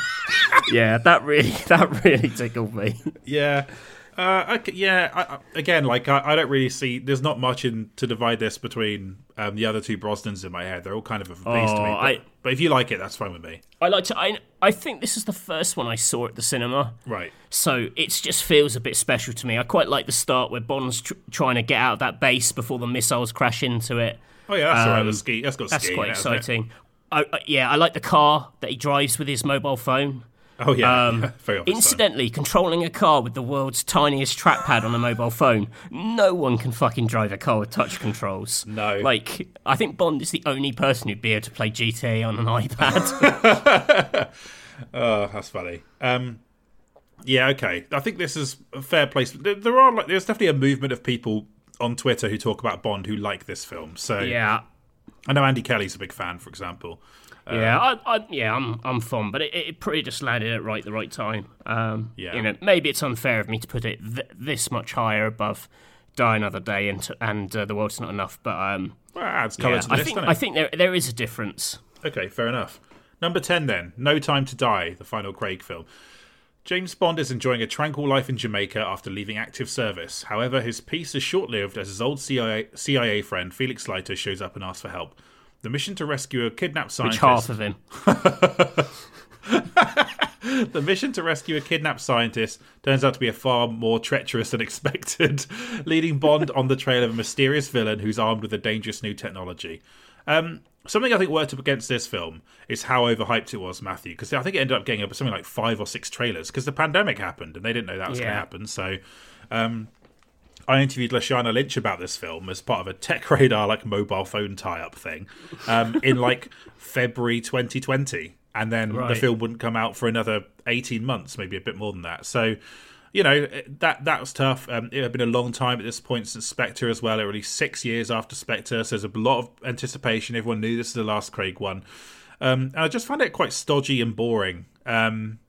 S2: yeah, that really that really tickled me.
S1: Yeah. Uh, okay, yeah. I, again, like I, I don't really see. There's not much in to divide this between um, the other two Brosnans in my head. They're all kind of a piece to me.
S2: Oh,
S1: But,
S2: I-
S1: but if you like it, that's fine with me.
S2: I like to. I I think this is the first one I saw at the cinema.
S1: Right.
S2: So it just feels a bit special to me. I quite like the start where Bond's tr- trying to get out of that base before the missiles crash into it.
S1: Oh yeah, that's all right.
S2: Um,
S1: The ski. That's got
S2: That's quite
S1: in it, hasn't it?
S2: exciting. I, I, yeah, I like the car that he drives with his mobile phone.
S1: Oh yeah.
S2: Um,
S1: obvious.
S2: Incidentally, controlling a car with the world's tiniest trackpad on a mobile phone, no one can fucking drive a car with touch controls.
S1: No.
S2: Like, I think Bond is the only person who'd be able to play GTA on an iPad.
S1: Oh, that's funny. Um, yeah, okay. I think this is a fair place. There are like, there's definitely a movement of people on Twitter who talk about Bond who like this film. So
S2: yeah.
S1: I know Andy Kelly's a big fan, for example.
S2: Yeah, I, I, yeah, I'm, I'm fond, but it, it pretty just landed at right the right time. Um,
S1: Yeah.
S2: you know, maybe it's unfair of me to put it th- this much higher above Die Another Day and and uh, The World's Not Enough, but um,
S1: Well, it adds colour
S2: yeah,
S1: to the
S2: I
S1: list,
S2: think I think there there is a difference.
S1: Okay, fair enough. Number 10 then, No Time to Die, the final Craig film. James Bond is enjoying a tranquil life in Jamaica after leaving active service. However, his peace is short lived as his old CIA, CIA friend Felix Leiter shows up and asks for help. The mission to rescue a kidnapped scientist.
S2: Which half of him?
S1: The mission to rescue a kidnapped scientist turns out to be a far more treacherous than expected, leading Bond on the trail of a mysterious villain who's armed with a dangerous new technology. Um, something I think worked up against this film is how overhyped it was, Matthew, because I think it ended up getting up something like five or six trailers because the pandemic happened and they didn't know that was going to happen. So um, I interviewed Lashana Lynch about this film as part of a Tech Radar like mobile phone tie-up thing um, in like February 2020, and then the film wouldn't come out for another 18 months, maybe a bit more than that. So. You know that that was tough. Um, it had been a long time at this point since Spectre as well. It released six years after Spectre, so there's a lot of anticipation. Everyone knew this is the last Craig one, um, and I just found it quite stodgy and boring. Um,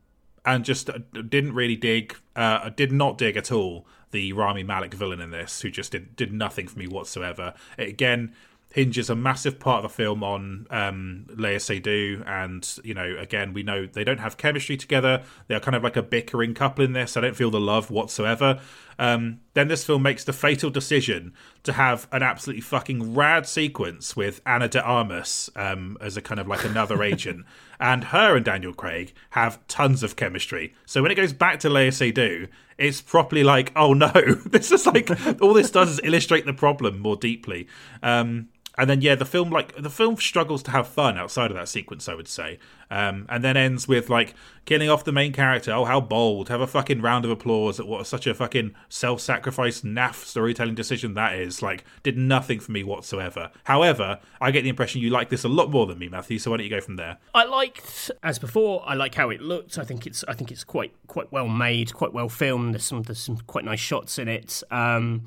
S1: and just uh, didn't really dig. Uh, I did not dig at all the Rami Malek villain in this, who just did did nothing for me whatsoever. It again hinges a massive part of the film on um, Léa Seydoux, and you know, again, we know they don't have chemistry together. They are kind of like a bickering couple in this. I don't feel the love whatsoever. Um, then this film makes the fatal decision to have an absolutely fucking rad sequence with Ana de Armas um, as a kind of like another agent, and her and Daniel Craig have tons of chemistry. So when it goes back to Léa Seydoux, it's properly like, oh no, this is like all this does is illustrate the problem more deeply. Um, and then yeah, the film like the film struggles to have fun outside of that sequence, I would say. Um, and then ends with like killing off the main character. Oh, how bold! Have a fucking round of applause at what such a fucking self-sacrifice naff storytelling decision that is. Like, did nothing for me whatsoever. However, I get the impression you like this a lot more than me, Matthew. So why don't you go from there?
S2: I liked, as before, I like how it looked. I think it's, I think it's quite, quite well made, quite well filmed. There's some, there's some quite nice shots in it. Um,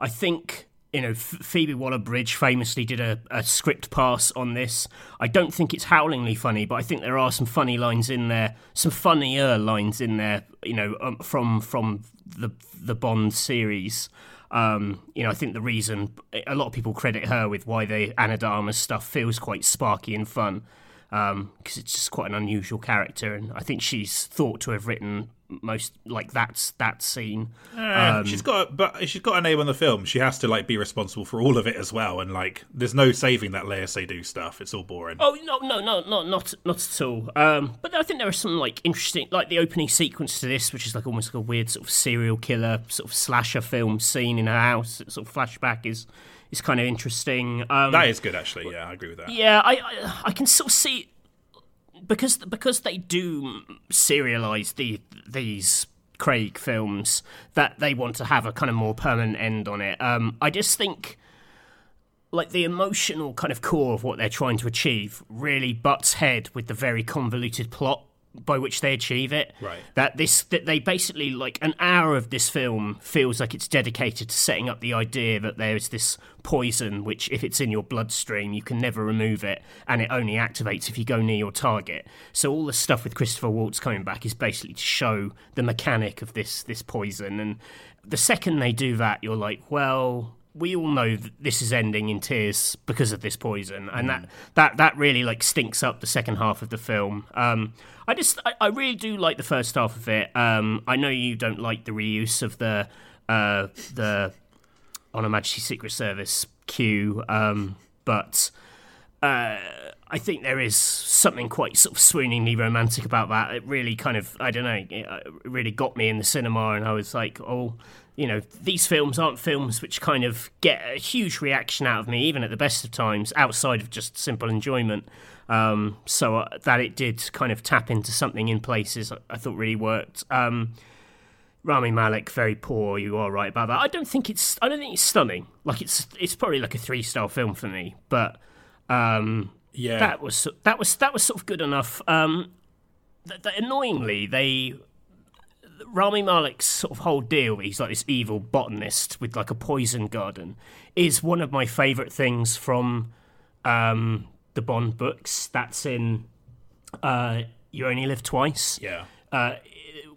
S2: I think you know, Phoebe Waller-Bridge famously did a, a script pass on this. I don't think it's howlingly funny, but I think there are some funny lines in there, some funnier lines in there. You know, um, from from the the Bond series. Um, you know, I think the reason a lot of people credit her with why the Anna stuff feels quite sparky and fun because it's just quite an unusual character, and I think she's thought to have written most like that's that scene.
S1: Um, she's got, but she's got a name on the film. She has to like be responsible for all of it as well. And like, there's no saving that Léa Do stuff. It's all boring.
S2: Oh no, no, no, no, not not at all. Um, but I think there are some like interesting, like the opening sequence to this, which is like almost like a weird sort of serial killer sort of slasher film scene in her house. Sort of flashback is is kind of interesting. Um,
S1: that is good, actually. Yeah, I agree with that.
S2: Yeah, I, I I can sort of see because because they do serialize the these Craig films that they want to have a kind of more permanent end on it. Um, I just think like the emotional kind of core of what they're trying to achieve really butts head with the very convoluted plot by which they achieve it.
S1: Right.
S2: That this that they basically like an hour of this film feels like it's dedicated to setting up the idea that there's this poison which if it's in your bloodstream you can never remove it and it only activates if you go near your target. So all the stuff with Christopher Waltz coming back is basically to show the mechanic of this this poison and the second they do that you're like, well, we all know that this is ending in tears because of this poison, and mm. that that that really like stinks up the second half of the film. Um, I just I, I, really do like the first half of it. Um, I know you don't like the reuse of the uh, the On Her Majesty's Secret Service cue, um, but. Uh, I think there is something quite sort of swooningly romantic about that. It really kind of, I don't know, it really got me in the cinema, and I was like, oh, you know, these films aren't films which kind of get a huge reaction out of me, even at the best of times, outside of just simple enjoyment. Um, so uh, that it did kind of tap into something in places I, thought really worked. Um, Rami Malek, very poor. You are right about that. I don't think it's. I don't think it's stunning. Like it's. It's probably like a three star film for me. But um,
S1: yeah,
S2: that was that was that was sort of good enough. Um, th- th- annoyingly, they Rami Malek's sort of whole deal, he's like this evil botanist with like a poison garden, is one of my favourite things from um, the Bond books. That's in uh, You Only Live Twice.
S1: Yeah.
S2: Uh,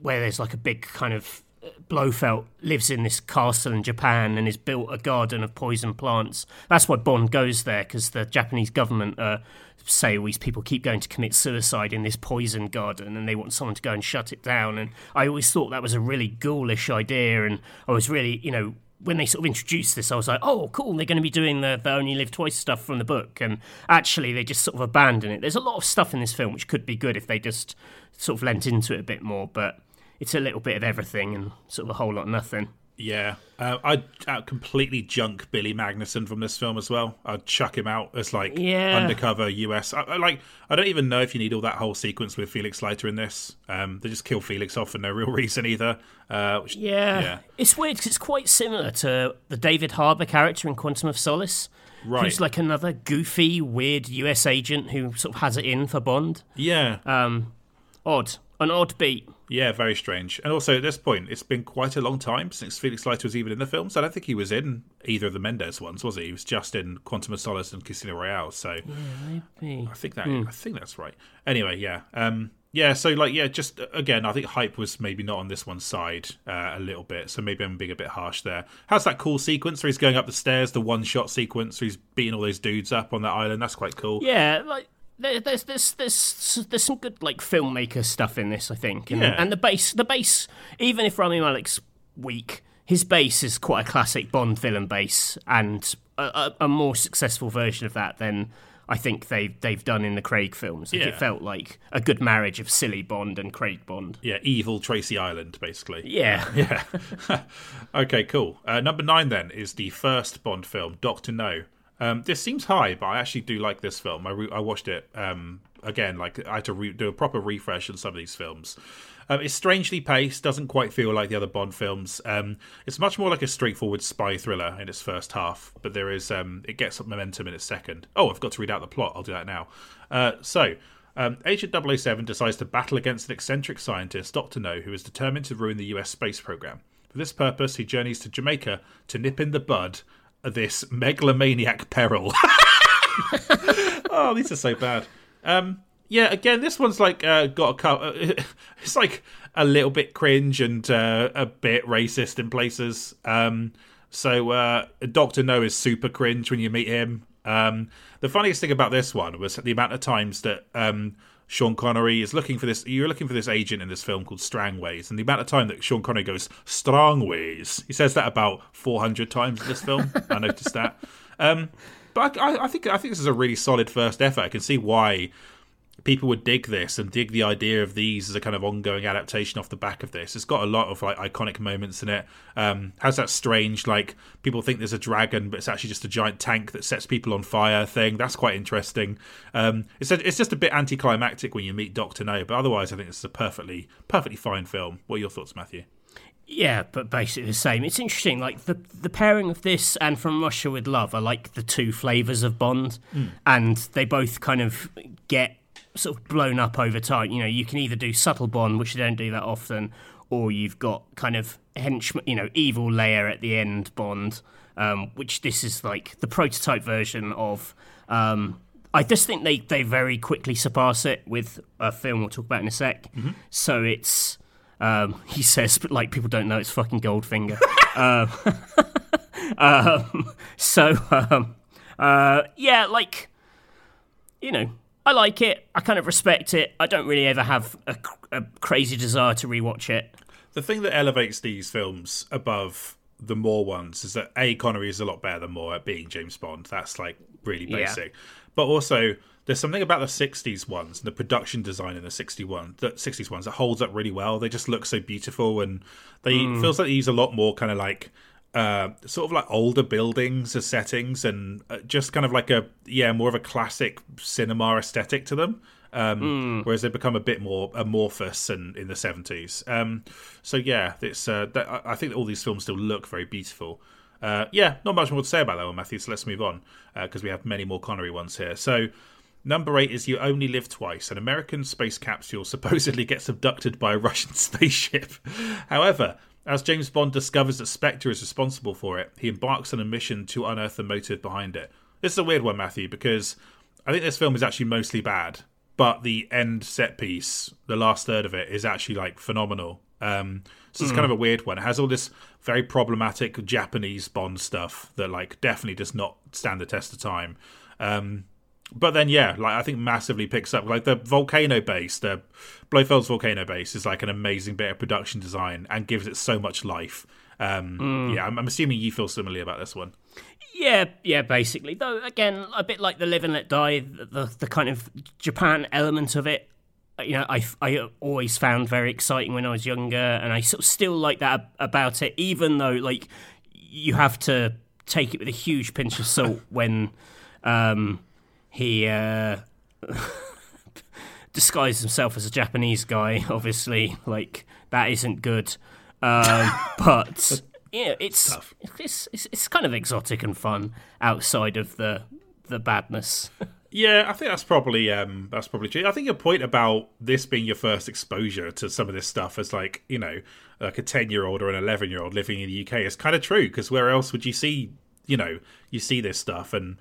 S2: where there's like a big kind of Blofeld lives in this castle in Japan and has built a garden of poison plants. That's why Bond goes there because the Japanese government uh, say these people keep going to commit suicide in this poison garden and they want someone to go and shut it down. And I always thought that was a really ghoulish idea. And I was really, you know, when they sort of introduced this, I was like, oh, cool, they're going to be doing the, the Only Live Twice stuff from the book. And actually, they just sort of abandon it. There's a lot of stuff in this film which could be good if they just sort of lent into it a bit more. But it's a little bit of everything and sort of a whole lot of nothing.
S1: Yeah, uh, I'd, I'd, completely junk Billy Magnussen from this film as well. I'd chuck him out as like
S2: yeah.
S1: undercover US. I, I, like I don't even know if you need all that whole sequence with Felix Leiter in this. Um, they just kill Felix off for no real reason either. Uh, which,
S2: yeah. yeah. it's weird because it's quite similar to the David Harbour character in Quantum of Solace.
S1: Right.
S2: Who's like another goofy, weird US agent who sort of has it in for Bond.
S1: Yeah.
S2: Um, odd an odd beat.
S1: Yeah, very strange. And also at this point, it's been quite a long time since Felix Leiter was even in the films. I don't think he was in either of the Mendes ones, was he? He was just in Quantum of Solace and Casino Royale. So
S2: yeah, maybe.
S1: I think that mm. I think that's right. Anyway, yeah. Um, yeah, so like, yeah, just again, I think hype was maybe not on this one's side uh, a little bit, so maybe I'm being a bit harsh there. How's that cool sequence where he's going up the stairs, the one shot sequence where he's beating all those dudes up on that island? That's quite cool.
S2: Yeah, like there's there's there's there's some good like filmmaker stuff in this, I think. And,
S1: yeah.
S2: and the base the base even if Rami Malek's weak, his base is quite a classic Bond villain base, and a, a, a, more successful version of that than I think they they've done in the Craig films. Like
S1: yeah.
S2: It felt like a good marriage of silly Bond and Craig Bond.
S1: Yeah, evil Tracy Island, basically.
S2: Yeah,
S1: yeah. okay, cool. Uh, number nine then is the first Bond film, Doctor No. Um, this seems high, but I actually do like this film. I, re- I watched it um, again. Like I had to re- do a proper refresh on some of these films. Um, it's strangely paced, doesn't quite feel like the other Bond films. Um, it's much more like a straightforward spy thriller in its first half, but there is um, it gets some momentum in its second. Oh, I've got to read out the plot. I'll do that now. Uh, so. Um, Agent 007 decides to battle against an eccentric scientist, Dr. No, who is determined to ruin the US space program. For this purpose, he journeys to Jamaica to nip in the bud this megalomaniac peril. oh, these are so bad. Um, yeah, again, this one's like uh, got a cut. It's like a little bit cringe and uh, a bit racist in places. Um, so uh, Doctor No is super cringe when you meet him. Um, the funniest thing about this one was the amount of times that um, Sean Connery is looking for this. You're looking for this agent in this film called Strangways, and the amount of time that Sean Connery goes Strangways, he says that about 400 times in this film. I noticed that. Um, but I, I, think I think this is a really solid first effort. I can see why people would dig this and dig the idea of these as a kind of ongoing adaptation off the back of this. It's got a lot of like iconic moments in it. Um, has that strange like people think there's a dragon, but it's actually just a giant tank that sets people on fire thing. That's quite interesting. Um, it's a, it's just a bit anticlimactic when you meet Doctor No, but otherwise, I think this is a perfectly perfectly fine film. What are your thoughts, Matthew?
S2: Yeah, but basically the same. It's interesting, like the the pairing of this and From Russia with Love are like the two flavors of Bond, mm. and they both kind of get sort of blown up over time. You know, you can either do subtle Bond, which you don't do that often, or you've got kind of henchman, you know, evil layer at the end Bond, um, which this is like the prototype version of. Um, I just think they, they very quickly surpass it with a film we'll talk about in a sec. Mm-hmm. So it's um, he says, but like people don't know it's fucking Goldfinger. um, um, so um, uh, yeah, like you know, I like it. I kind of respect it. I don't really ever have a, a crazy desire to rewatch it.
S1: The thing that elevates these films above the Moore ones is that A. Connery is a lot better than Moore at being James Bond. That's like really basic. Yeah. But also, there's something about the 60s ones and the production design in the 61 the 60s ones that holds up really well they just look so beautiful and they mm. feels like they use a lot more kind of like uh, sort of like older buildings as settings and uh, just kind of like a yeah more of a classic cinema aesthetic to them um, mm. whereas they become a bit more amorphous and in the 70s um, so yeah it's uh, that, i think all these films still look very beautiful uh, yeah not much more to say about that one matthew so let's move on because uh, we have many more connery ones here so Number eight is You Only Live Twice. An American space capsule supposedly gets abducted by a Russian spaceship. However, as James Bond discovers that Spectre is responsible for it, he embarks on a mission to unearth the motive behind it. This is a weird one, Matthew, because I think this film is actually mostly bad, but the end set piece, the last third of it, is actually like phenomenal. Um, so it's mm. kind of a weird one. It has all this very problematic Japanese Bond stuff that like definitely does not stand the test of time. Um, but then yeah, like I think massively picks up like the volcano base, the Blofeld's volcano base is like an amazing bit of production design and gives it so much life. Um, mm. Yeah, I'm, I'm, assuming you feel similarly about this one.
S2: Yeah, yeah, basically. Though again, a bit like the Live and Let Die, the, the, the kind of Japan element of it. You know, I, I always found very exciting when I was younger, and I sort of still like that about it, even though like you have to take it with a huge pinch of salt when um, he uh, disguised himself as a Japanese guy. Obviously, like that isn't good. Um, but yeah, it's, it's, it's it's kind of exotic and fun outside of the the badness.
S1: Yeah, I think that's probably um, that's probably true. I think your point about this being your first exposure to some of this stuff as like you know like a ten year old or an eleven year old living in the UK is kind of true because where else would you see you know you see this stuff and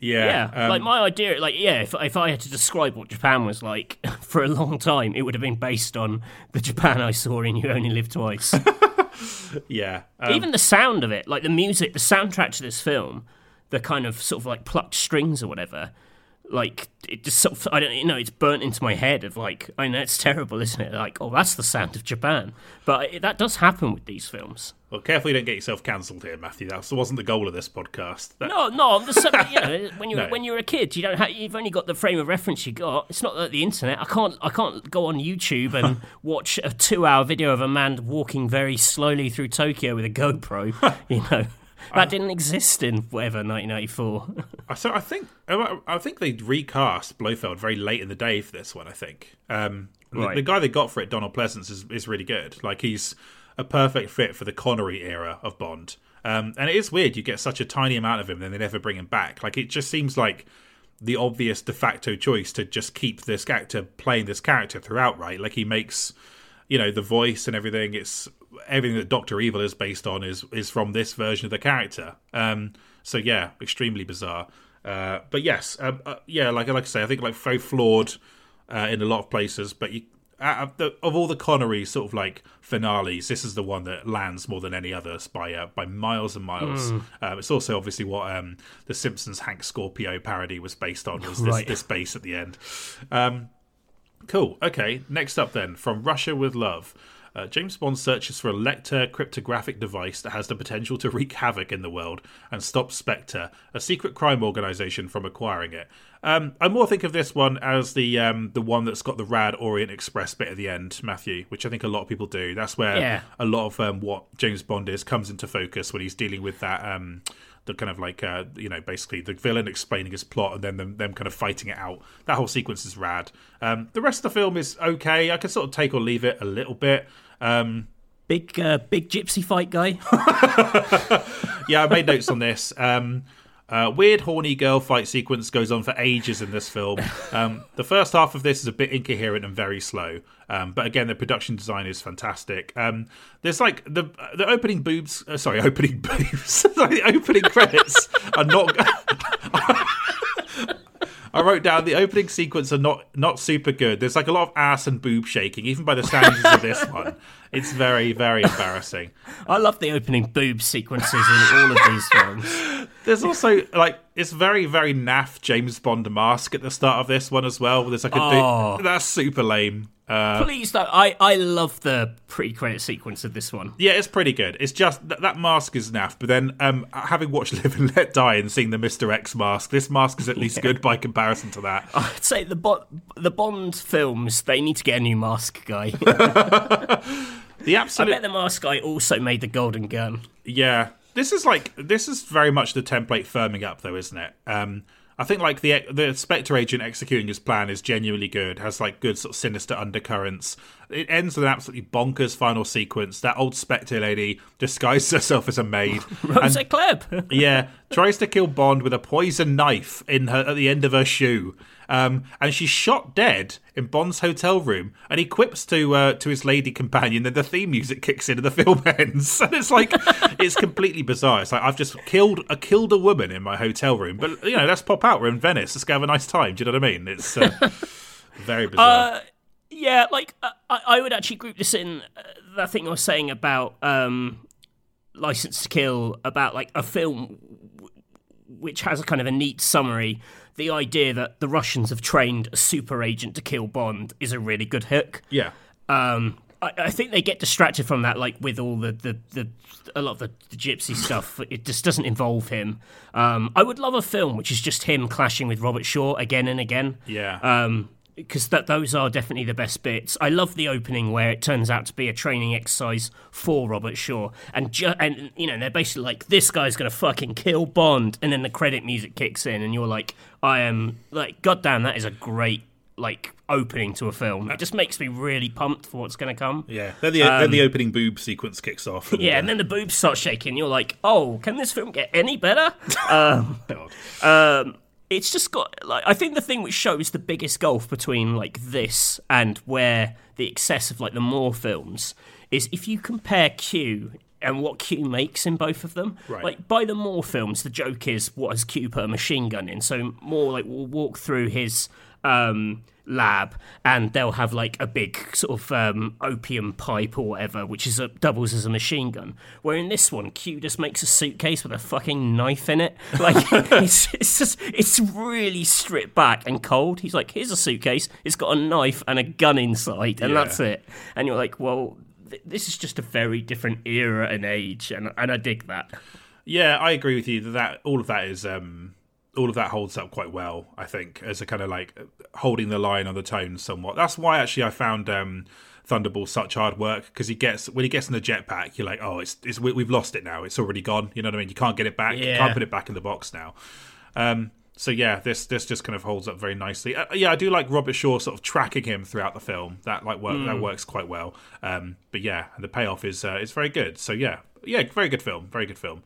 S1: yeah,
S2: yeah. Um, like my idea, like yeah, if if I had to describe what Japan was like for a long time, it would have been based on the Japan I saw in You Only Live Twice.
S1: yeah,
S2: um, even the sound of it, like the music, the soundtrack to this film, the kind of sort of like plucked strings or whatever, like it just sort of I don't you know it's burnt into my head of like I know it's terrible isn't it like oh that's the sound of Japan but it, that does happen with these films
S1: well carefully don't get yourself cancelled here Matthew that wasn't the goal of this podcast that...
S2: no no you know, when you no. when you're a kid you don't have, you've only got the frame of reference you got it's not like the internet I can't I can't go on YouTube and watch a two hour video of a man walking very slowly through Tokyo with a GoPro you know that didn't exist in whatever 1994.
S1: so I think I think they recast Blofeld very late in the day for this one. I think um, right. the, the, guy they got for it, Donald Pleasence, is is really good. Like he's a perfect fit for the Connery era of Bond. Um, and it is weird you get such a tiny amount of him, and they never bring him back. Like it just seems like the obvious de facto choice to just keep this actor playing this character throughout. Right? Like he makes you know the voice and everything it's everything that Doctor Evil is based on is is from this version of the character. Um, so yeah, extremely bizarre. Uh, but yes, uh, uh, yeah, like like I say, I think like very flawed uh, in a lot of places. But you, of, the, of, all the Connery sort of like finales, this is the one that lands more than any others by uh, by miles and miles. Mm. Um, it's also obviously what um, the Simpsons Hank Scorpio parody was based on was this, right. this base at the end. Um, Cool. Okay. Next up, then, from Russia with Love. Uh, James Bond searches for a Lektor cryptographic device that has the potential to wreak havoc in the world and stop Spectre, a secret crime organization, from acquiring it. Um, I more think of this one as the um, the one that's got the rad Orient Express bit at the end, Matthew, which I think a lot of people do. That's where
S2: Yeah.
S1: a lot of um, what James Bond is comes into focus when he's dealing with that. Um, the kind of like uh, you know basically the villain explaining his plot and then them, them kind of fighting it out. That whole sequence is rad. Um, the rest of the film is okay. I can sort of take or leave it a little bit. Um,
S2: Big, uh, big gypsy fight guy.
S1: yeah, I made notes on this. Um, uh, weird horny girl fight sequence goes on for ages in this film. Um, the first half of this is a bit incoherent and very slow, um, but again, the production design is fantastic. Um, there's like the the opening boobs. Uh, sorry, opening boobs. the opening credits are not. I wrote down the opening sequence are not not super good. There's like a lot of ass and boob shaking, even by the standards of this one. It's very very embarrassing.
S2: I love the opening boob sequences in all of these films.
S1: There's also like it's very very naff James Bond mask at the start of this one as well. There's like a
S2: Oh.
S1: that's super lame. Uh,
S2: Please, though, I, I love the pre-credit sequence of this one.
S1: yeah, it's pretty good. It's just that, that mask is naff. But then, um, having watched Live and Let Die and seeing the Mister X mask, this mask is at least good by comparison to that.
S2: I'd say the Bo- the Bond films they need to get a new mask guy.
S1: The absolute.
S2: I bet the mask guy also made the Golden Gun.
S1: Yeah, this is like this is very much the template firming up, though, isn't it? Um, I think like the the Spectre agent executing his plan is genuinely good. Has like good sort of sinister undercurrents. It ends with an absolutely bonkers final sequence. That old Spectre lady disguises herself as a maid.
S2: Rose Klebb.
S1: yeah, tries to kill Bond with a poison knife in her at the end of her shoe. Um, and she's shot dead in Bond's hotel room, and he quips to uh, to his lady companion. Then the theme music kicks in, and the film ends. And it's like it's completely bizarre. It's like I've just killed I killed a woman in my hotel room, but you know, let's pop out. We're in Venice. Let's go have a nice time. Do you know what I mean? It's uh, very bizarre.
S2: Uh, yeah, like uh, I, I would actually group this in uh, that thing I was saying about um, License to Kill, about like a film which has a kind of a neat summary. The idea that the Russians have trained a super agent to kill Bond is a really good hook.
S1: yeah.
S2: Um, I, I think they get distracted from that, like with all the, the, the a lot of the, the gypsy stuff. It just doesn't involve him. Um, I would love a film which is just him clashing with Robert Shaw again and again.
S1: Yeah.
S2: Um, because that those are definitely the best bits. I love the opening where it turns out to be a training exercise for Robert Shaw, and ju- and you know they're basically like this guy's gonna fucking kill Bond, and then the credit music kicks in, and you're like, I am like, goddamn, that is a great like opening to a film. It just makes me really pumped for what's gonna come.
S1: yeah. Then the then the opening boob sequence kicks off. And,
S2: Um, Yeah, and then the boobs start shaking. You're like, oh, can this film get any better? um, um, it's just got like I think the thing which shows the biggest gulf between like this and where the excess of like the more films is if you compare Q and what Q makes in both of them.
S1: Right.
S2: Like by the more films, the joke is what has Q put a machine gun in. So more like we'll walk through his um lab and they'll have like a big sort of um, opium pipe or whatever which is a, doubles as a machine gun where in this one q just makes a suitcase with a fucking knife in it like it's, it's just it's really stripped back and cold he's like here's a suitcase it's got a knife and a gun inside and
S1: Yeah.
S2: that's it and you're like well th- this is just a very different era and age and, and i dig that
S1: Yeah, I agree with you that, that all of that is um all of that holds up quite well, I think, as a kind of like holding the line on the tone somewhat. That's why actually I found um Thunderball such hard work because he gets when he gets in the jetpack, you're like, oh, it's, it's we, we've lost it now. It's already gone. You know what I mean? You can't get it back. You can't put it back in the box now. Um, so yeah, this this just kind of holds up very nicely. Uh, yeah, I do like Robert Shaw sort of tracking him throughout the film. That like work that works quite well. Um, but yeah, the payoff is uh, is very good. So yeah, yeah, very good film, very good film.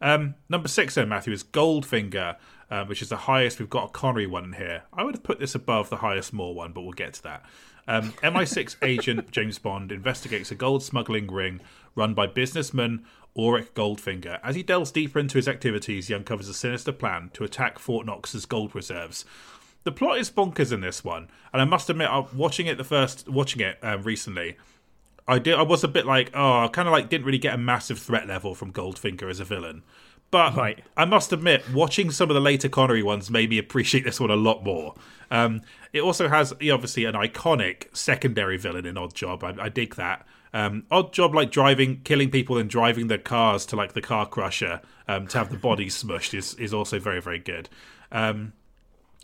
S1: Um, number six then, Matthew, is Goldfinger, uh, which is the highest. We've got a Connery one in here. I would have put this above the highest Moore one, but we'll get to that. Um, MI6 agent James Bond investigates a gold smuggling ring run by businessman Auric Goldfinger. As he delves deeper into his activities, he uncovers a sinister plan to attack Fort Knox's gold reserves. The plot is bonkers in this one, and I must admit, I'm watching it the first watching it um, recently. I did. I was a bit like, oh, I kind of like didn't really get a massive threat level from Goldfinger as a villain. But
S2: Right.
S1: I must admit, watching some of the later Connery ones made me appreciate this one a lot more. Um, it also has obviously an iconic secondary villain in Oddjob. I, I dig that. Um, Oddjob, like driving, killing people and driving their cars to like the car crusher um, to have the bodies smushed, is is also very very good. Um,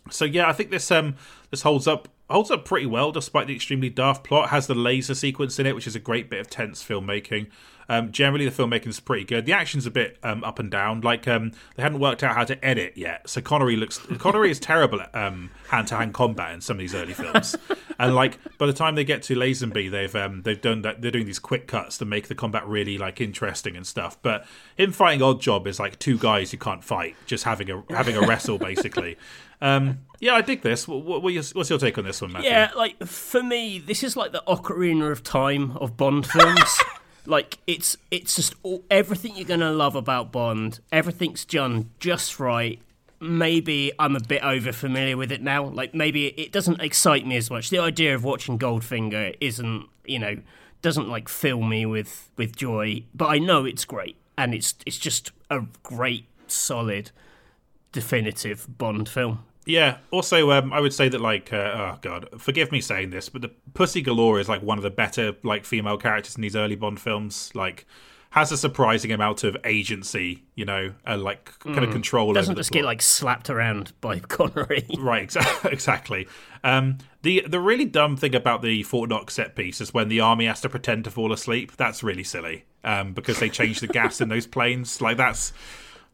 S1: so yeah, I think this um this holds up holds up pretty well despite the extremely daft plot. Has the laser sequence in it, which is a great bit of tense filmmaking. Um, generally, the filmmaking is pretty good. The action's a bit um, up and down. Like um, they hadn't worked out how to edit yet, so Connery looks Connery is terrible at um, hand-to-hand combat in some of these early films. and like by the time they get to Lazenby, they've um, they've done that. They're doing these quick cuts to make the combat really like interesting and stuff. But him fighting Oddjob is like two guys who can't fight, just having a having a wrestle basically. Um, yeah, I dig this. What, what, what's your take on this one, Matthew?
S2: Yeah, like for me, this is like the Ocarina of Time of Bond films. Like it's it's just all, everything you're gonna love about Bond. Everything's done just right. Maybe I'm a bit over familiar with it now. Like maybe it doesn't excite me as much. The idea of watching Goldfinger isn't, you know, doesn't like fill me with with joy. But I know it's great, and it's it's just a great, solid, definitive Bond film.
S1: Yeah. Also, um, I would say that like, uh, oh god, forgive me saying this, but the Pussy Galore is like one of the better like female characters in these early Bond films. Like, has a surprising amount of agency, you know, and like kind of control.
S2: Doesn't just get like slapped around by Connery.
S1: Right, exa- exactly. Um, the the really dumb thing about the Fort Knox set piece is when the army has to pretend to fall asleep. That's really silly um, because they change the gas in those planes. Like that's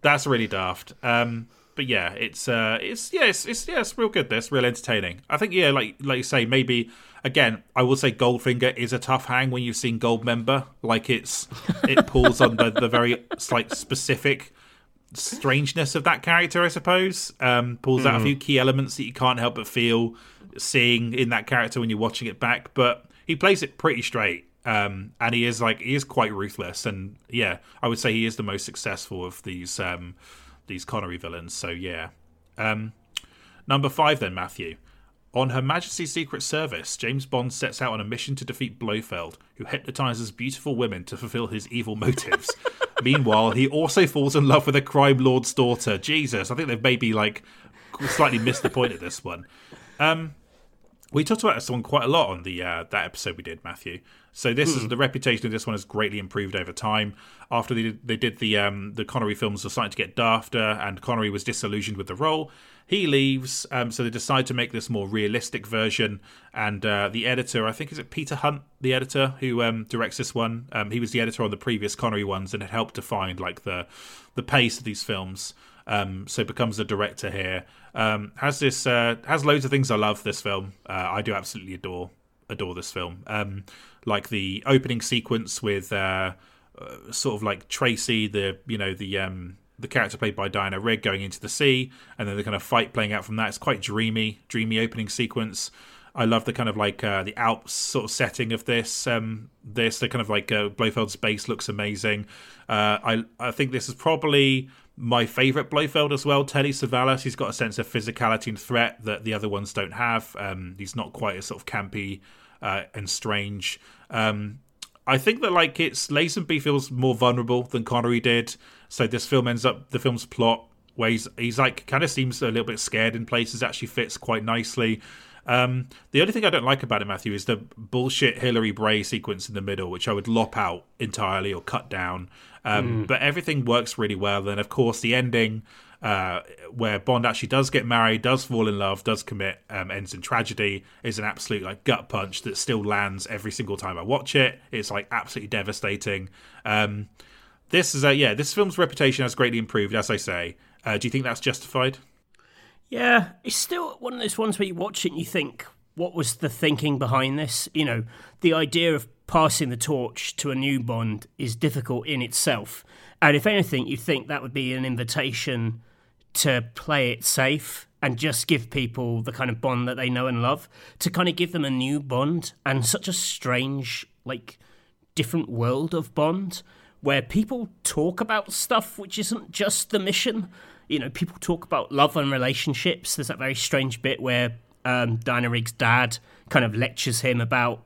S1: that's really daft. Um, but yeah, it's uh, it's yeah, it's, it's yeah, it's real good. This real entertaining. I think yeah, like like you say, maybe again, I will say Goldfinger is a tough hang when you've seen Goldmember. Like it's it pulls on the, the very like specific strangeness of that character, I suppose. Um, pulls out a few key elements that you can't help but feel seeing in that character when you're watching it back. But he plays it pretty straight. Um, and he is like he is quite ruthless, and yeah, I would say he is the most successful of these um, these Connery villains. So yeah, um, number five then Matthew. On Her Majesty's Secret Service, James Bond sets out on a mission to defeat Blofeld, who hypnotizes beautiful women to fulfill his evil motives. Meanwhile, he also falls in love with a crime lord's daughter. Jesus, I think they've maybe like slightly missed the point of this one. Um, we talked about this one quite a lot on the uh, that episode we did, Matthew. So this is the reputation of this one has greatly improved over time. After they did, they did the um, the Connery films were starting to get dafter, and Connery was disillusioned with the role. He leaves, um, so they decide to make this more realistic version. And uh, the editor, I think, is it Peter Hunt, the editor who um, directs this one. Um, he was the editor on the previous Connery ones and had helped define like the the pace of these films. Um, so becomes the director here. Um, has this uh, has loads of things I love. This film, uh, I do absolutely adore adore this film. Um, like the opening sequence with uh, uh, sort of like Tracy, the you know the um, the character played by Diana Rigg going into the sea, and then the kind of fight playing out from that. It's quite dreamy, dreamy opening sequence. I love the kind of like uh, the Alps sort of setting of this. Um, this the kind of like uh, Blofeld's base looks amazing. Uh, I I think this is probably my favorite Blofeld as well. Telly Savalas, he's got a sense of physicality and threat that the other ones don't have. Um, he's not quite as sort of campy uh, and strange. Um, I think that like it's Lazenby feels more vulnerable than Connery did. So this film ends up the film's plot where he's he's like kind of seems a little bit scared in places. Actually fits quite nicely. Um, the only thing I don't like about it, Matthew, is the bullshit Hilary Bray sequence in the middle, which I would lop out entirely or cut down. Um, But everything works really well. And of course, the ending, uh, where Bond actually does get married, does fall in love, does commit, um, ends in tragedy, is an absolute like gut punch that still lands every single time I watch it. It's like absolutely devastating. Um, this is a yeah, this film's reputation has greatly improved, as I say. Uh, do you think that's justified?
S2: Yeah, it's still one of those ones where you watch it and you think, what was the thinking behind this? You know, the idea of passing the torch to a new Bond is difficult in itself. And if anything, you'd think that would be an invitation to play it safe and just give people the kind of Bond that they know and love, to kind of give them a new Bond and such a strange, like, different world of Bond where people talk about stuff which isn't just the mission. You know, people talk about love and relationships. There's that very strange bit where um, Diana Rigg's dad kind of lectures him about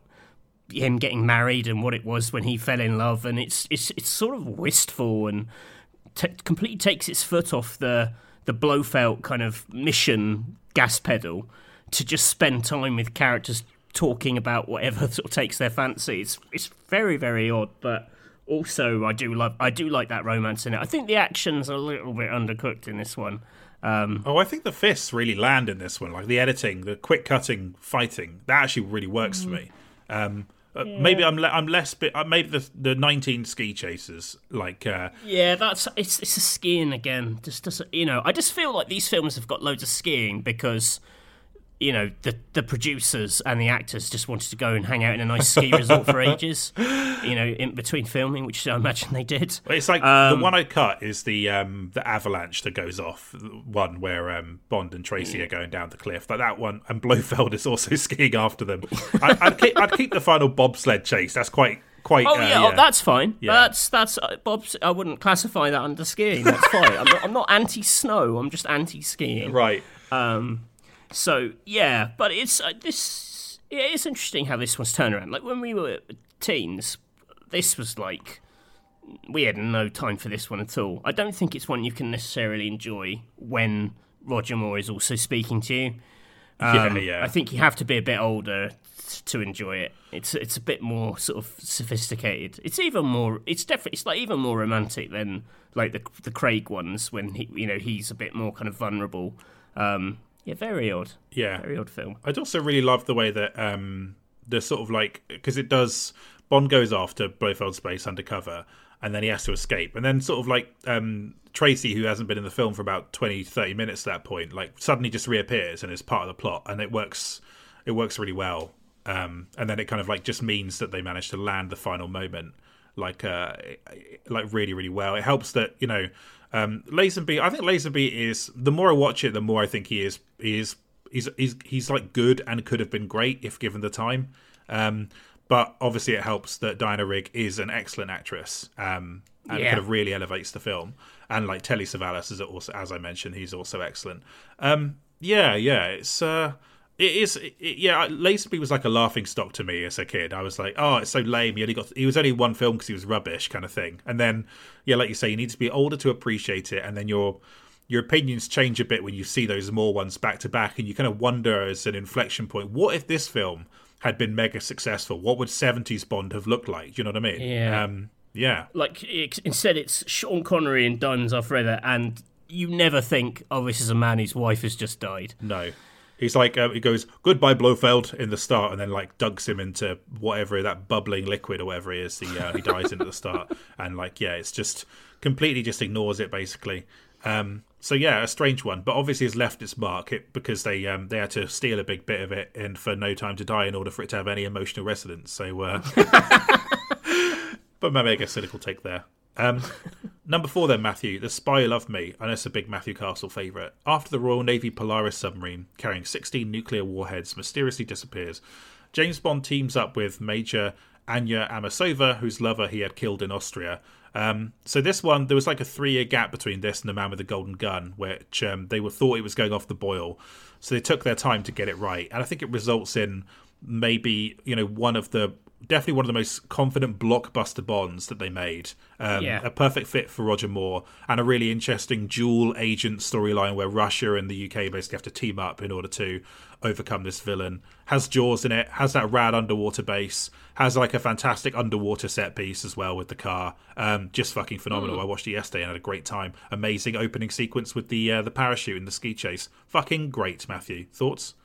S2: him getting married and what it was when he fell in love, and it's it's it's sort of wistful and t- completely takes its foot off the the Blofeld kind of mission gas pedal to just spend time with characters talking about whatever sort of takes their fancy. It's it's very very odd, but also I do love I do like that romance in it. I think the action's a little bit undercooked in this one. Um,
S1: oh, I think the fists really land in this one. Like the editing, the quick cutting, fighting, that actually really works for me. Um, uh, yeah. Maybe I'm le- I'm less bit. Uh, maybe the the 19 ski chasers like. Uh,
S2: yeah, that's it's it's a skiing again. Just just you know, I just feel like these films have got loads of skiing because you know the the producers and the actors just wanted to go and hang out in a nice ski resort for ages you know in between filming which i imagine they did
S1: it's like um, the one i cut is the um the avalanche that goes off one where um bond and tracy are going down the cliff like that one and blofeld is also skiing after them I, would keep, I'd keep the final bobsled chase that's quite quite.
S2: Oh uh, yeah, oh, that's fine. Yeah. That's that's uh, Bob's. I wouldn't classify that under skiing. That's fine. I'm not, I'm not anti snow. I'm just anti skiing.
S1: Right.
S2: Um. So yeah, but it's uh, this. Yeah, it's interesting how this one's turned around. Like when we were teens, this was like we had no time for this one at all. I don't think it's one you can necessarily enjoy when Roger Moore is also speaking to you. Um, yeah, yeah. I think you have to be a bit older to enjoy it. It's it's a bit more sort of sophisticated. It's even more. It's definitely. It's like even more romantic than like the the Craig ones when he you know he's a bit more kind of vulnerable. Um, yeah, very odd.
S1: Yeah,
S2: very odd film.
S1: I'd also really love the way that um, the sort of like because it does. Bond goes after to Blofeld space undercover, and then he has to escape, and then sort of like um, Tracy, who hasn't been in the film for about 20, 30 minutes at that point, like suddenly just reappears and is part of the plot, and it works. It works really well, um, and then it kind of like just means that they managed to land the final moment like uh, like really really well. It helps that you know um, Lazenby, I think Lazenby is the more I watch it, the more I think he is he is he's he's he's like good and could have been great if given the time. Um, but obviously, it helps that Diana Rigg is an excellent actress, um, and yeah. kind of really elevates the film. And like Telly Savalas is also, as I mentioned, he's also excellent. Um, yeah, yeah, it's. Uh, it is, it, yeah. Lazenby was like a laughing stock to me as a kid. I was like, oh, it's so lame. He only got, he was only one film because he was rubbish, kind of thing. And then, yeah, like you say, you need to be older to appreciate it, and then your your opinions change a bit when you see those more ones back to back, and you kind of wonder as an inflection point, what if this film had been mega successful? What would seventies Bond have looked like? Do you know what I mean?
S2: Yeah.
S1: Um, yeah.
S2: Like it, instead, it's Sean Connery and Are Forever, and you never think, oh, this is a man whose wife has just died.
S1: No. He's like, uh, he goes, goodbye, Blofeld, in the start, and then like dugs him into whatever that bubbling liquid or whatever it is he, uh, he dies in at the start. And like, yeah, it's just completely just ignores it basically. Um, so yeah, a strange one, but obviously has left its mark it, because they um, they had to steal a big bit of it and for No Time to Die in order for it to have any emotional resonance. So, uh... but maybe I guess cynical take there. Um, number four, then, Matthew. The Spy Loved Me. I know it's a big Matthew Castle favourite. After the Royal Navy Polaris submarine carrying 16 nuclear warheads mysteriously disappears, James Bond teams up with Major Anya Amasova, whose lover he had killed in Austria. Um, so this one, there was like a three-year gap between this and The Man with the Golden Gun, which um, they were thought it was going off the boil. So they took their time to get it right, and I think it results in maybe you know one of the definitely one of the most confident blockbuster bonds that they made. Um, yeah. A perfect fit for Roger Moore and a really interesting dual agent storyline where Russia and the UK basically have to team up in order to overcome this villain. Has Jaws in it, has that rad underwater base, has like a fantastic underwater set piece as well with the car. Um, just fucking phenomenal. Mm. I watched it yesterday and had a great time. Amazing opening sequence with the uh, the parachute and the ski chase. Fucking great, Matthew. Thoughts?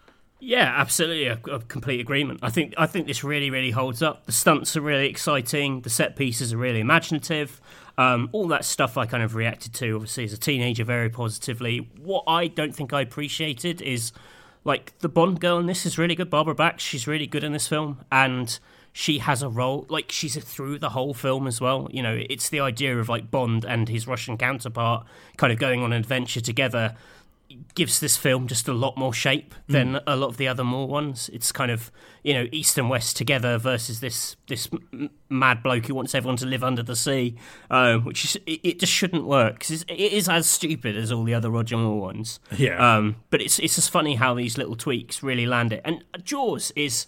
S2: Yeah, absolutely, a, a, complete agreement. I think I think this really, really holds up. The stunts are really exciting. The set pieces are really imaginative. Um, all that stuff I kind of reacted to, obviously, as a teenager, very positively. What I don't think I appreciated is like the Bond girl in this is really good. Barbara Bach, she's really good in this film, and she has a role like she's through the whole film as well. You know, it's the idea of like Bond and his Russian counterpart kind of going on an adventure together gives this film just a lot more shape than mm. a lot of the other more ones. It's kind of you know east and west together versus this this mad bloke who wants everyone to live under the sea, um, which is, it, it, just shouldn't work because it is as stupid as all the other Roger Moore ones.
S1: Yeah.
S2: Um, but it's it's just funny how these little tweaks really land it. And Jaws is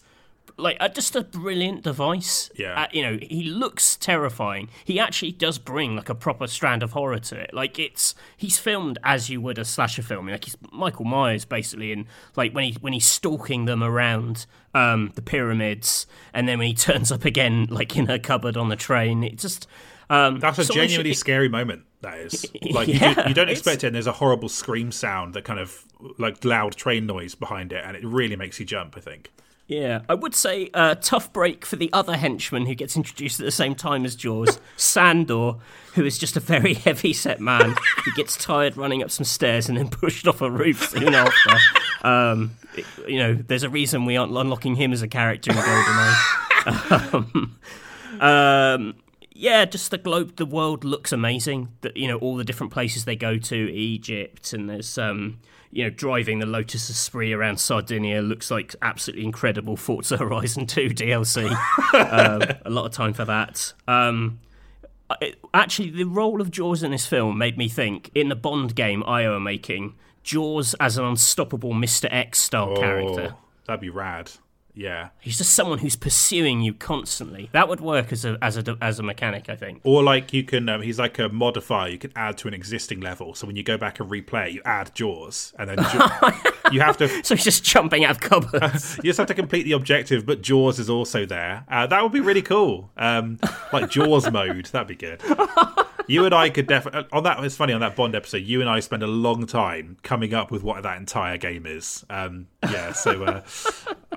S2: like uh, just a brilliant device.
S1: Yeah.
S2: Uh, you know, he looks terrifying. He actually does bring like a proper strand of horror to it. Like it's he's filmed as you would a slasher film. Like he's Michael Myers basically, and like when he when he's stalking them around um, the pyramids, and then when he turns up again, like in a cupboard on the train, it just. Um,
S1: That's a
S2: so I should-
S1: genuinely scary moment. That is like you,
S2: Yeah,
S1: do, you don't
S2: it's-
S1: expect it, and there's a horrible scream sound that kind of like loud train noise behind it, and it really makes you jump. I think.
S2: Yeah, I would say uh, tough break for the other henchman who gets introduced at the same time as Jaws, Sandor, who is just a very heavy set man who gets tired running up some stairs and then pushed off a roof soon after. Um, it- you know, there's a reason we aren't unlocking him as a character in GoldenEye. um, um, yeah, just the globe, the world looks amazing. That you know, all the different places they go to, Egypt, and there's um, you know, driving the Lotus Esprit around Sardinia looks like absolutely incredible. Forza Horizon 2 DLC. um, a lot of time for that. Um, I- actually, the role of Jaws in this film made me think in the Bond game IO are making Jaws as an unstoppable Mr. X style character.
S1: Oh, that'd be rad. Yeah.
S2: He's just someone who's pursuing you constantly. That would work as a as a as a mechanic, I think.
S1: Or like you can, um, he's like a modifier you can add to an existing level. So when you go back and replay, you add Jaws, and then you have to
S2: So he's just jumping out of cupboards.
S1: you just have to complete the objective, but Jaws is also there. Uh, that would be really cool. Um, like Jaws mode, that'd be good. You and I could definitely on that. It's funny on that Bond episode. You and I spend a long time coming up with what that entire game is. Um, yeah, so uh,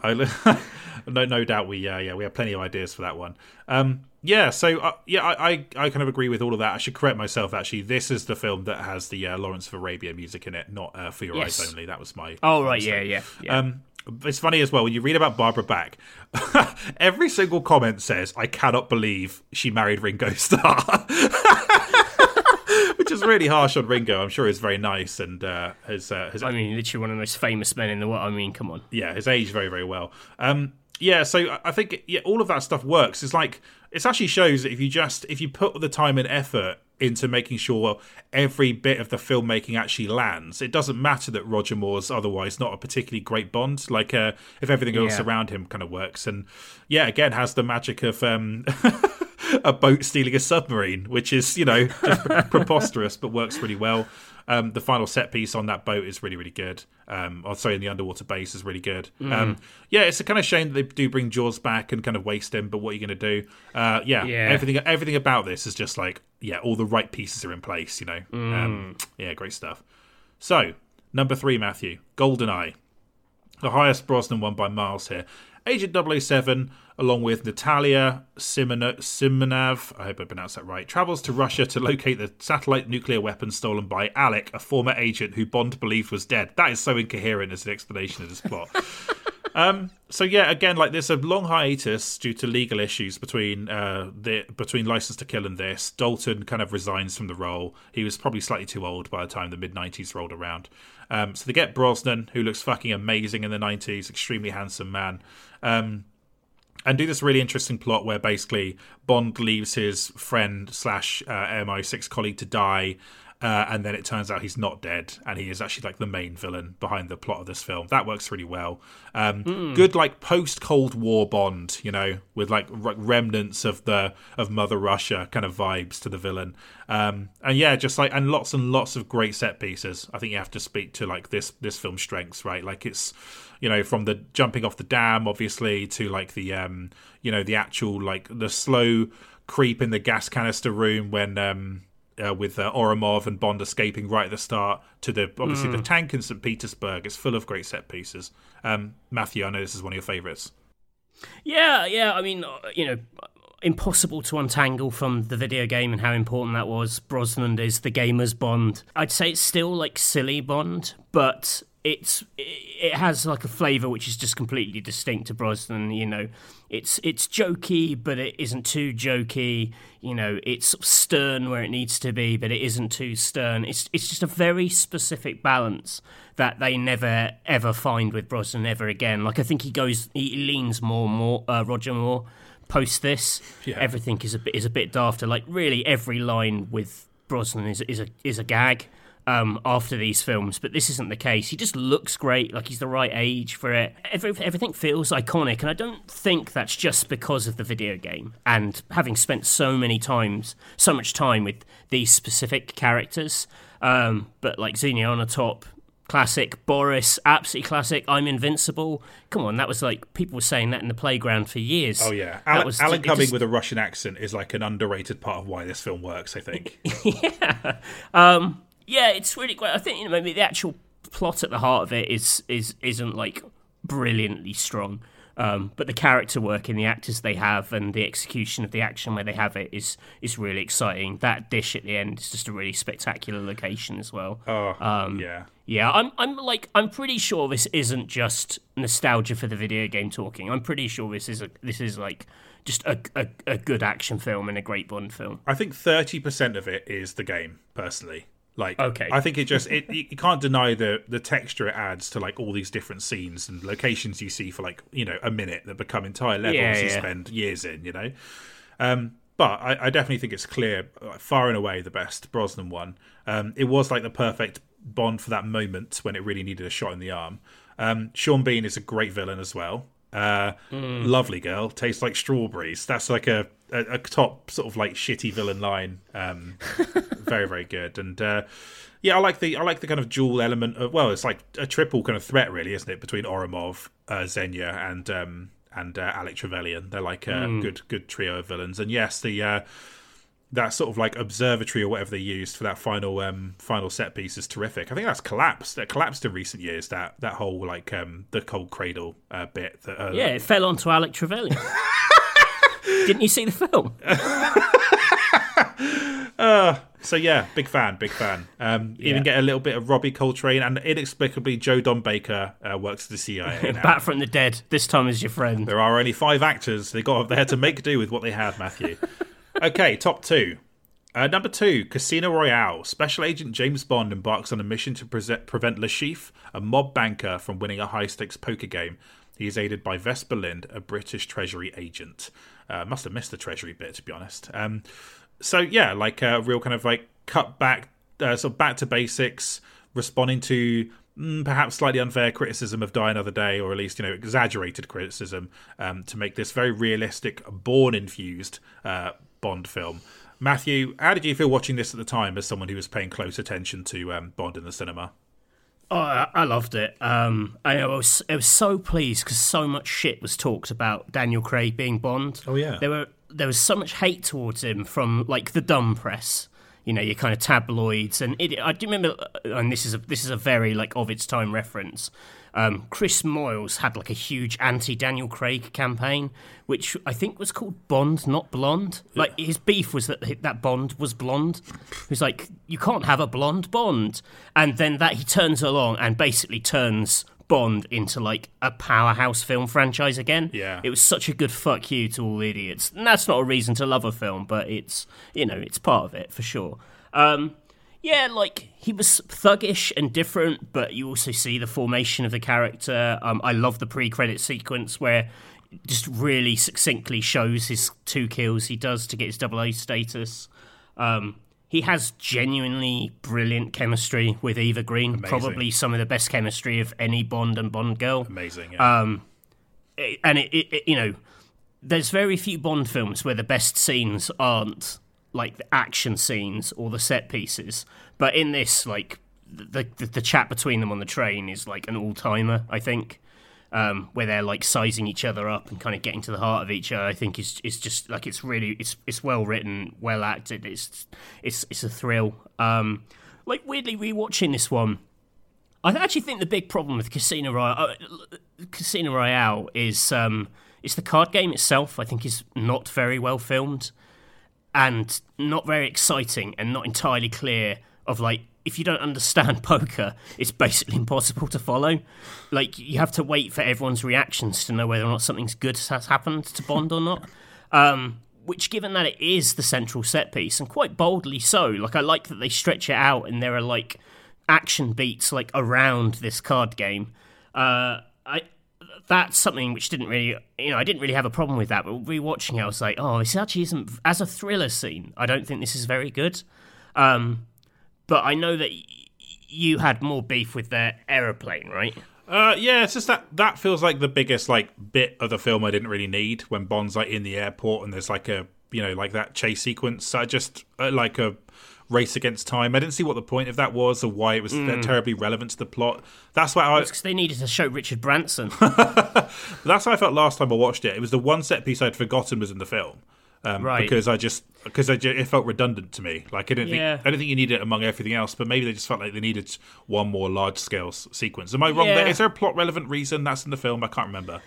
S1: I, no, no doubt we, uh, yeah, we have plenty of ideas for that one. Um, yeah, so uh, yeah, I, I, I kind of agree with all of that. I should correct myself. Actually, this is the film that has the uh, Lawrence of Arabia music in it, not uh, For Your
S2: Yes.
S1: Eyes Only. That was my.
S2: Oh right, yeah, yeah, yeah.
S1: Um, it's funny as well when you read about Barbara Bach. every single comment says, "I cannot believe she married Ringo Starr," which is really harsh on Ringo. I'm sure he's very nice and uh, has uh, has
S2: I mean, literally one of the most famous men in the world. I mean, come on.
S1: yeah, has aged very, very well. Um, yeah, so I- I think yeah, all of that stuff works. It's like it actually shows that if you just if you put the time and effort into making sure every bit of the filmmaking actually lands, it doesn't matter that Roger Moore's otherwise not a particularly great Bond. Like uh, if everything else
S2: Yeah.
S1: around him kind of works, and yeah, again has the magic of. Um, a boat stealing a submarine, which is you know just preposterous, but works really well. Um, the final set piece on that boat is really really good. Um, or sorry, in the underwater base is really good. Um, yeah, it's a kind of shame that they do bring Jaws back and kind of waste him. But what are you going to do? Uh, yeah,
S2: Yeah.
S1: everything everything about this is just like yeah, all the right pieces are in place. You know, um, yeah, great stuff. So number three, Matthew, Goldeneye the highest Brosnan one by miles here. Agent 007, along with Natalia Simonov, I hope I pronounced that right, travels to Russia to locate the satellite nuclear weapon stolen by Alec, a former agent who Bond believed was dead. That is so incoherent as an explanation of this plot. Um, so yeah, again, like there's a long hiatus due to legal issues between uh, the between License to Kill and this. Dalton kind of resigns from the role. He was probably slightly too old by the time the mid '90s rolled around. Um, so they get Brosnan, who looks fucking amazing in the '90s, extremely handsome man. Um, and do this really interesting plot where basically Bond leaves his friend slash uh, MI6 colleague to die, uh, and then it turns out he's not dead, and he is actually like the main villain behind the plot of this film. That works really well. Um, Good like post Cold War Bond, you know, with like r- remnants of the of Mother Russia kind of vibes to the villain. Um, and yeah, just like and lots and lots of great set pieces. I think you have to speak to like this this film's strengths, right? Like it's you know from the jumping off the dam obviously to like the um you know the actual like the slow creep in the gas canister room when um uh, with uh, Ourumov and Bond escaping right at the start to the obviously the tank in St Petersburg. It's full of great set pieces. Um, Matthew, I know this is one of your favourites.
S2: Yeah, yeah. I mean, uh, you know, impossible to untangle from the video game and how important that was. Brosnan is the gamer's Bond. I'd say it's still like silly Bond, but it's it has like a flavor which is just completely distinct to Brosnan. You know, it's it's jokey, but it isn't too jokey. You know, it's stern where it needs to be, but it isn't too stern. It's it's just a very specific balance that they never ever find with Brosnan ever again. Like I think he goes, he leans more and more. Uh, Roger Moore post this,
S1: Yeah.
S2: everything is a bit is a bit dafter. Like really, every line with Brosnan is is a is a gag. Um, after these films, but this isn't the case. He just looks great, like he's the right age for it. Every, everything feels iconic, and I don't think that's just because of the video game and having spent so many times, so much time with these specific characters. Um, but like Xenia Onatopp, classic. Boris, absolutely classic. I'm invincible. Come on, that was like people were saying that in the playground for years.
S1: Oh yeah, Alan, was, Alan Cumming just... with a Russian accent is like an underrated part of why this film works. I think.
S2: yeah, um, yeah, it's really great. I think you know maybe the actual plot at the heart of it is is isn't like brilliantly strong. Um, but the character work and the actors they have and the execution of the action where they have it is is really exciting. That dish at the end is just a really spectacular location as well.
S1: Oh, um, yeah,
S2: yeah. I'm I'm like I'm pretty sure this isn't just nostalgia for the video game talking. I'm pretty sure this is a this is like just a, a, a good action film and a great Bond film.
S1: I think thirty percent of it is the game, personally. Like,
S2: okay,
S1: I think it just it you can't deny the the texture it adds to like all these different scenes and locations you see for like you know a minute that become entire levels yeah, you yeah. spend years in. You know, um, but I, I, definitely think it's clear, far and away the best Brosnan one. Um, it was like the perfect Bond for that moment when it really needed a shot in the arm. Um, Sean Bean is a great villain as well. Uh, mm. Lovely girl, tastes like strawberries. That's like a, a, a, top sort of like shitty villain line. Um, very very good, and uh, yeah, I like the I like the kind of dual element of well, it's like a triple kind of threat, really, isn't it, between Ourumov, uh, Xenia, and um, and uh, Alec Trevelyan. They're like a mm. good good trio of villains, and yes, the uh, that sort of like observatory or whatever they used for that final um final set piece is terrific. I think that's collapsed. That collapsed in recent years. That that whole like um the cold cradle uh, bit. That, uh,
S2: yeah, it fell onto Alec Trevelyan. Didn't you see the film?
S1: uh, so yeah, big fan, big fan. Um, yeah. Even get a little bit of Robbie Coltrane, and inexplicably Joe Don Baker uh, works for the CIA.
S2: Back from the dead. This time as your friend.
S1: There are only five actors. They got they had to make do with what they had, Matthew okay, top two. Uh, number two, Casino Royale. Special Agent James Bond embarks on a mission to pre- prevent Chiffre, a mob banker, from winning a high stakes poker game. He is aided by Vesper Lynd, a British Treasury agent. Uh, must have missed the Treasury bit, to be honest. Um, so, yeah, like a real kind of like cut back, uh, sort of back to basics, responding to mm, perhaps slightly unfair criticism of Die Another Day, or at least, you know, exaggerated criticism um, to make this very realistic, Bourne infused uh, Bond film. Matthew, how did you feel watching this at the time as someone who was paying close attention to um, Bond in the cinema?
S2: Oh, I loved it. Um, I was, I was so pleased because so much shit was talked about Daniel Craig being Bond.
S1: Oh yeah,
S2: there were there was so much hate towards him from like the dumb press, you know, your kind of tabloids, and it, I do remember, and this is a this is a very like of its time reference. Um, Chris Moyles had like a huge anti Daniel Craig campaign, which I think was called Bond, not Blonde. Like his beef was that that Bond was blonde. He's like, you can't have a blonde Bond, and then that he turns along and basically turns Bond into like a powerhouse film franchise again.
S1: Yeah.
S2: It was such a good fuck you to all idiots. And that's not a reason to love a film, but it's, you know, it's part of it for sure. Um, yeah, like he was thuggish and different, but you also see the formation of the character. Um, I love the pre-credit sequence where just really succinctly shows his two kills he does to get his double A status. Um, he has genuinely brilliant chemistry with Eva Green. Amazing. Probably some of the best chemistry of any Bond and Bond girl.
S1: Amazing. Yeah. Um,
S2: and it, it, it, you know, there's very few Bond films where the best scenes aren't like the action scenes or the set pieces. But in this, like the the, the chat between them on the train is like an all timer. I think. Um, where they're like sizing each other up and kind of getting to the heart of each other. I think is is just like it's really it's it's well written, well acted. It's it's it's a thrill. Um, like weirdly rewatching this one, I actually think the big problem with Casino Royale, uh, Casino Royale is um, it's the card game itself. I think is not very well filmed and not very exciting and not entirely clear of like if you don't understand poker, it's basically impossible to follow. Like you have to wait for everyone's reactions to know whether or not something's good has happened to Bond or not. Um, which, given that it is the central set piece, and quite boldly so, like I like that they stretch it out and there are like action beats like around this card game. Uh, I that's something which didn't really, you know, I didn't really have a problem with that. But rewatching it, I was like, oh, this actually isn't as a thriller scene. I don't think this is very good. Um, but I know that you had more beef with their aeroplane, right?
S1: Uh, yeah, it's just that that feels like the biggest like bit of the film I didn't really need when Bond's like in the airport and there's like a you know like that chase sequence. I just uh, like a race against time. I didn't see what the point of that was or why it was mm. terribly relevant to the plot. That's why I
S2: because they needed to show Richard Branson.
S1: That's how I felt last time I watched it. It was the one set piece I'd forgotten was in the film. Um, right. Because I just because I it felt redundant to me. Like I didn't yeah. think I don't think you need it among everything else, but maybe they just felt like they needed one more large scale sequence. Am I wrong? Yeah. There? Is there a plot relevant reason that's in the film? I can't remember.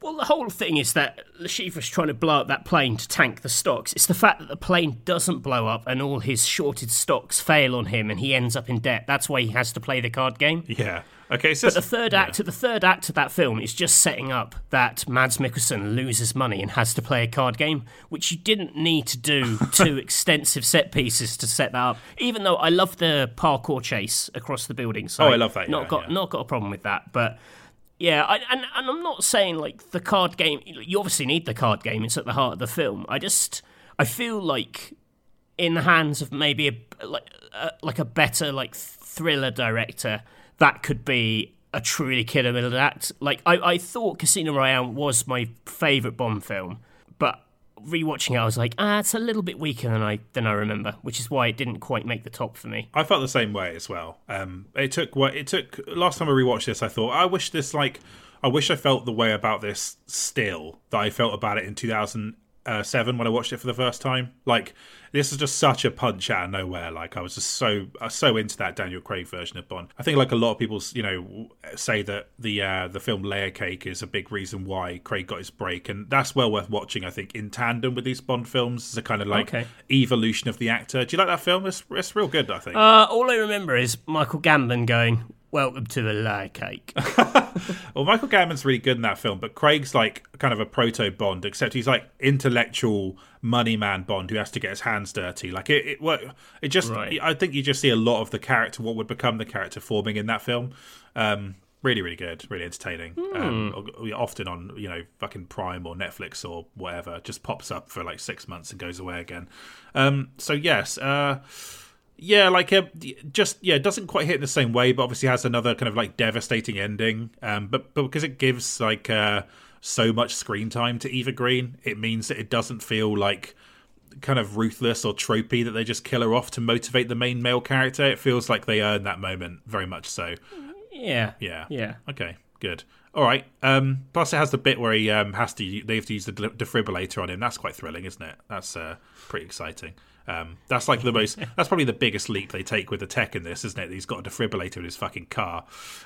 S2: Well, the whole thing is that Le Chiffre's trying to blow up that plane to tank the stocks. It's the fact that the plane doesn't blow up and all his shorted stocks fail on him and he ends up in debt. That's why he has to play the card game.
S1: Yeah. Okay,
S2: so but the third act, yeah. the third act of that film is just setting up that Mads Mikkelsen loses money and has to play a card game, which you didn't need to do two extensive set pieces to set that up. Even though I love the parkour chase across the building, so
S1: oh, I love that.
S2: Not
S1: yeah,
S2: got
S1: yeah.
S2: not got a problem with that, but yeah, I, and and I'm not saying like the card game. You obviously need the card game; it's at the heart of the film. I just I feel like in the hands of maybe a like a, like a better like thriller director that could be a truly killer middle act. Like I, I thought Casino Royale was my favourite Bond film, but rewatching it, I was like, ah, it's a little bit weaker than I than I remember, which is why it didn't quite make the top for me.
S1: I felt the same way as well. Um, it took what it took. Last time I rewatched this, I thought I wish this like I wish I felt the way about this still that I felt about it in 2007 when I watched it for the first time. Like this is just such a punch out of nowhere. Like I was just so uh, so into that Daniel Craig version of Bond. I think like a lot of people, you know, say that the uh, the film Layer Cake is a big reason why Craig got his break, and that's well worth watching. I think in tandem with these Bond films, it's a kind of like okay. evolution of the actor. Do you like that film? It's it's real good. I think.
S2: Uh, all I remember is Michael Gambon going, Welcome to the layer cake.
S1: well, Michael Gambon's really good in that film, but Craig's like kind of a proto Bond, except he's like intellectual money man Bond who has to get his hands dirty. Like it, it, it just. Right. I think you just see a lot of the character, what would become the character forming in that film. Um, really, really good, really entertaining. Mm. Um, often on you know fucking Prime or Netflix or whatever, just pops up for like six months and goes away again. Um, so yes. Uh, yeah, like uh, just yeah, it doesn't quite hit in the same way, but obviously has another kind of like devastating ending. Um, but but because it gives like uh, so much screen time to Eva Green, it means that it doesn't feel like kind of ruthless or tropey that they just kill her off to motivate the main male character. It feels like they earn that moment very much so.
S2: Yeah.
S1: Yeah.
S2: Yeah.
S1: Okay. Good. All right. Um, plus, it has the bit where he um, has to. They have to use the defibrillator on him. That's quite thrilling, isn't it? That's uh, pretty exciting. Um, that's like the most. That's probably the biggest leap they take with the tech in this, isn't it? He's got a defibrillator in his fucking car.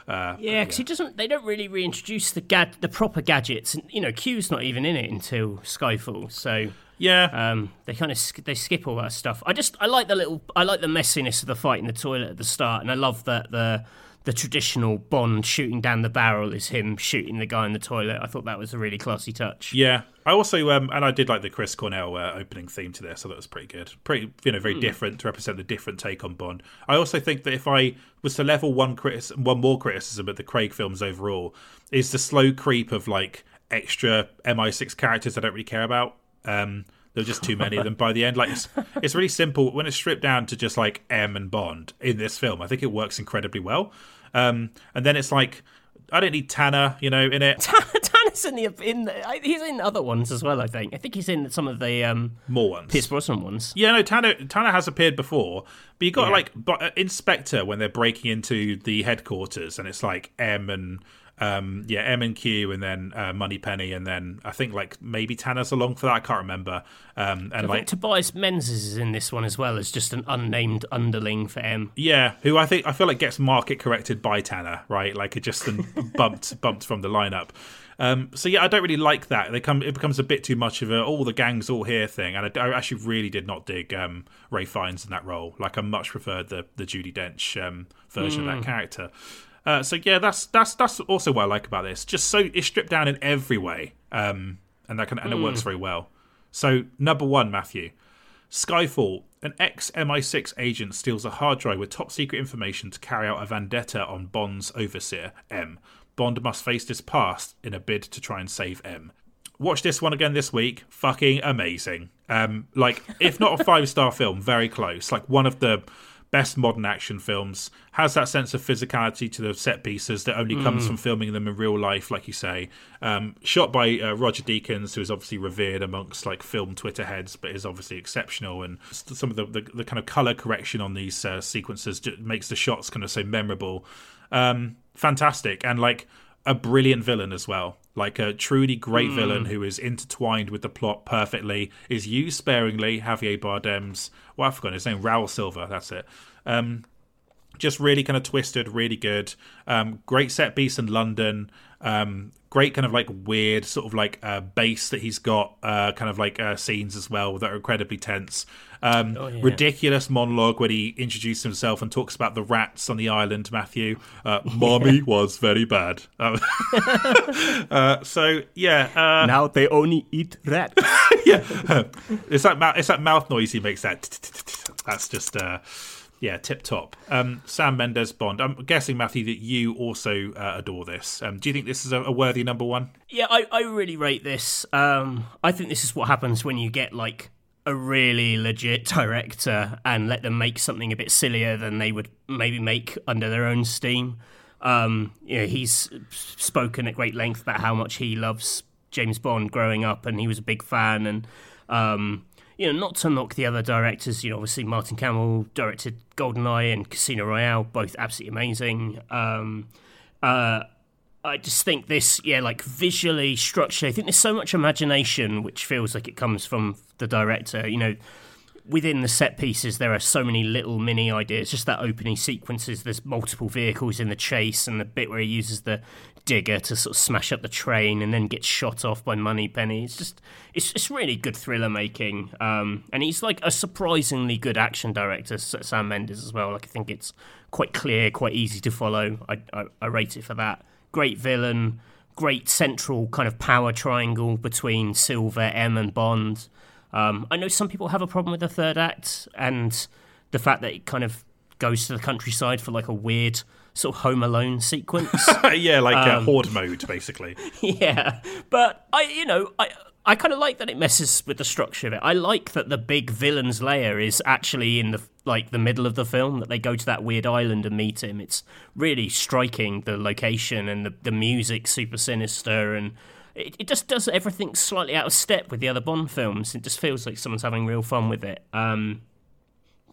S2: Uh, yeah, because yeah. he doesn't. They don't really reintroduce the gad, the proper gadgets, and you know, Q's not even in it until Skyfall. So
S1: yeah,
S2: um, they kind of they skip all that stuff. I just I like the little I like the messiness of the fight in the toilet at the start, and I love that the the traditional Bond shooting down the barrel is him shooting the guy in the toilet. I thought that was a really classy touch.
S1: Yeah, I also um, and I did like the Chris Cornell uh, opening theme to this. so that was pretty good, pretty you know very mm. different to represent the different take on Bond. I also think that if I was to level one critic- one more criticism at the Craig films overall, is the slow creep of like extra MI6 characters I don't really care about. Um, there were just too many of them by the end. Like it's, it's really simple when it's stripped down to just like M and Bond in this film. I think it works incredibly well. Um, and then it's like I don't need Tanner, you know, in it.
S2: Tanner's in the in the, he's in other ones as well. I think. I think he's in some of the um,
S1: more ones,
S2: Pierce Brosnan ones.
S1: Yeah, no, Tanner Tanner has appeared before, but you got yeah. like but, uh, in Spectre when they're breaking into the headquarters, and it's like M and um, yeah, M and Q, and then uh, Moneypenny, and then I think like maybe Tanner's along for that. I can't remember. Um, and I like
S2: Tobias Menzies is in this one as well as just an unnamed underling for M.
S1: Yeah, who I think I feel like gets market corrected by Tanner, right? Like it just bumped bumped from the lineup. Um, so yeah, I don't really like that. They come, it becomes a bit too much of a all the gangs all here thing, and I, I actually really did not dig um, Ralph Fiennes in that role. Like I much preferred the the Judi Dench um, version mm. of that hmm. character. Uh, so yeah, that's that's that's also what I like about this. Just so it's stripped down in every way, um, and that can and it works hmm. very well. So number one, Matthew, Skyfall. An ex MI6 agent steals a hard drive with top secret information to carry out a vendetta on Bond's overseer M. Bond must face his past in a bid to try and save M. Watch this one again this week. Fucking amazing. Um, like if not a five star film, very close. Like one of the best modern action films. Has that sense of physicality to the set pieces that only comes
S2: Mm.
S1: from filming them in real life, like you say. Um, shot by uh, Roger Deakins, who is obviously revered amongst like film Twitter heads, but is obviously exceptional. And some of the the, the kind of color correction on these uh, sequences makes the shots kind of so memorable. Um, fantastic, and like a brilliant villain as well. Like a truly great villain who is intertwined with the plot perfectly, is used sparingly. Javier Bardem's, well, I've forgotten his name, Raul Silva, that's it. Um, just really kind of twisted, really good. Um, great set piece in London. Um, great kind of like weird sort of like uh, bass that he's got, uh, kind of like uh, scenes as well that are incredibly tense. Um,
S2: Oh, yeah.
S1: Ridiculous monologue when he introduces himself and talks about the rats on the island. Matthew, uh, mommy was very bad. Uh, so yeah, uh,
S2: Now they only eat rats.
S1: yeah, it's that mou- it's that mouth noise he makes. That that's just uh, yeah, tip top. Um, Sam Mendes Bond. I'm guessing Matthew that you also uh, adore this. Um, do you think this is a, a worthy number one?
S2: Yeah, I, I really rate this. Um, I think this is what happens when you get like a really legit director and let them make something a bit sillier than they would maybe make under their own steam. Um, you know, he's spoken at great length about how much he loves James Bond growing up, and he was a big fan. And um, you know, not to knock the other directors. You know, obviously Martin Campbell directed GoldenEye and Casino Royale, both absolutely amazing. Um, uh, I just think this, yeah, like visually, structurally, I think there's so much imagination which feels like it comes from the director. You know, within the set pieces, there are so many little mini ideas. Just that opening sequences, there's multiple vehicles in the chase, and the bit where he uses the digger to sort of smash up the train and then gets shot off by Moneypenny. It's just, it's it's really good thriller making. Um, and he's like a surprisingly good action director, Sam Mendes as well. Like I think it's quite clear, quite easy to follow. I I, I rate it for that. Great villain, great central kind of power triangle between Silva, M, and Bond. Um, I know some people have a problem with the third act and the fact that it kind of goes to the countryside for like a weird sort of Home Alone sequence.
S1: yeah, like uh, horde mode, basically.
S2: yeah, but I, you know, I. I kind of like that it messes with the structure of it. I like that the big villain's lair is actually in the like the middle of the film. That they go to that weird island and meet him. It's really striking the location and the the music super sinister and it, it just does everything slightly out of step with the other Bond films. It just feels like someone's having real fun with it. Um,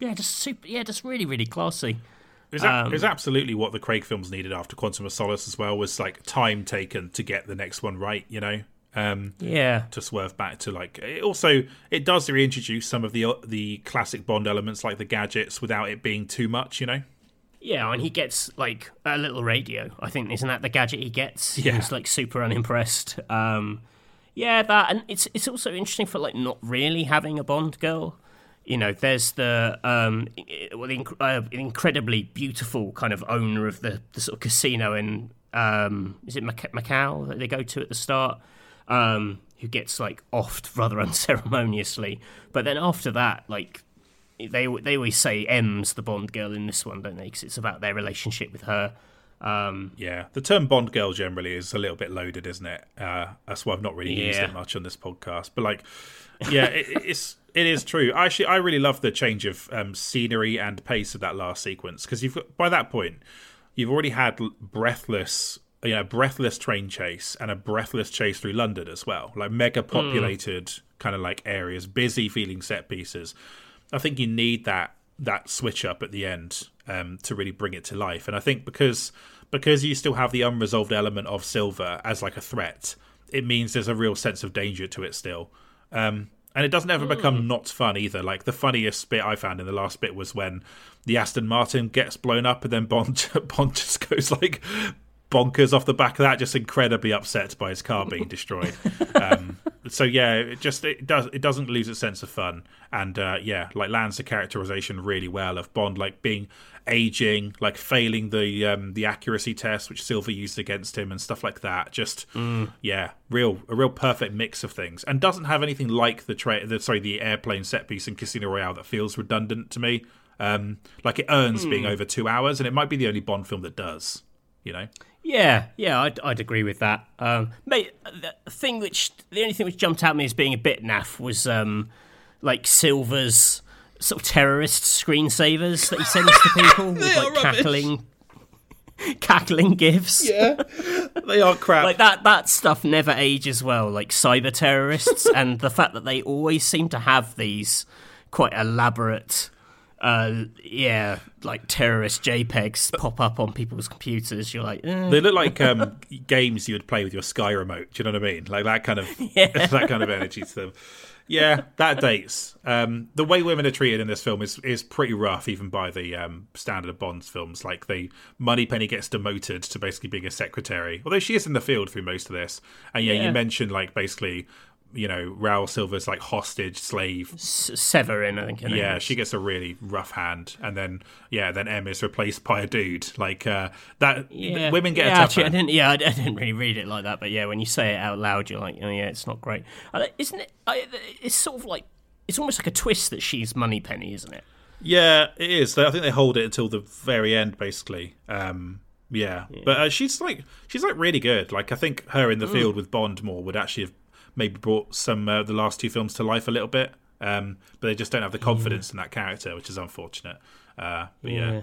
S2: yeah, just super. Yeah, just really really classy.
S1: It was, it was absolutely what the Craig films needed after Quantum of Solace as well. Was like time taken to get the next one right. You know. Um,
S2: Yeah,
S1: to swerve back to like it also it does reintroduce some of the the classic Bond elements like the gadgets without it being too much, you know.
S2: Yeah, and he gets like a little radio. I think isn't that the gadget he gets?
S1: Yeah.
S2: He's like super unimpressed. Um, yeah, that and it's it's also interesting for like not really having a Bond girl. You know, there's the um, well, the inc- uh, incredibly beautiful kind of owner of the, the sort of casino in um, is it Mac- Macau that they go to at the start, um, who gets like offed rather unceremoniously. But then after that, like they they always say M's the Bond girl in this one, don't they? Because it's about their relationship with her. Um,
S1: Yeah, the term Bond girl generally is a little bit loaded, isn't it? Uh, that's why I've not really used it much on this podcast. But like, yeah, it, it's it is true. Actually, I really love the change of um, scenery and pace of that last sequence because you've got, by that point you've already had breathless. You know, breathless train chase and a breathless chase through London as well, like mega populated kind of like areas, busy feeling set pieces. I think you need that that switch up at the end um, to really bring it to life. And I think because because you still have the unresolved element of Silva as like a threat, it means there's a real sense of danger to it still. Um, and it doesn't ever become not fun either. Like the funniest bit I found in the last bit was when the Aston Martin gets blown up, and then Bond Bond just goes like bonkers off the back of that, just incredibly upset by his car being destroyed. um, so yeah, it just it does it doesn't lose its sense of fun, and uh, yeah, like lands the characterization really well of Bond like being aging, like failing the um, the accuracy test which Silva used against him and stuff like that. Just yeah, real a real perfect mix of things, and doesn't have anything like the tra- the sorry the airplane set piece in Casino Royale that feels redundant to me. Um, like it earns being over two hours, and it might be the only Bond film that does. You know.
S2: Yeah, yeah, I'd, I'd agree with that. Um, mate, the thing which the only thing which jumped out at me as being a bit naff was um, like Silva's sort of terrorist screensavers that he sends to people with like cackling cackling gifs.
S1: Yeah, they are crap.
S2: Like that that stuff never ages well. Like cyber terrorists and the fact that they always seem to have these quite elaborate uh, yeah, like terrorist JPEGs pop up on people's computers. You're like, eh.
S1: they look like um, games you would play with your Sky remote. Do you know what I mean? Like that kind of yeah. that kind of energy to them. Yeah, that dates. Um, the way women are treated in this film is is pretty rough, even by the um, standard of Bond's films. Like the Moneypenny gets demoted to basically being a secretary, although she is in the field through most of this. And yeah, yeah. you mentioned like basically you know, Raul Silva's like hostage slave.
S2: S- Sévérine, I think.
S1: Yeah, she gets a really rough hand, and then yeah, then M is replaced by a dude. Like uh, that. Yeah. women get
S2: yeah,
S1: a tough
S2: actually. I didn't. Yeah, I, I, didn't really read it like that, but yeah, when you say it out loud, you're like, oh yeah, it's not great. Uh, isn't it? I, it's sort of like it's almost like a twist that she's Moneypenny, isn't it?
S1: Yeah, it is. I think they hold it until the very end, basically. Um, yeah. yeah. but uh, she's like she's like really good. Like I think her in the mm. field with Bond more would actually have maybe brought some uh, the last two films to life a little bit. Um, but they just don't have the confidence in that character, which is unfortunate. Uh, but yeah. yeah.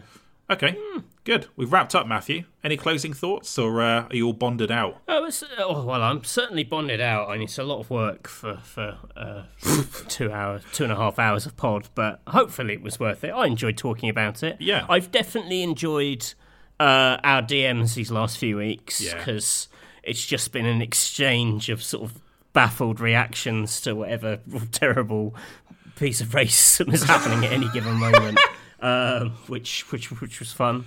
S1: Okay, mm. good. We've wrapped up, Matthew. Any closing thoughts, or uh, are you all bonded out?
S2: Oh, oh, well, I'm certainly bonded out. I mean, it's a lot of work for for uh, two hours, two and a half hours of pod, but hopefully it was worth it. I enjoyed talking about it.
S1: Yeah,
S2: I've definitely enjoyed uh, our DMs these last few weeks because yeah. it's just been an exchange of sort of baffled reactions to whatever terrible piece of racism is happening at any given moment, uh, which which which was fun.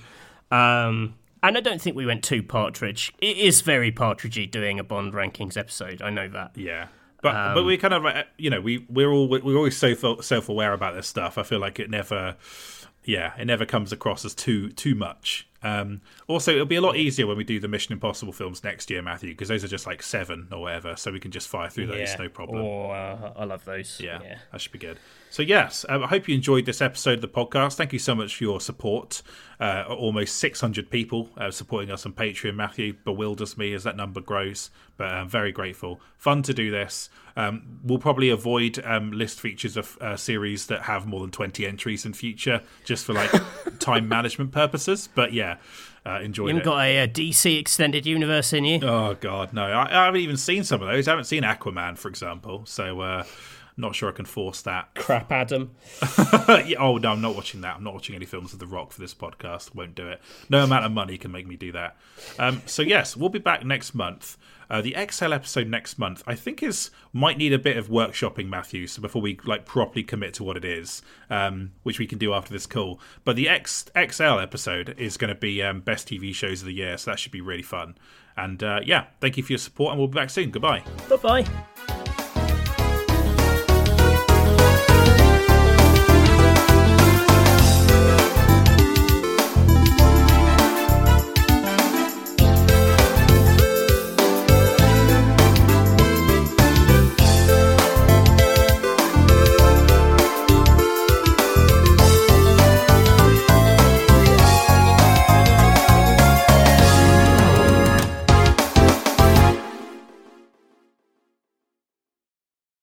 S2: Um, and I don't think we went too partridge. It is very partridgey doing a Bond rankings episode. I know that.
S1: Yeah. But, um, but we kind of you know we we're all we're always so self aware about this stuff. I feel like it never yeah it never comes across as too too much um, also, it'll be a lot easier when we do the Mission Impossible films next year, Matthew, because those are just like seven or whatever, so we can just fire through those, yeah. no problem.
S2: Oh, uh, I love those.
S1: Yeah, yeah, that should be good. So, yes, um, I hope you enjoyed this episode of the podcast. Thank you so much for your support. Uh, almost 600 people uh, supporting us on Patreon. Matthew bewilders me as that number grows, but I'm very grateful. Fun to do this. Um, we'll probably avoid um, list features of uh, series that have more than 20 entries in future just for like time management purposes. But yeah, uh, enjoyed
S2: you
S1: it.
S2: got a, a, DC extended universe in you?
S1: Oh, God, no. I, I, haven't even seen some of those. I haven't seen Aquaman, for example. So. Not sure I can force that.
S2: Crap, Adam.
S1: yeah, oh no, I'm not watching that. I'm not watching any films of The Rock for this podcast. Won't do it. No amount of money can make me do that. Um, so yes, we'll be back next month. Uh, the XL episode next month, I think, is might need a bit of workshopping, Matthew. So before we like properly commit to what it is, um, which we can do after this call. But the X XL episode is going to be um, best TV shows of the year, so that should be really fun. And uh, yeah, thank you for your support, and we'll be back soon. Goodbye.
S2: Bye bye.